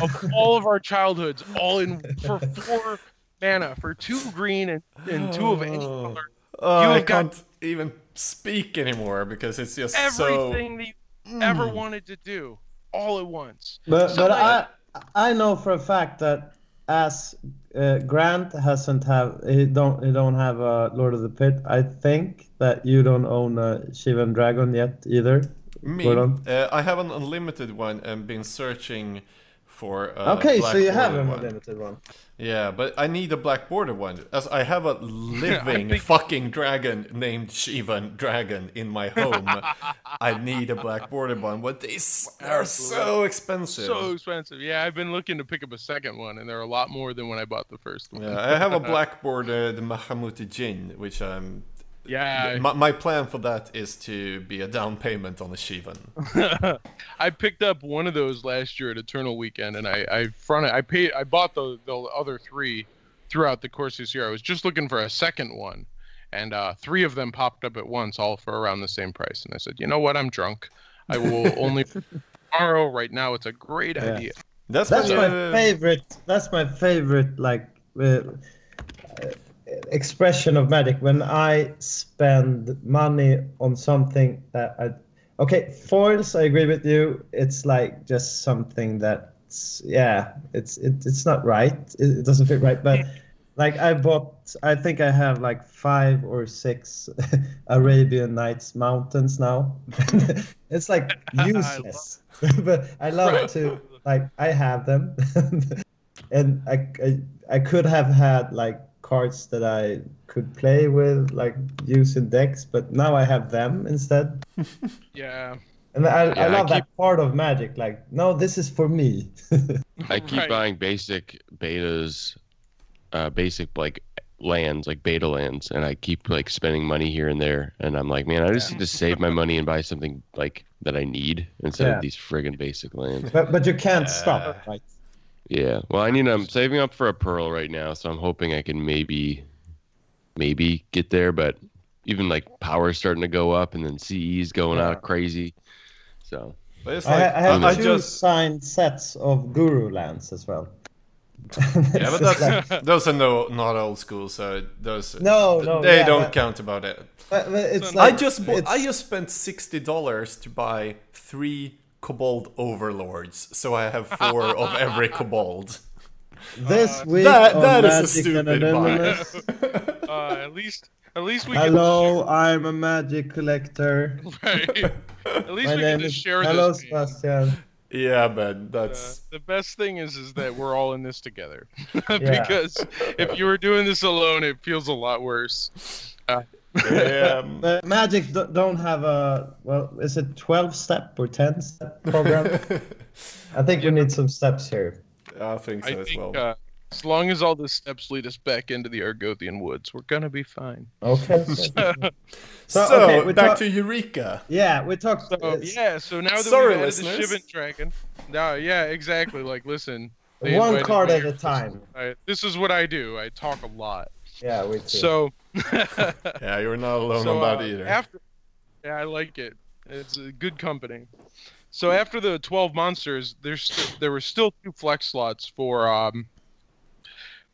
of all of our childhoods, all in for four mana, for two green and, and two of any Oh. color. Oh, You I have got- can't even speak anymore because it's just Everything that you ever Mm. wanted to do, all at once. But So, but like- I I know for a fact that as uh, Grant hasn't have he don't he don't have a Lord of the Pit. I think that you don't own a Shivan Dragon yet either. me. Uh, I have an unlimited one and been searching for. Uh, okay, so you have a border one. limited one. Yeah, but I need a black border one. As I have a living think- fucking dragon named Shivan Dragon in my home. I need a black border one, but they s- are so expensive. So expensive. Yeah, I've been looking to pick up a second one, and they're a lot more than when I bought the first one. yeah, I have a black border, the Mahamoti Djinn, which I'm. Yeah, My, my plan for that is to be a down payment on a Shivan. I picked up one of those last year at Eternal Weekend, and I I fronted. I paid. I bought the the other three throughout the course of this year. I was just looking for a second one, and uh, three of them popped up at once, all for around the same price. And I said, you know what? I'm drunk. I will only tomorrow. Right now, it's a great Yeah. idea. That's, That's when, my uh, favorite. That's my favorite like uh, expression of magic when I spend money on something that I. Okay, foils. I agree with you. It's like just something that's yeah. It's it, it's not right. It, it doesn't fit right. But like I bought. I think I have like five or six Arabian Nights mountains now. it's like useless. but I love Right. to like I have them, and I, I I could have had like cards that I could play with, like using decks, but now I have them instead. Yeah. And I, Yeah, I I love keep- that part of Magic. Like, no, this is for me. I keep Right. buying basic betas, uh, basic like lands, like beta lands, and I keep like spending money here and there. And I'm like, man, I just Yeah. need to save my money and buy something like that I need instead Yeah. of these friggin' basic lands. but but you can't Yeah. stop, right? Yeah. Well, I need. I'm saving up for a pearl right now, so I'm hoping I can maybe, maybe get there. But even like power's starting to go up, and then CE's going Yeah. out crazy. So But I, like, I have I two just signed sets of Guru lands as well. yeah, but that's those are no not old school, so those No, no, they yeah, don't but- count about it. But- but it's So I just bought, I just spent sixty dollars to buy three kobold overlords, so I have four of every kobold. this Uh, week that- on that is a Magic stupid and buy. Anonymous. Uh, at least, at least we Hello, I'm a magic collector. Right. At least My we can just is share Hello, this. pain. Sebastian. Yeah, man, Uh, that's the best thing is is that we're all in this together because if you were doing this alone it feels a lot worse yeah. But Magic do- don't have a well. Is it twelve step or ten step program? I think we need some steps here. I think so i as think well. uh, as long as all the steps lead us back into the argothian woods we're gonna be fine Okay. so so, okay, we back talk- to Eureka. yeah, we talked. so uh, yeah so now that Sorry, we've added the listeners. Shivan dragon now yeah exactly like listen they One invited card me at here. a time. I- this is what i do i talk a lot Yeah, we too. so Yeah, you're not alone so, on that uh, either. After, yeah, I like it. It's a good company. So after the 12 monsters, there's st- there were still two flex slots for um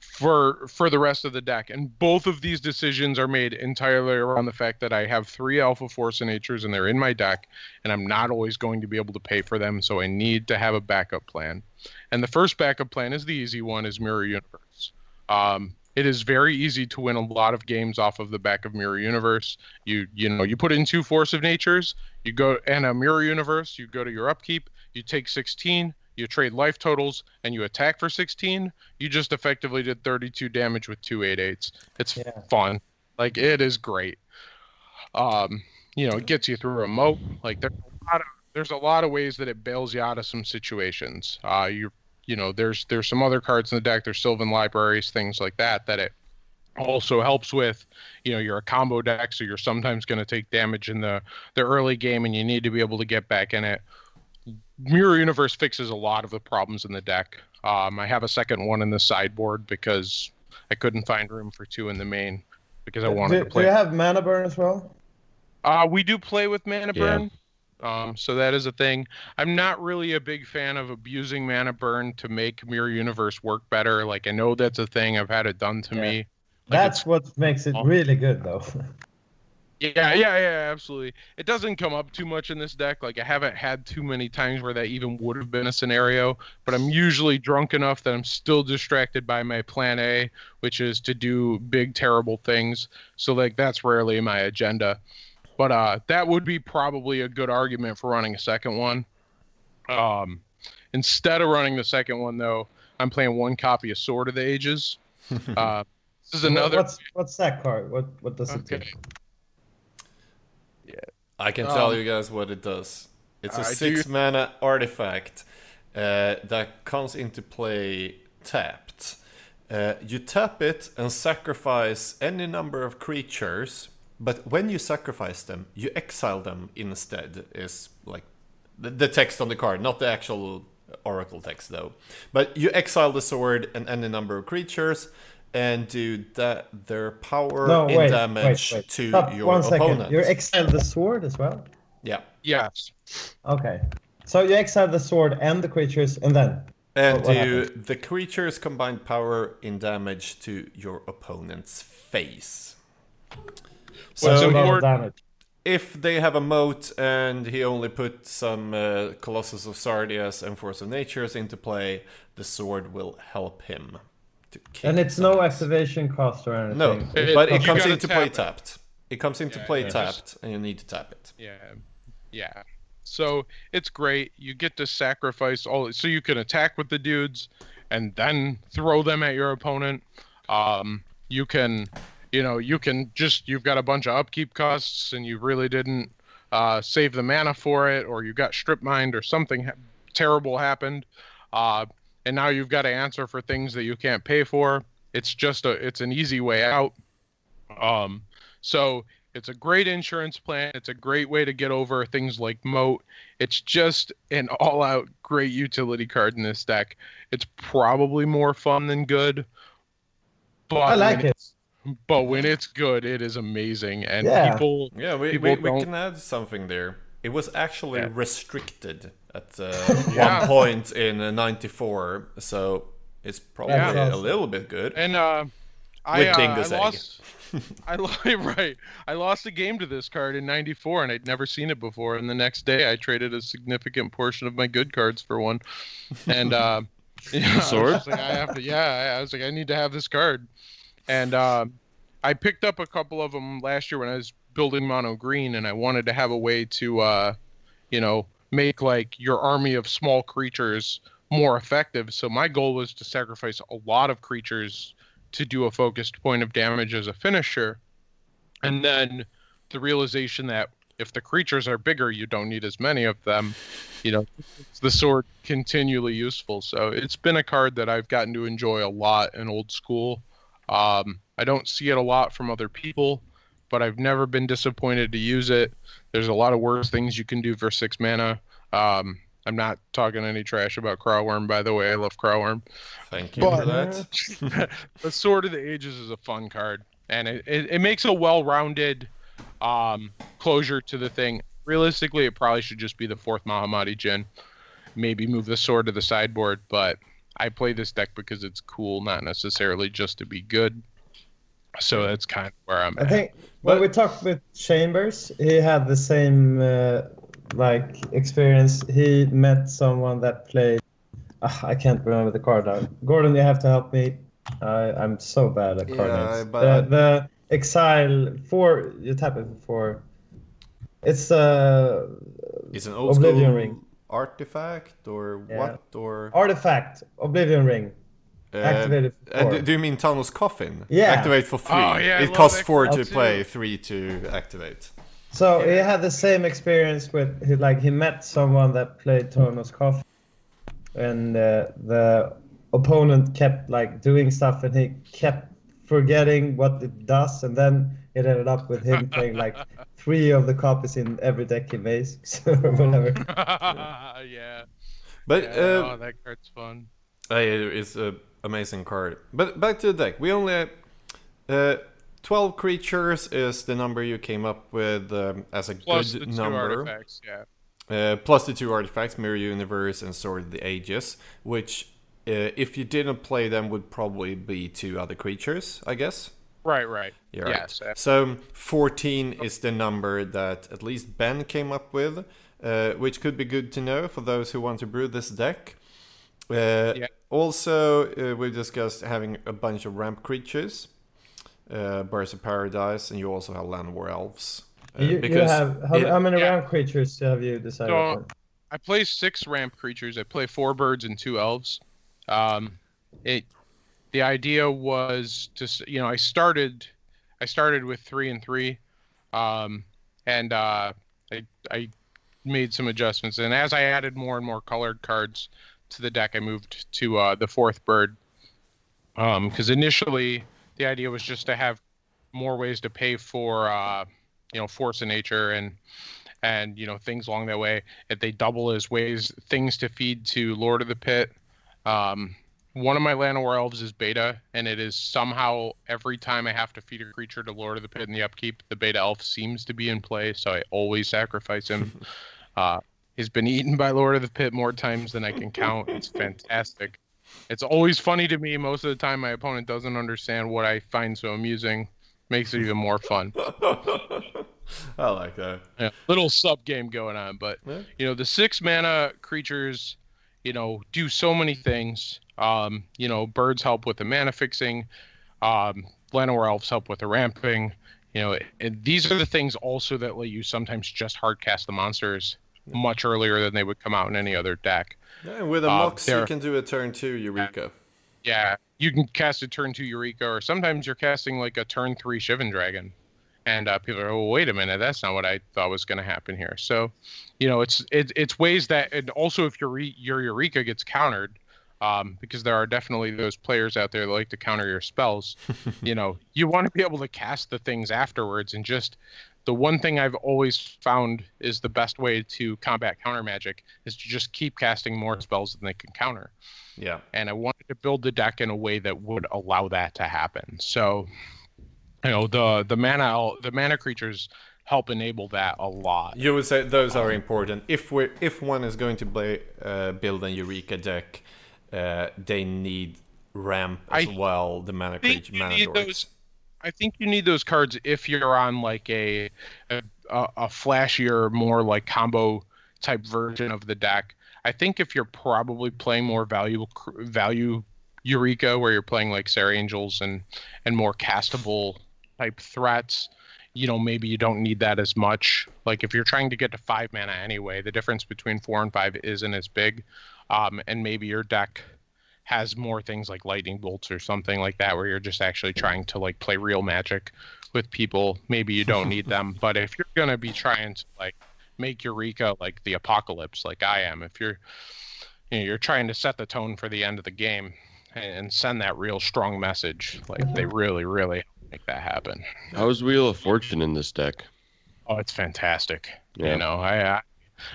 for for the rest of the deck, and both of these decisions are made entirely around the fact that I have three Alpha Force Natures and they're in my deck, and I'm not always going to be able to pay for them, so I need to have a backup plan. And the first backup plan is the easy one, is Mirror Universe. Um, it is very easy to win a lot of games off of the back of Mirror Universe. You you know you put in two Force of Natures, you go and a Mirror Universe. You go to your upkeep, you take 16, you trade life totals, and you attack for 16. You just effectively did 32 damage with two 8/8s. It's Yeah. fun, like it is great. Um, you know, it gets you through a moat. Like there's a lot of there's a lot of ways that it bails you out of some situations. Uh, you you know, there's there's some other cards in the deck. There's Sylvan libraries, things like that, that it also helps with. You know, you're a combo deck, so you're sometimes going to take damage in the the early game, and you need to be able to get back in it. Mirror Universe fixes a lot of the problems in the deck. Um, I have a second one in the sideboard because I couldn't find room for two in the main because I wanted do, to play. do you have mana burn as well? Uh, we do play with mana Yeah. burn. Um, so that is a thing. I'm not really a big fan of abusing mana burn to make Mirror Universe work better. Like I know that's a thing. I've had it done to Yeah. me. Like, That's what makes it Oh. really good, though. Yeah, yeah, yeah, absolutely. It doesn't come up too much in this deck. Like I haven't had too many times where that even would have been a scenario, but I'm usually drunk enough that I'm still distracted by my plan A, which is to do big terrible things. So like that's rarely my agenda. But uh that would be probably a good argument for running a second one. Um Instead of running the second one, though, I'm playing one copy of Sword of the Ages. uh, this is another. What's what's that card? What what does it Okay. do? I can tell Um, you guys what it does. It's a I do- six mana artifact uh, that comes into play tapped. Uh, you tap it and sacrifice any number of creatures, but when you sacrifice them, you exile them instead. Is like the, the text on the card, not the actual oracle text though. But you exile the sword and any number of creatures. And do that their power No, in wait, damage wait, wait. to Stop your one second. opponent. You exile the sword as well. yeah. Yes. Okay. So you exile the sword and the creatures, and then And What- what do happens? the creature's combined power in damage to your opponent's face. What's So That's a lot of important- damage. if they have a moat and he only put some uh, Colossus of Sardius and Force of Natures into play, the sword will help him. To kick And it's no ass. activation cost or anything. No, It- but it comes into tap play it. tapped. It comes into Yeah, play yeah. tapped, and you need to tap it. Yeah. Yeah. So it's great. You get to sacrifice all so you can attack with the dudes and then throw them at your opponent. Um you can you know, you can just you've got a bunch of upkeep costs and you really didn't uh save the mana for it or you got strip mined or something ha- terrible happened. Uh and now you've got to answer for things that you can't pay for. It's just a it's an easy way out. Um so it's a great insurance plan. It's a great way to get over things like moat. It's just an all-out great utility card in this deck. It's probably more fun than good. But I like it. It's- But when it's good, it is amazing, and Yeah. people. Yeah, we, People we, we can add something there. It was actually Yeah. restricted at uh, Yeah. one point in uh, 94, so it's probably Yeah. a little bit good. And uh, I, With uh, I Dingus lost. I lo- right. I lost a game to this card in '94, and I'd never seen it before. And the next day, I traded a significant portion of my good cards for one. And uh, yeah, Sword? just like, I have to. Yeah, I was like, I need to have this card. And um, I picked up a couple of them last year when I was building mono green, and I wanted to have a way to, uh, you know, make like your army of small creatures more effective. So my goal was to sacrifice a lot of creatures to do a focused point of damage as a finisher. And then the realization that if the creatures are bigger, you don't need as many of them. You know, it's the sword continually useful. So it's been a card that I've gotten to enjoy a lot in old school. Um, I don't see it a lot from other people, but I've never been disappointed to use it. There's a lot of worse things you can do for six mana. Um, I'm not talking any trash about Craw Wurm, by the way. I love Craw Wurm. Thank you But- for that. the Sword of the Ages is a fun card, and it, it, it makes a well-rounded um, closure to the thing. Realistically, it probably should just be the fourth Mahamoti Djinn. Maybe move the sword to the sideboard, but I play this deck because it's cool, not necessarily just to be good. So that's kind of where I'm at. I at. think when But- we talked with Chambers, he had the same uh, like experience. He met someone that played. Ah, I can't remember the card now. Gordon, you have to help me. I, I'm so bad at card Yeah, names. but the, I- the exile four. You tap it for. It's uh It's an old Oblivion school Ring. Artifact or Yeah. what? Or artifact Oblivion Ring. uh, activated uh, do, do you mean Tawnos Coffin? Yeah. Activate for three. Oh, yeah, it costs four to too. play, three to activate. So he had the same experience with he like he met someone that played Tawnos coffin, and uh, the opponent kept like doing stuff, and he kept forgetting what it does, and then it ended up with him playing like three of the copies in every deck he makes or whatever. yeah. But yeah uh, oh, that card's fun. Uh, it's an amazing card. But back to the deck. We only uh, twelve creatures is the number you came up with um, as a Plus the good two number. artifacts, yeah. Uh, plus the two artifacts, Mirror Universe and Sword of the Ages, which uh, if you didn't play them would probably be two other creatures, I guess. Right, right. Yeah, right. Yes. uh, So 14 is the number that at least Ben came up with, uh, which could be good to know for those who want to brew this deck. Uh, Yeah. Also, uh, we discussed having a bunch of ramp creatures, uh, Birds of Paradise, and you also have Llanowar Elves. Uh, you, you have how, it- how many yeah. round creatures have you decided So- on? I play six ramp creatures. I play four birds and two elves. Um, it the idea was to you know I started I started with three and three, um, and uh, I I made some adjustments. And as I added more and more colored cards to the deck, I moved to uh, the fourth bird. Because um, initially the idea was just to have more ways to pay for uh, you know force of nature and and you know things along that way. If they double as ways things to feed to Lord of the Pit. Um, one of my Llanowar elves is beta, and it is somehow every time I have to feed a creature to Lord of the Pit in the upkeep, the beta elf seems to be in play, so I always sacrifice him. uh, he's been eaten by Lord of the Pit more times than I can count. It's fantastic. It's always funny to me. Most of the time, my opponent doesn't understand what I find so amusing. Makes it even more fun. I like that. Yeah, little sub game going on, but Yeah. you know the six mana creatures, you know, do so many things. Um, you know, birds help with the mana fixing. Um, Llanowar elves help with the ramping. You know, and these are the things also that let you sometimes just hard cast the monsters much earlier than they would come out in any other deck. Yeah, and with a Uh, Mox, you can do a turn two Eureka. Yeah, you can cast a turn two Eureka, or sometimes you're casting like a turn three Shivan Dragon, and uh, people are, oh, wait a minute, that's not what I thought was going to happen here. So, you know, it's it, it's ways that, and also if your your Eureka gets countered, um, because there are definitely those players out there that like to counter your spells. you know, you want to be able to cast the things afterwards, and just the one thing I've always found is the best way to combat counter magic is to just keep casting more spells than they can counter Yeah. and I wanted to build the deck in a way that would allow that to happen. So, you know, the the mana the mana creatures help enable that a lot. You would say those are important. If we if one is going to play uh, build an Eureka deck, uh, they need ramp as I well. The mana creature, you mana need those- I think you need those cards if you're on like a a, a a flashier, more like combo type version of the deck. I think if you're probably playing more valuable value Eureka, where you're playing like Serra Angels and and more castable type threats, you know maybe you don't need that as much. Like if you're trying to get to five mana anyway, the difference between four and five isn't as big, um, and maybe your deck has more things like lightning bolts or something like that where you're just actually trying to like play real magic with people maybe you don't need them but if you're going to be trying to like make eureka like the apocalypse like i am if you're you know you're trying to set the tone for the end of the game and, and send that real strong message like they really really make that happen How's Wheel of Fortune in this deck? Oh, it's fantastic. Yeah. You know, I I,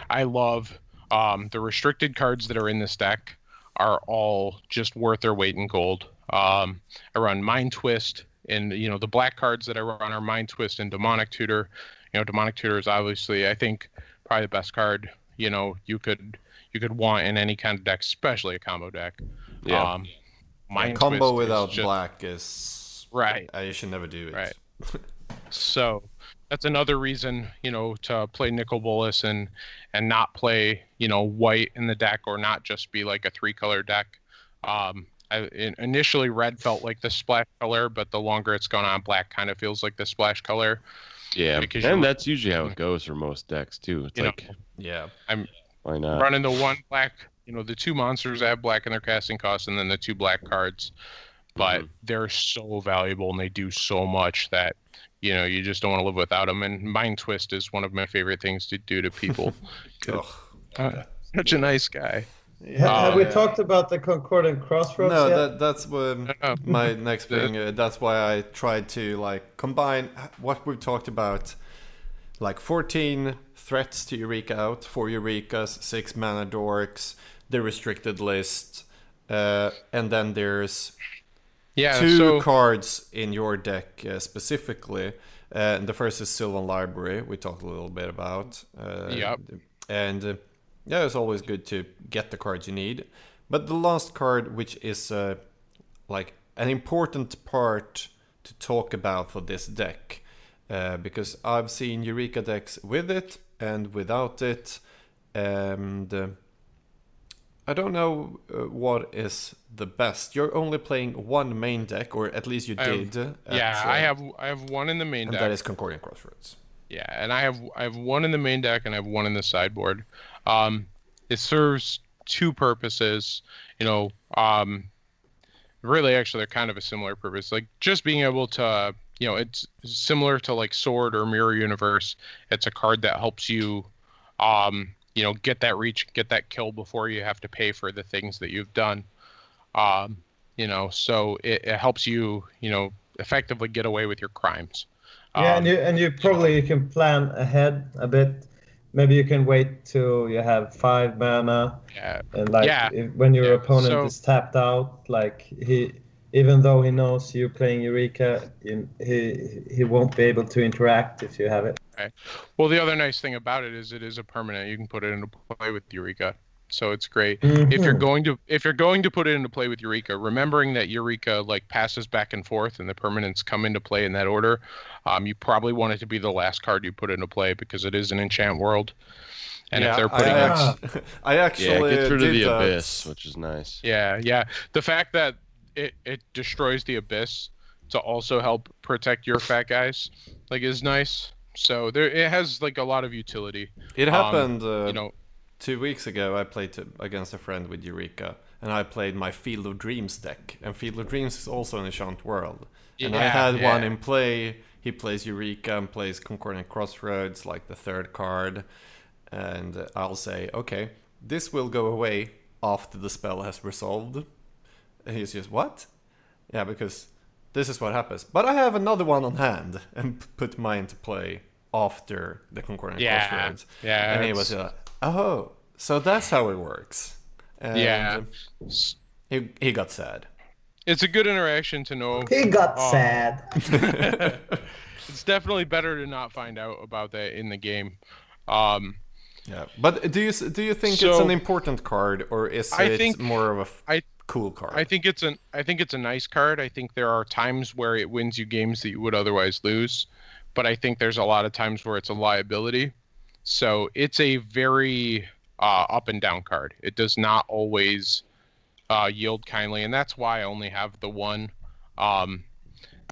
I love um, the restricted cards that are in this deck are all just worth their weight in gold. Um, I run Mind Twist, and you know the black cards that I run are Mind Twist and Demonic Tutor. You know, Demonic Tutor is obviously I think probably the best card. You know, you could you could want in any kind of deck, especially a combo deck. Yeah. Um, Yeah, Mind combo Twist is without just- black is Right. You should never do it. Right. So that's another reason, you know, to play Nicol Bolas and and not play, you know, white in the deck or not just be like a three color deck. Um, I, initially, red felt like the splash color, but the longer it's gone on, black kind of feels like the splash color. Yeah, Because and that's usually how it goes for most decks too. It's You know, like, Yeah. why not? running the one black, you know, the two monsters that have black in their casting cost, and then the two black cards. But Mhm. they're so valuable and they do so much that you know you just don't want to live without them. And Mind Twist is one of my favorite things to do to people. Ugh. Uh, such a nice guy. Ha- Have we talked about the Concordant Crossroads No, yet? that that's what Uh, my next thing. Uh, that's why I tried to like combine what we've talked about, like 14 threats to Eureka out, four Eurekas, six mana dorks, the restricted list, uh, and then there's yeah. two so cards in your deck uh, specifically. Uh, and the first is Sylvan Library, we talked a little bit about. Uh, Yep. And uh, yeah, it's always good to get the cards you need. But the last card, which is uh, like an important part to talk about for this deck, uh, because I've seen Eureka decks with it and without it, and uh, I don't know uh, what is the best. You're only playing one main deck, or at least you I have- did. uh, yeah, I uh, have I have one in the main deck. and deck. that is Concordant Crossroads. Yeah, and I have I have one in the main deck and I have one in the sideboard. Um, it serves two purposes. You know, um, really, actually, they're kind of a similar purpose. Like just being able to, you know, it's similar to like Sword or Mirror Universe. It's a card that helps you, um, you know, get that reach, get that kill before you have to pay for the things that you've done. Um, you know, so it, it helps you, you know, effectively get away with your crimes. Yeah, Um, and you and you probably you can plan ahead a bit. Maybe you can wait till you have five mana, yeah, and like Yeah. if, when your Yeah, opponent so- is tapped out, like he, even though he knows you're playing Eureka, he, he won't be able to interact if you have it. Well, the other nice thing about it is it is a permanent. You can put it into play with Eureka, so it's great. If you're going to if you're going to put it into play with Eureka, remembering that Eureka like passes back and forth and the permanents come into play in that order, um, you probably want it to be the last card you put into play because it is an enchant world. And if they're putting I, it, act- I Yeah, actually it gets rid of the that. abyss, which is nice. yeah, yeah, the fact that it it destroys the abyss to also help protect your fat guys like is nice. So there it has like a lot of utility. It Um, happened uh, you know, two weeks ago. I played to, against a friend with Eureka, and I played my Field of Dreams deck. And Field of Dreams is also an enchant world. and I Yeah, had one in play. He plays Eureka and plays Concordant Crossroads, like the third card. And I'll say, okay, this will go away after the spell has resolved. And he's just, what? Yeah, because this is what happens. But I have another one on hand and p- put mine to play after the Concordant Yeah, Crossroads. yeah, And he was like, oh, so that's how it works. And Yeah. uh, He, he got sad. it's a good interaction to know. He got Oh. sad. it's definitely better to not find out about that in the game. Um, Yeah, but do you do you think it's an important card or is I it think- more of a f- I- cool card? I think it's an I think it's a nice card. I think there are times where it wins you games that you would otherwise lose, but I think there's a lot of times where it's a liability. So it's a very uh, up and down card. It does not always uh, yield kindly, and that's why I only have the one. Um,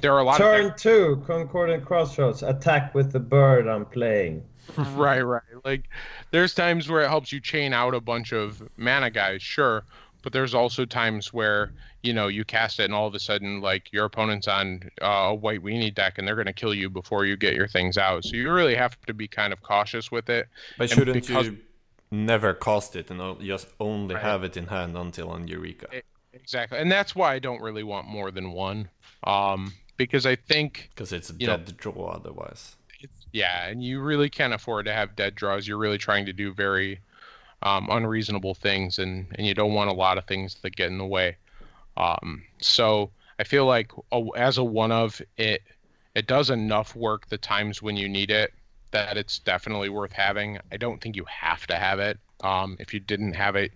there are a lot of Turn of two, Concordant Crossroads. Attack with the bird I'm playing. right, right. Like there's times where it helps you chain out a bunch of mana guys, sure, but there's also times where you know you cast it and all of a sudden like your opponent's on uh, a white weenie deck and they're going to kill you before you get your things out. So you really have to be kind of cautious with it. but and shouldn't because- you never cast it and just only Right. have it in hand until on Eureka? Exactly, and that's why I don't really want more than one, um, because I think Because it's a you know- dead draw otherwise. it's, yeah, and you really can't afford to have dead draws. You're really trying to do very um, unreasonable things, and and you don't want a lot of things that get in the way. Um, so I feel like a, as a one of it, it does enough work the times when you need it that it's definitely worth having. I don't think you have to have it. Um, if you didn't have it,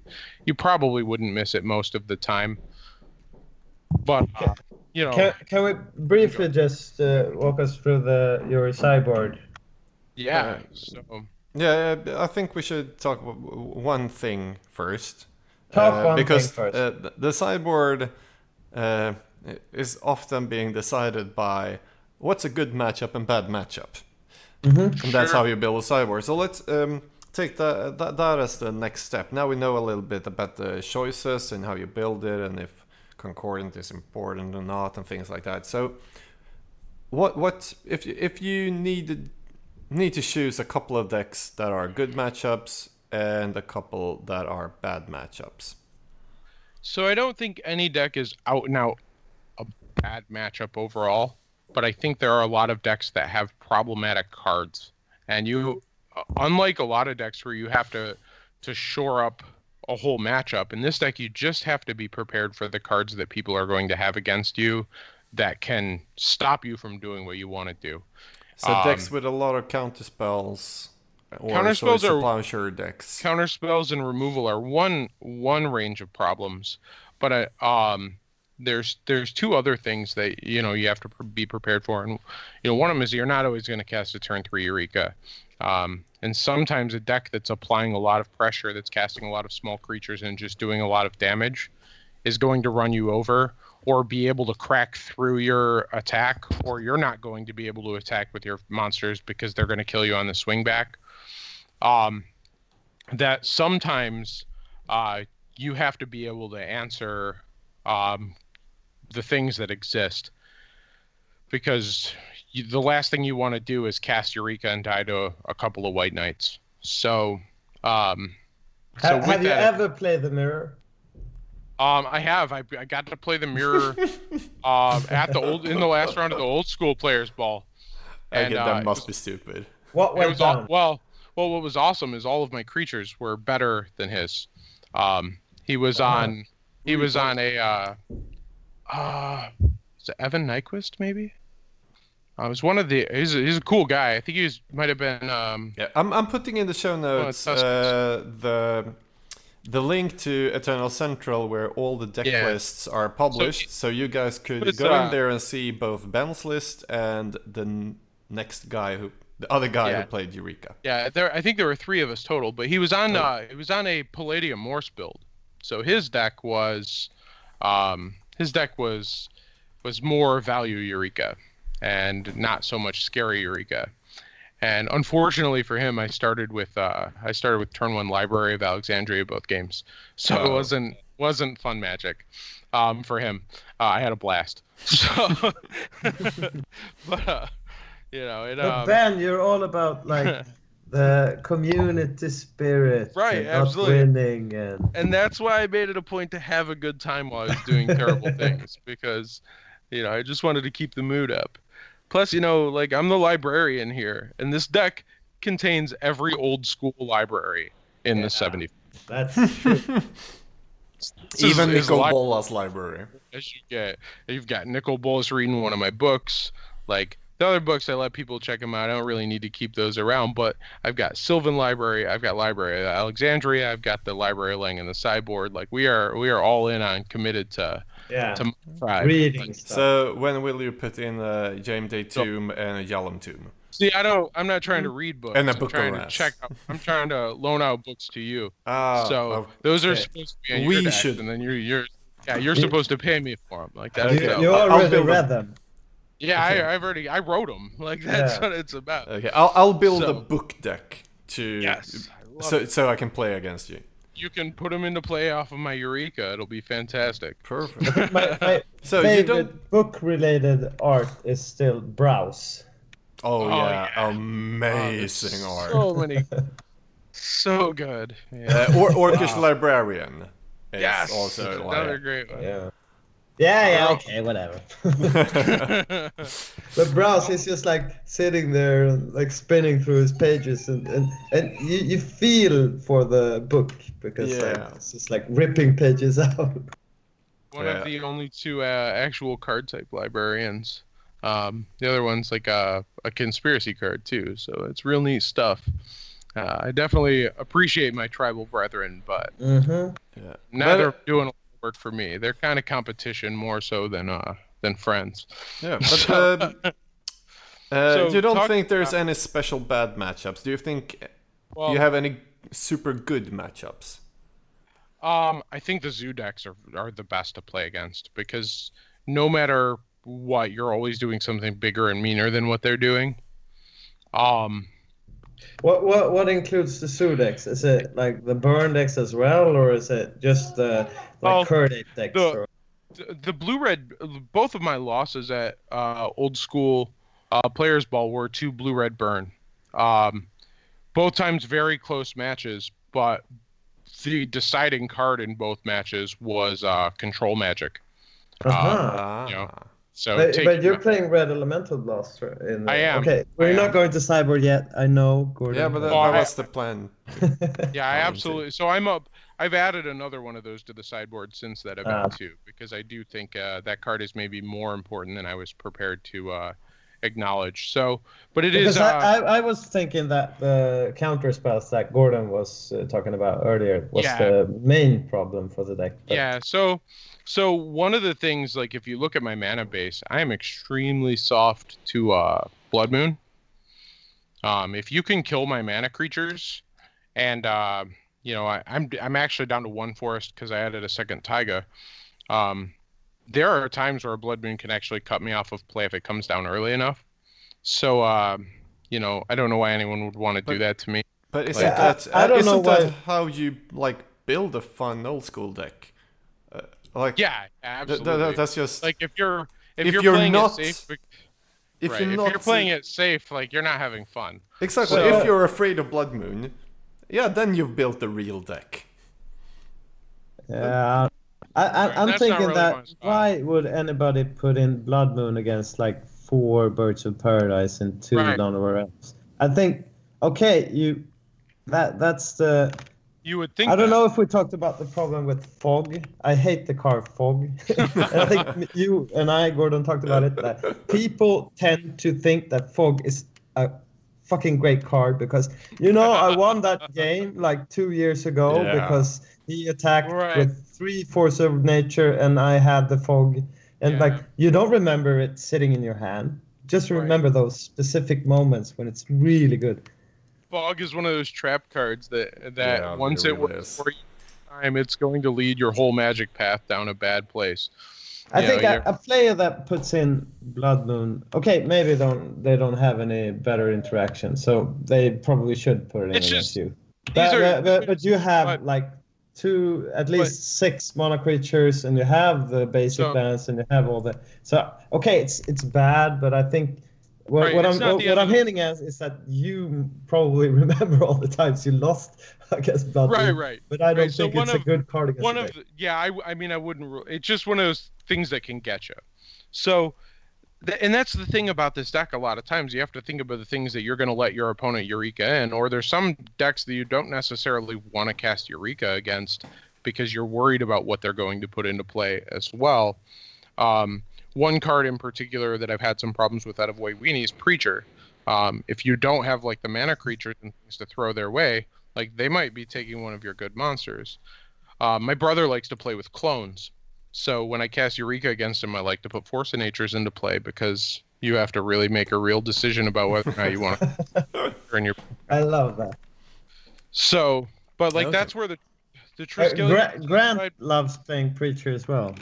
you probably wouldn't miss it most of the time. But uh, you know, Can, can we briefly just uh, walk us through the your sideboard? yeah. uh, So Yeah, uh, I think we should talk one thing first. Talk Uh, one because thing first. Uh, the sideboard uh, is often being decided by what's a good matchup and bad matchup. Mhm. And that's Sure. how you build a sideboard. So let's um, take that, that that as the next step. Now we know a little bit about the choices and how you build it, and if concordant is important or not, and things like that. So, what what if you, if you need need to choose a couple of decks that are good matchups and a couple that are bad matchups? So I don't think any deck is out and out a bad matchup overall, but I think there are a lot of decks that have problematic cards. And you unlike a lot of decks where you have to to shore up a whole matchup, in this deck you just have to be prepared for the cards that people are going to have against you that can stop you from doing what you want to do. So Um, decks with a lot of counter spells or Counter spells are- plowshare decks. counter spells and removal are one one range of problems but uh, um there's there's two other things that you know you have to pr- be prepared for and you know one of them is you're not always going to cast a turn three eureka um, and sometimes a deck that's applying a lot of pressure that's casting a lot of small creatures and just doing a lot of damage is going to run you over or be able to crack through your attack or you're not going to be able to attack with your monsters because they're going to kill you on the swing back um, that sometimes uh, you have to be able to answer um, the things that exist because you, the last thing you want to do is cast Eureka and die to a couple of white knights. So, um, so have, have you ever played the mirror? Um, I have. I, I got to play the mirror uh, at the old in the last round of the old school players ball. I And, get uh, that it must was- be stupid. What went was all, well, well. What was awesome is all of my creatures were better than his. Um, he was Wow. on. He was on a. Uh, uh, is it Evan Nyquist maybe? I was one of the. He's a, he's a cool guy. I think he was might have been. Um, Yeah, I'm, I'm putting in the show notes uh, the the link to Eternal Central where all the deck Yeah. lists are published, so, you guys could go uh, in there and see both Ben's list and the n- next guy who the other guy Yeah. who played Eureka. Yeah, there. I think there were three of us total, but he was on. Oh. Uh, he was on a Palladia-Mors build, so his deck was, um, his deck was, was more value Eureka, and not so much scary Eureka. And unfortunately for him, I started with uh, I started with turn one Library of Alexandria both games, so it Oh. wasn't wasn't fun magic, um, for him. Uh, I had a blast. So, but uh, you know, it But um, Ben, you're all about like the community spirit, Right, and absolutely. winning, and and that's why I made it a point to have a good time while I was doing terrible things because, you know, I just wanted to keep the mood up. Plus, you know, like I'm the librarian here, and this deck contains every old school library in Yeah. the 70s. that's true. Even is Nicol Bolas library. as you get. You've got Nicol Bolas reading one of my books. Like the other books, I let people check them out. I don't really need to keep those around. But I've got Sylvan Library. I've got Library of Alexandria. I've got the Library laying in the sideboard. Like we are, we are all in on committed to yeah, to five. reading stuff. So when will you put in a Jayemdae Tome and a Jalum Tome? See, I don't. I'm not trying to read books. And a I'm book trying to check. Out, I'm trying to loan out books to you. Ah, so those are supposed to be on We your should- and then you're you're yeah you're supposed to pay me for them. Like that. you, Okay. you I'll- I'll already build read a- them. yeah. okay. I, I've already I wrote them. Like that's Yeah. what it's about. Okay, I'll, I'll build a book deck to Yes. So it. so I can play against you. You can put them into play off of my Eureka. It'll be fantastic. Perfect. My, my So you favorite don't. book-related art is still browse. Oh, Oh, yeah, yeah. amazing Oh, art. So many. so good. Yeah. Uh, or Orcish Wow. Librarian is yes. also another like. great one. Yeah. Yeah, yeah, Oh. okay, whatever. But Browse is just like sitting there, like spinning through his pages, and and, and you, you feel for the book because like, it's just like ripping pages out. One Yeah. of the only two uh, actual card type librarians. Um, the other one's like a, a conspiracy card too, so it's real neat stuff. Uh, I definitely appreciate my tribal brethren, but Mm-hmm. yeah. now they're But, doing work for me. They're kind of competition more so than uh than friends. yeah, but So- uh, uh, So, you don't think there's about- any special bad matchups? Do you think Well, you have any super good matchups? Um, I think the zoo decks are are the best to play against because no matter what, you're always doing something bigger and meaner than what they're doing. Um, What what what includes the zoo decks? Is it like the burn decks as well, or is it just the like Kird Ape decks? the- or- the, blue red, both of my losses at uh, old school uh, players ball were two blue red burn. Um, both times very close matches, but the deciding card in both matches was uh, control magic. Uh-huh. Ah, you know, So but, take- but you're playing Red Elemental Blast right? in. I am. Okay, we're I not am. going to cyborg yet. I know, Gordon. yeah, but that, Oh, that I- was the plan. Yeah, I absolutely. So I'm up. I've added another one of those to the sideboard since that event Ah. too, because I do think uh, that card is maybe more important than I was prepared to uh, acknowledge. So, but it because is. Uh, I, I, I was thinking that the counter spells that Gordon was uh, talking about earlier was Yeah. the main problem for the deck. but- yeah. So, so one of the things, like if you look at my mana base, I am extremely soft to uh, Blood Moon. Um, if you can kill my mana creatures, and uh, you know I, I'm I'm actually down to one forest because I added a second Taiga. Um, there are times where a Blood Moon can actually cut me off of play if it comes down early enough. So uh, you know I don't know why anyone would want to do that to me. But isn't Yeah, I- that I don't isn't know that why- how you like build a fun old school deck? Like Yeah, absolutely. th- that's just like if you're if, If you're, you're playing not- it safe, if right, you're if not you're playing it safe, like you're not having fun. exactly So- if you're afraid of Blood Moon, yeah, then you've built the real deck. Yeah, I, I, Right, I'm that's thinking really that why would anybody put in Blood Moon against like four Birds of Paradise and two Right. Llanowar Elves? I think okay, you that that's the You would think. I don't that. know if we talked about the problem with fog. I hate the car fog. I think you and I, Gordon, talked about it. That people tend to think that fog is a fucking great card because you know I won that game like two years ago Yeah. because he attacked Right. with three force of nature and I had the fog. And Yeah. like you don't remember it sitting in your hand. Just Right. remember those specific moments when it's really good. Fog is one of those trap cards that that Yeah, once it it really works for you, time it's going to lead your whole magic path down a bad place. I Yeah, think you're- a, a player that puts in Blood Moon, okay, maybe they don't they don't have any better interaction, so they probably should put it in It's against just- you. But, are, but, but, but you have but- like two, at least But- six mono creatures, and you have the basic So- balance, and you have all that. So okay, it's it's bad, but I think. What, Right, what I'm not what, I'm hinting at is that you probably remember all the times you lost against Blood right, right. but I don't Right, think one it's a good card against One of the, yeah, I, I mean I wouldn't. ru- It's just one of those things that can get you. So, th- and that's the thing about this deck. A lot of times you have to think about the things that you're going to let your opponent Eureka in, or there's some decks that you don't necessarily want to cast Eureka against because you're worried about what they're going to put into play as well. Um, one card in particular that I've had some problems with out of White Weenie is Preacher. Um, if you don't have like the mana creatures and things to throw their way, like they might be taking one of your good monsters. Uh, my brother likes to play with clones, so when I cast Eureka against him, I like to put Force of Natures into play because you have to really make a real decision about whether or not you want to turn your. I love that. So, but like Okay. that's where the the Uh, Triskelion. Gra- Grant side- loves playing Preacher as well.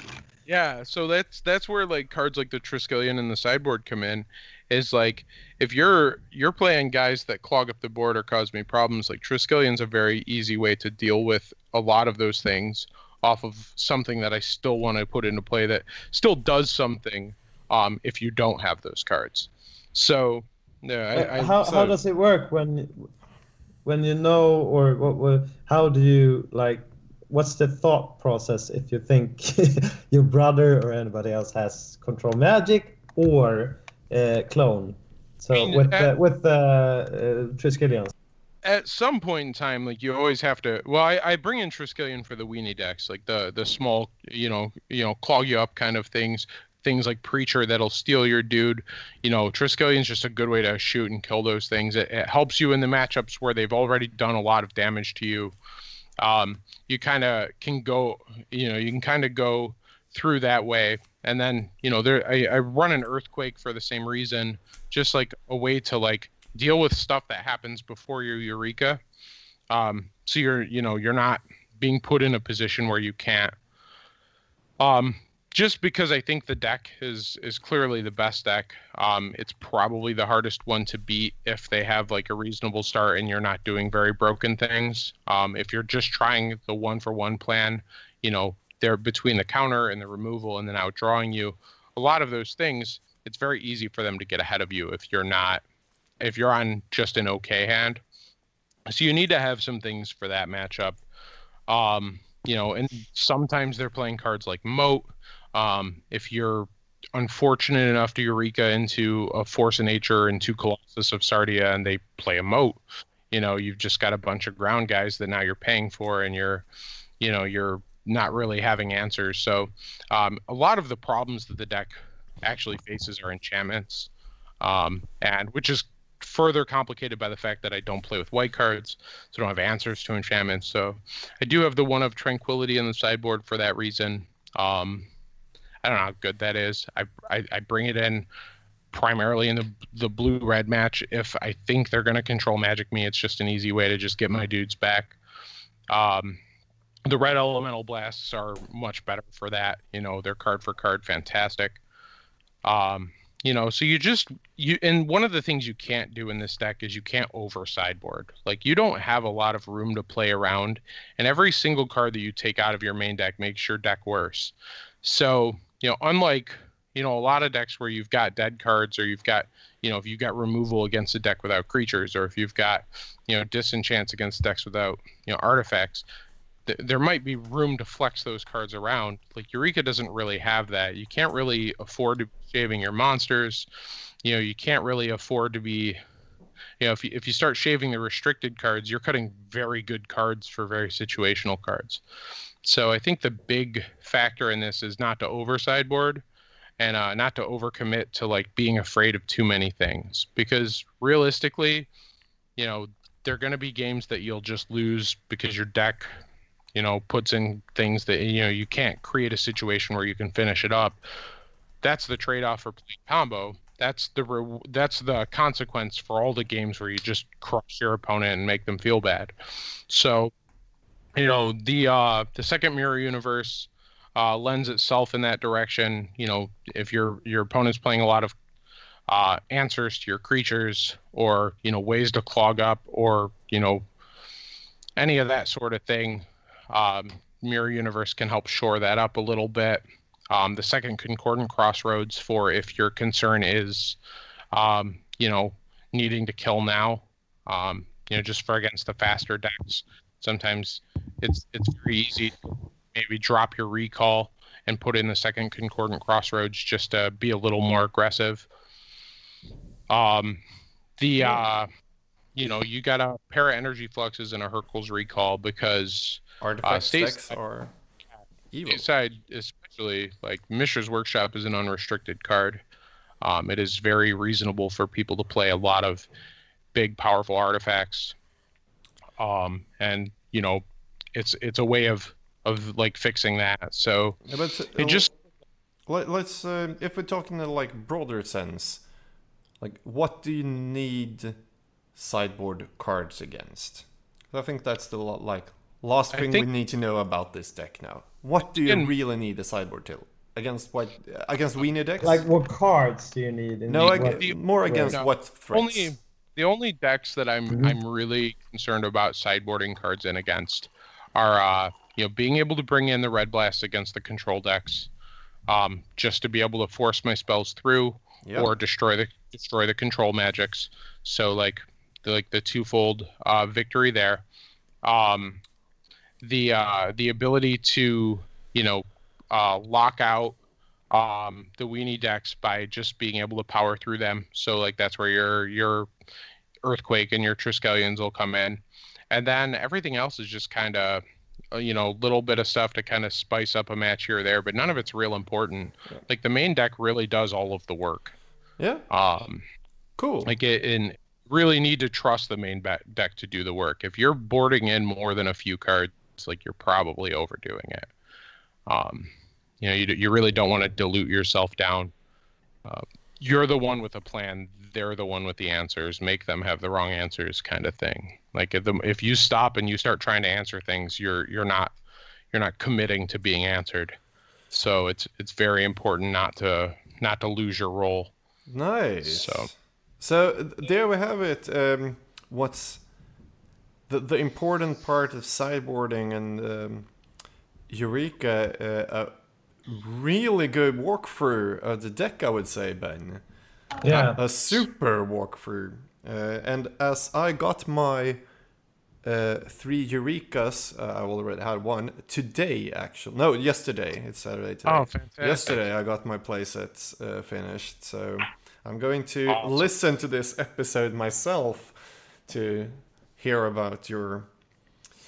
Yeah, so that's that's where like cards like the Triskelion and the sideboard come in. Is like if you're you're playing guys that clog up the board or cause me problems, like Triskelion's a very easy way to deal with a lot of those things off of something that I still want to put into play that still does something um, if you don't have those cards. So yeah, I, I, how so- how does it work when when you know or what, what how do you like what's the thought process if you think your brother or anybody else has control magic or uh, clone? So I mean, with that- the, with the uh, Triskelions. at some point in time, like you always have to. Well, I, I bring in Triskelion for the weenie decks, like the the small, you know, you know, clog you up kind of things. Things like Preacher that'll steal your dude. You know, Triskelion's just a good way to shoot and kill those things. It, it helps you in the matchups where they've already done a lot of damage to you. Um, you kind of can go, you know, you can kind of go through that way. And then, you know, there I, I run an earthquake for the same reason, just like a way to like deal with stuff that happens before your eureka. Um, so you're, you know, you're not being put in a position where you can't. Um, just because I think the deck is is clearly the best deck. Um, it's probably the hardest one to beat if they have like a reasonable start and you're not doing very broken things. Um, if you're just trying the one for one plan, you know, they're between the counter and the removal and then outdrawing you. A lot of those things, it's very easy for them to get ahead of you if you're not if you're on just an okay hand. So you need to have some things for that matchup. Um, you know, and sometimes they're playing cards like Moat. Um, if you're unfortunate enough to Eureka into a Force of Nature and two Colossus of Sardia and they play a Moat, you know, you've just got a bunch of ground guys that now you're paying for and you're, you know, you're not really having answers. So um, a lot of the problems that the deck actually faces are enchantments. Um, and which is further complicated by the fact that I don't play with white cards, so I don't have answers to enchantments. So I do have the one of tranquility in the sideboard for that reason. Um, I don't know how good that is. I, I, I bring it in primarily in the the blue red match if I think they're going to control Magic Me. It's just an easy way to just get my dudes back. Um, the red elemental blasts are much better for that. You know, they're card for card fantastic. Um, you know, so you just you and one of the things you can't do in this deck is you can't over sideboard. Like you don't have a lot of room to play around, and every single card that you take out of your main deck makes your deck worse. So you know, unlike you know a lot of decks where you've got dead cards or you've got you know if you've got removal against a deck without creatures or if you've got you know disenchants against decks without you know artifacts th- there might be room to flex those cards around. Like eureka doesn't really have that. You can't really afford to be shaving your monsters. You know you can't really afford to be you know if you, if you start shaving the restricted cards you're cutting very good cards for very situational cards so i think the big factor in this is not to over sideboard and uh, not to overcommit to like being afraid of too many things. Because realistically you know they're going to be games that you'll just lose because your deck you know puts in things that you know you can't create a situation where you can finish it up. That's the trade-off for playing combo. That's the re- that's the consequence for all the games where you just crush your opponent and make them feel bad. So you know the uh the second mirror universe uh, lends itself in that direction. You know, if your your opponent's playing a lot of uh, answers to your creatures, or you know ways to clog up, or you know any of that sort of thing, um, Mirror Universe can help shore that up a little bit. Um, the second Concordant Crossroads for if your concern is, um, you know, needing to kill now, um, you know, just for against the faster decks. Sometimes it's it's very easy To maybe drop your recall and put in the second concordant crossroads just to be a little more aggressive. Um, the uh, you know, you got a pair of energy fluxes and a Hurkyl's recall because Artifact stays- decks are evil. side especially like Mishra's Workshop is an unrestricted card. Um, it is very reasonable for people to play a lot of big, powerful artifacts. Um, and you know, it's it's a way of of like fixing that. So Yeah, but uh, it just let, us um, if we're talking in a like broader sense, like what do you need sideboard cards against? I think that's the like last thing think- we need to know about this deck now. What do you And- really need a sideboard till against what against weenie decks? Like what cards do you need? In no, what- ag- the- more against No, what threats? only the only decks that I'm Mhm. I'm really concerned about sideboarding cards in against are uh you know being able to bring in the red blast against the control decks, um just to be able to force my spells through yeah. or destroy the destroy the control magics. So like the like the twofold uh, victory there. Um, the uh, the ability to you know uh, lock out um, the weenie decks by just being able to power through them. So like that's where your your earthquake and your Triskelions will come in, and then everything else is just kind of you know little bit of stuff to kind of spice up a match here or there, but none of it's real important. Yeah. Like the main deck really does all of the work. yeah, Um, cool. like it and really need to trust the main deck to do the work. If you're boarding in more than a few cards, like you're probably overdoing it. Um, you know, you you really don't want to dilute yourself down. Uh, you're the one with a plan. They're the one with the answers. Make them have the wrong answers, kind of thing. Like if the, if you stop and you start trying to answer things, you're you're not you're not committing to being answered. So it's it's very important not to not to lose your role. Nice. So- so there we have it. Um, what's the the important part of sideboarding and um, Eureka? Uh, a really good walkthrough of the deck, I would say, Ben. Yeah. A super walkthrough. Uh, and as I got my uh, three Eurekas, uh, I already had one today, actually. No, yesterday. It's Saturday today. Oh, fantastic! Yesterday I got my playsets uh, finished, so I'm going to Awesome. listen to this episode myself to hear about your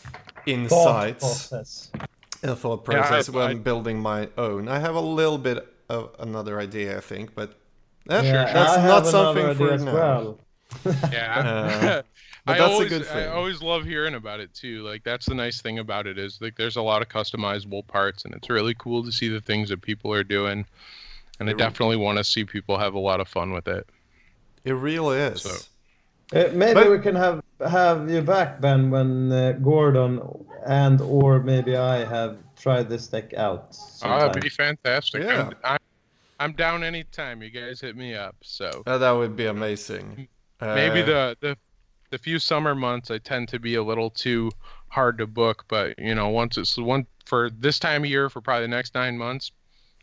Thought insights process. and thought Yeah, I- process when I- building my own. I have a little bit of another idea, I think, but Yeah, that's I not have something for idea as now. well. Yeah. Uh, but I that's a always, good I always love hearing about it too. Like that's the nice thing about it is like there's a lot of customizable parts and it's really cool to see the things that people are doing. And I It re- definitely want to see people have a lot of fun with it. It really is. So- Uh, maybe But- we can have have you back, Ben, when uh, Gordon and or maybe I have tried this deck out. Oh, that'd be fantastic. Yeah. I'm, I'm, I'm down anytime. You guys hit me up. So Uh, that would be amazing. maybe Uh, the the the few summer months I tend to be a little too hard to book, but you know once it's one for this time of year for probably the next nine months,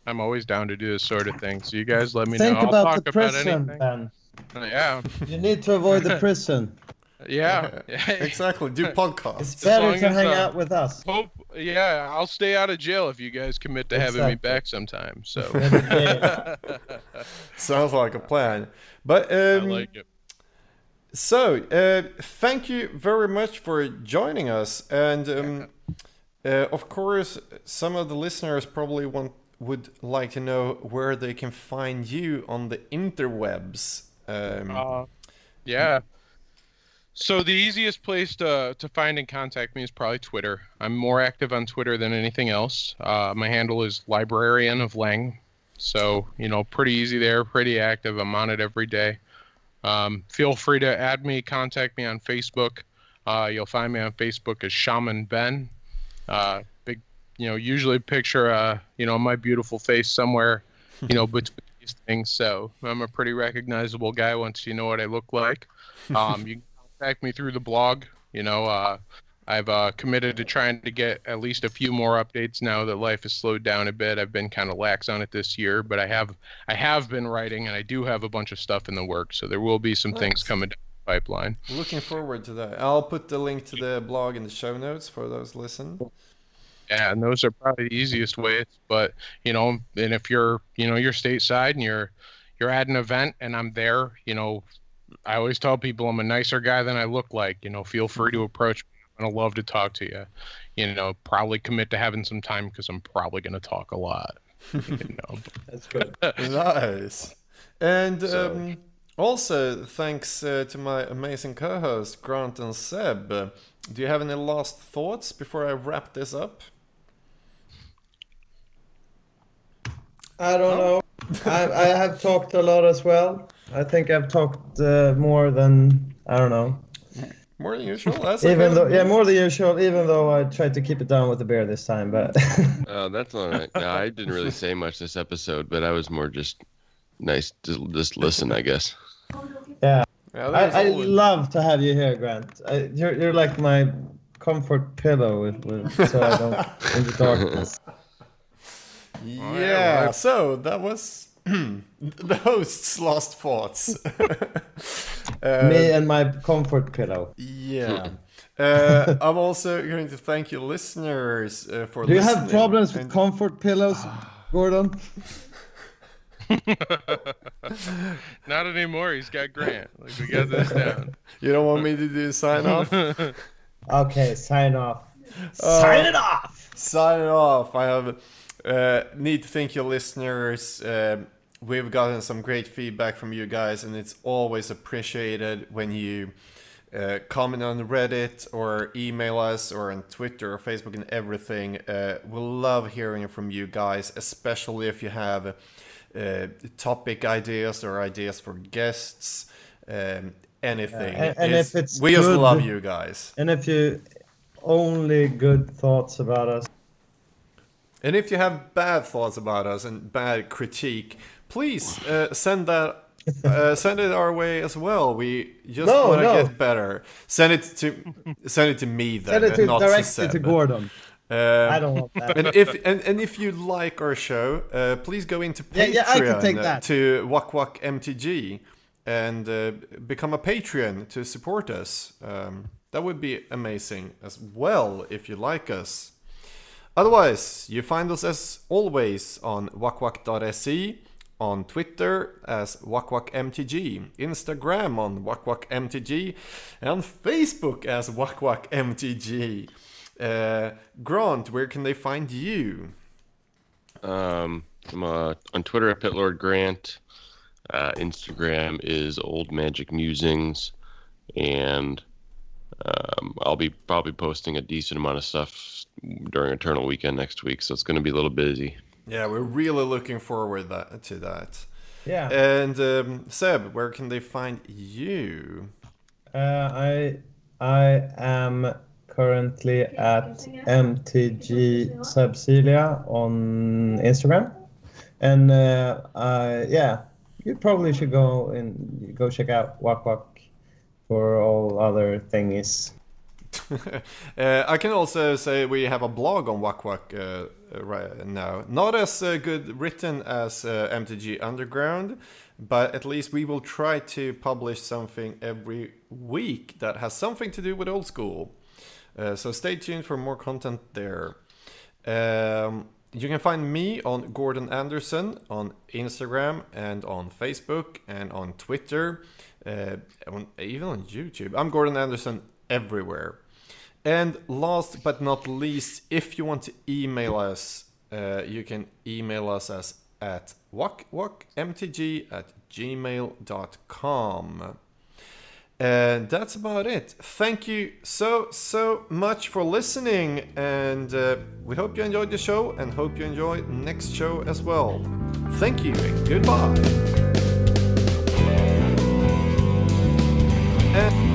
I'm always down to do this sort of thing. So you guys let me Think know. I'll about talk the about prison, anything. Ben. Yeah, You need to avoid the prison. yeah. yeah. exactly. Do podcasts. It's better to hang uh, out with us. Hope, yeah, I'll stay out of jail if you guys commit to having me back sometime. So Sounds like a plan. But I um, like it. So, uh, thank you very much for joining us. And um, uh, of course, some of the listeners probably want would like to know where they can find you on the interwebs. Um, Uh, yeah. So the easiest place to to find and contact me is probably Twitter. I'm more active on Twitter than anything else. Uh, my handle is librarian of Leng. So you know, pretty easy there, pretty active. I'm on it every day. Um, feel free to add me, contact me on Facebook. Uh, you'll find me on Facebook as Shaman Ben. Uh, big, you know, usually picture uh, you know, my beautiful face somewhere, you know, between these things. So I'm a pretty recognizable guy once you know what I look like. Um, you contact me through the blog. You know, uh, I've uh, committed to trying to get at least a few more updates now that life has slowed down a bit. I've been kind of lax on it this year, but I have I have been writing, and I do have a bunch of stuff in the works. So there will be some things coming down the pipeline. looking forward to that. I'll put the link to the blog in the show notes for those listen. Yeah, and those are probably the easiest ways. But you know, and if you're you know you're stateside and you're you're at an event and I'm there, you know, I always tell people I'm a nicer guy than I look like. You know, feel free to approach me. I'm gonna love to talk to you. You know, probably commit to having some time because I'm probably gonna talk a lot. You know, That's good. nice. And So- um, also, thanks uh, to my amazing co-host Grant and Seb. Uh, do you have any last thoughts before I wrap this up? I don't know. I, I have talked a lot as well. I think I've talked uh, more than I don't know. More than usual. That's Even okay. though, yeah, more than usual. Even though I tried to keep it down with the beer this time, but Oh, that's all right. No, I didn't really say much this episode, but I was more just nice to just listen, I guess. yeah, Yeah, I, I love to have you here, Grant. I, you're you're like my comfort pillow, with, with, so I don't in the darkness. Yeah, so that was the host's last thoughts. Uh, Me and my comfort pillow. Yeah. Uh, I'm also going to thank you, listeners, uh, for Do you have problems with And- comfort pillows, Gordon? not anymore. He's got Grant. Like we got this down. You don't want me to do sign off? Okay, sign off. Uh, sign it off. sign it off. I have uh, need to thank you, listeners. Um we've gotten some great feedback from you guys, and it's always appreciated when you uh, comment on Reddit or email us or on Twitter or Facebook and everything. Uh, we love hearing from you guys, especially if you have uh, topic ideas or ideas for guests. Um, anything. and- and if it's we just love you guys. And if you only good thoughts about us, And if you have bad thoughts about us and bad critique, please uh, send that. Uh, send it our way as well. We just No, want to no. get better. Send it to send it to me then, send it to not directly Seb. to Gordon. Um, I don't want that. and if and, and if you like our show, uh, please go into Patreon yeah, I can take that. to Wak Wak MTG and uh, become a Patreon to support us. Um, that would be amazing as well if you like us. Otherwise, you find us as always on wakwak.se, on Twitter as wakwakmtg, Instagram on wakwakmtg, and Facebook as wakwakmtg. Uh, Grant, where can they find you? Um, I'm uh, on Twitter at Pitlord Grant. Uh, Instagram is Old Magic Musings, and um, I'll be probably posting a decent amount of stuff during Eternal Weekend next week, so it's going to be a little busy. Yeah, we're really looking forward that, to that. Yeah. And um, Seb, where can they find you? Uh, I I am currently at MTG Subsilia on Instagram. and uh, uh, yeah, you probably should go and go check out Wak Wak for all other things. uh, I can also say we have a blog on Wak Wak uh, right now. Not as uh, good written as uh, MTG Underground, but at least we will try to publish something every week that has something to do with old school. Uh, so stay tuned for more content there. Um, you can find me on Gordon Anderson on Instagram and on Facebook and on Twitter, uh, on, even on YouTube. I'm Gordon Anderson everywhere. And last but not least, if you want to email us, uh, you can email us as at wakwakmtg at gmail.com. And that's about it. Thank you so, so much for listening. And uh, we hope you enjoyed the show and hope you enjoy next show as well. Thank you and goodbye. And